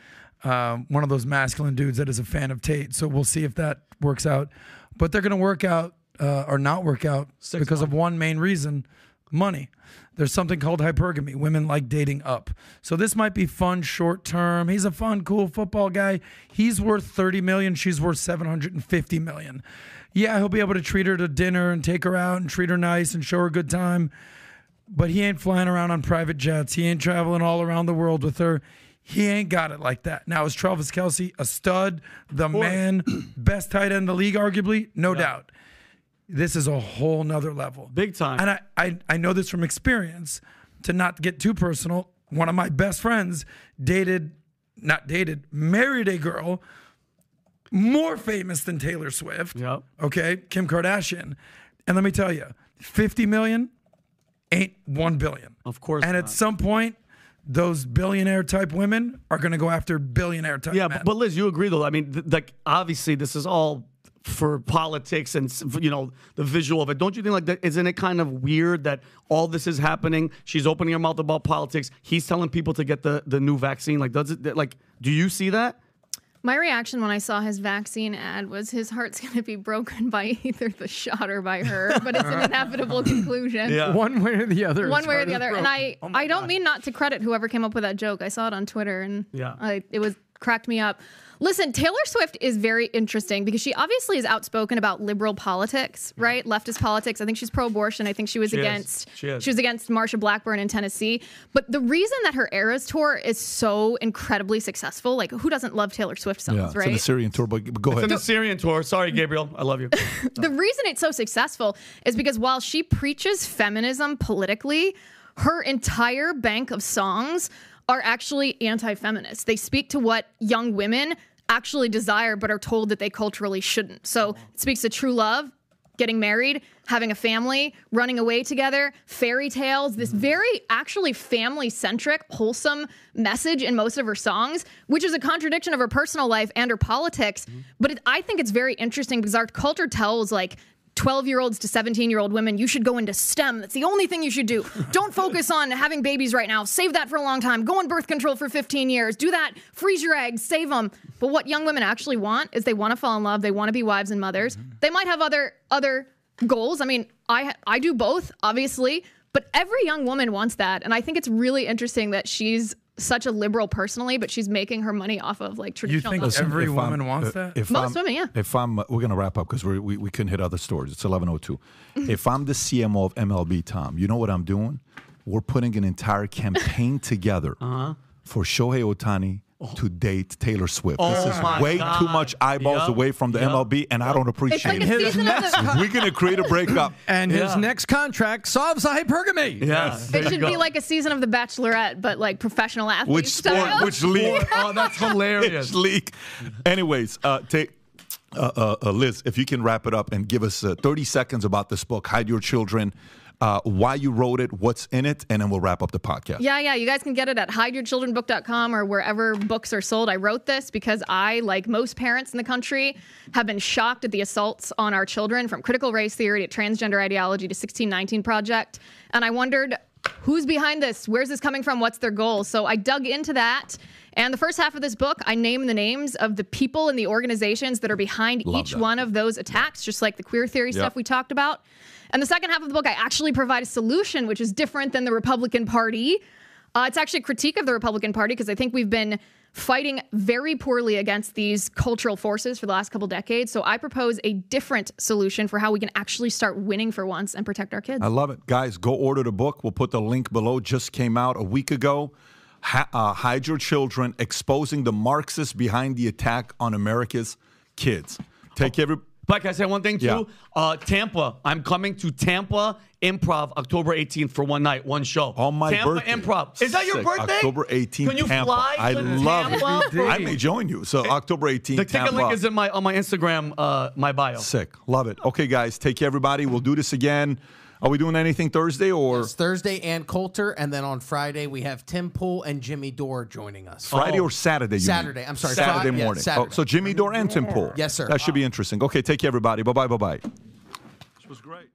Speaker 2: um, one of those masculine dudes that is a fan of Tate. So we'll see if that works out. But they're going to work out uh, or not work out because of one main reason money. There's something called hypergamy. Women like dating up. So this might be fun short term. He's a fun, cool football guy. He's worth 30 million. She's worth 750 million. Yeah, he'll be able to treat her to dinner and take her out and treat her nice and show her a good time. But he ain't flying around on private jets. He ain't traveling all around the world with her. He ain't got it like that. Now, is Travis Kelce a stud, the man, best tight end in the league, arguably? No doubt. This is a whole nother level.
Speaker 5: Big time.
Speaker 2: And I, I, I know this from experience, to not get too personal. One of my best friends dated, not dated, married a girl more famous than Taylor Swift.
Speaker 5: Yep.
Speaker 2: Okay, Kim Kardashian. And let me tell you, 50 million ain't 1 billion.
Speaker 5: Of course
Speaker 2: And at some point, those billionaire type women are going to go after billionaire type
Speaker 5: yeah.
Speaker 2: men.
Speaker 5: But, Liz, you agree though? I mean, th- like obviously this is all for politics and you know the visual of it. Don't you think like that? Isn't it kind of weird that all this is happening? She's opening her mouth about politics. He's telling people to get the the new vaccine. Like, does it? Like, do you see that?
Speaker 3: My reaction when I saw his vaccine ad was his heart's going to be broken by either the shot or by her, but it's an inevitable conclusion. Yeah.
Speaker 6: One way or the other.
Speaker 3: One way or the other.
Speaker 6: broken.
Speaker 3: And I,
Speaker 5: Oh
Speaker 3: I don't mean not to credit whoever came up with that joke. I saw it on Twitter and
Speaker 5: Yeah.
Speaker 3: I, it was cracked me up. Listen, Taylor Swift is very interesting because she obviously is outspoken about liberal politics, right? Leftist politics. I think she's pro-abortion. I think she was
Speaker 5: She is.
Speaker 3: against
Speaker 5: She is.
Speaker 3: was against Marsha Blackburn in Tennessee. But the reason that her Eras tour is so incredibly successful, like who doesn't love Taylor Swift songs,
Speaker 1: Yeah, it's
Speaker 3: right?
Speaker 1: an Assyrian tour, but but go
Speaker 5: It's
Speaker 1: ahead.
Speaker 5: an Assyrian tour. Sorry, Gabriel. I love you.
Speaker 3: the reason it's so successful is because while she preaches feminism politically, her entire bank of songs are actually anti feminist. They speak to what young women actually desire but are told that they culturally shouldn't. So oh, it speaks to true love. getting married, having a family, running away together, fairy tales, this mm. very actually family centric, wholesome message in most of her songs, which is a contradiction of her personal life and her politics. Mm-hmm. But it, I think it's very interesting because our culture tells like 12 year olds to 17 year old women, you should go into STEM. That's the only thing you should do. Don't focus on having babies right now. Save that for a long time. Go on birth control for 15 years. Do that. Freeze your eggs. Save them. But what young women actually want is they want to fall in love. They want to be wives and mothers. Mm-hmm. They might have other other goals. I mean, I I do both, obviously, but every young woman wants that. And I think it's really interesting that she's such a liberal personally, but she's making her money off of like traditional.
Speaker 2: You think
Speaker 3: husbands.
Speaker 2: every woman
Speaker 1: I'm-
Speaker 2: wants
Speaker 1: uh,
Speaker 2: that?
Speaker 1: If
Speaker 3: Most
Speaker 1: I'm,
Speaker 3: women, yeah.
Speaker 1: If I'm, uh, we're gonna wrap up because we we couldn't hit other stores. It's 11:02. if I'm the CMO of MLB, Tom, you know what I'm doing? We're putting an entire campaign together
Speaker 5: Uh-huh.
Speaker 1: for Shohei Ohtani. To date Taylor Swift.
Speaker 5: Oh
Speaker 1: this is
Speaker 5: my
Speaker 1: way too much eyeballs
Speaker 5: Yep.
Speaker 1: away from the
Speaker 5: Yep.
Speaker 1: MLB, and I don't appreciate
Speaker 3: like
Speaker 1: it.
Speaker 3: season of the-
Speaker 1: We're gonna create a breakup.
Speaker 6: And his next contract solves the hypergamy.
Speaker 5: Yeah. there
Speaker 3: It should
Speaker 5: go.
Speaker 3: be like a season of The Bachelorette, but like professional athletes.
Speaker 1: Which sport?
Speaker 3: style.
Speaker 1: Which league?
Speaker 5: oh, that's hilarious.
Speaker 1: Which league? Anyways, uh, take. Uh, uh, uh, Liz, if you can wrap it up and give us uh, 30 seconds about this book, Hide Your Children, uh, why you wrote it, what's in it, and then we'll wrap up the podcast.
Speaker 3: Yeah, yeah. You guys can get it at hideyourchildrenbook.com or wherever books are sold. I wrote this because I, like most parents in the country, have been shocked at the assaults on our children from critical race theory to transgender ideology to 1619 Project. And I wondered who's behind this? Where's this coming from? What's their goal? So I dug into that. And the first half of this book, I name the names of the people and the organizations that are behind
Speaker 1: Love
Speaker 3: each
Speaker 1: that.
Speaker 3: one of those attacks, just like the queer theory
Speaker 1: Yep.
Speaker 3: stuff we talked about. And the second half of the book, I actually provide a solution, which is different than the Republican Party. Uh, it's actually a critique of the Republican Party because I think we've been fighting very poorly against these cultural forces for the last couple decades. So I propose a different solution for how we can actually start winning for once and protect our kids.
Speaker 1: I love it. Guys, go order the book. We'll put the link below. Just came out a week ago. Ha- uh, Hide Your Children, exposing the Marxists behind the attack on America's kids. Take every.
Speaker 5: But can I say one thing too?
Speaker 1: Yeah.
Speaker 5: Uh, Tampa. I'm coming to Tampa Improv October 18th for one night, one show.
Speaker 1: On my
Speaker 5: Tampa
Speaker 1: birthday.
Speaker 5: Improv. Is that your
Speaker 1: Sick.
Speaker 5: birthday?
Speaker 1: October 18th.
Speaker 5: Can you
Speaker 1: Tampa.
Speaker 5: fly
Speaker 1: I love
Speaker 5: Tampa?
Speaker 1: it. I may join you. So October 18th.
Speaker 5: The ticket link is in my on my Instagram, uh, my bio.
Speaker 1: Sick. Love it. Okay, guys, take care, everybody. We'll do this again. Are we doing anything Thursday or
Speaker 10: It's Thursday and Coulter, and then on Friday we have Tim Pool and Jimmy Dore joining us.
Speaker 1: Friday oh. or Saturday? You mean?
Speaker 10: Saturday. I'm sorry,
Speaker 1: Saturday
Speaker 10: Fri- yeah,
Speaker 1: morning.
Speaker 10: Saturday.
Speaker 1: Oh, so Jimmy Dore and Tim Pool.
Speaker 10: Yes, sir.
Speaker 1: That should be interesting. Okay, take care, everybody. Bye bye. Bye bye. This was great.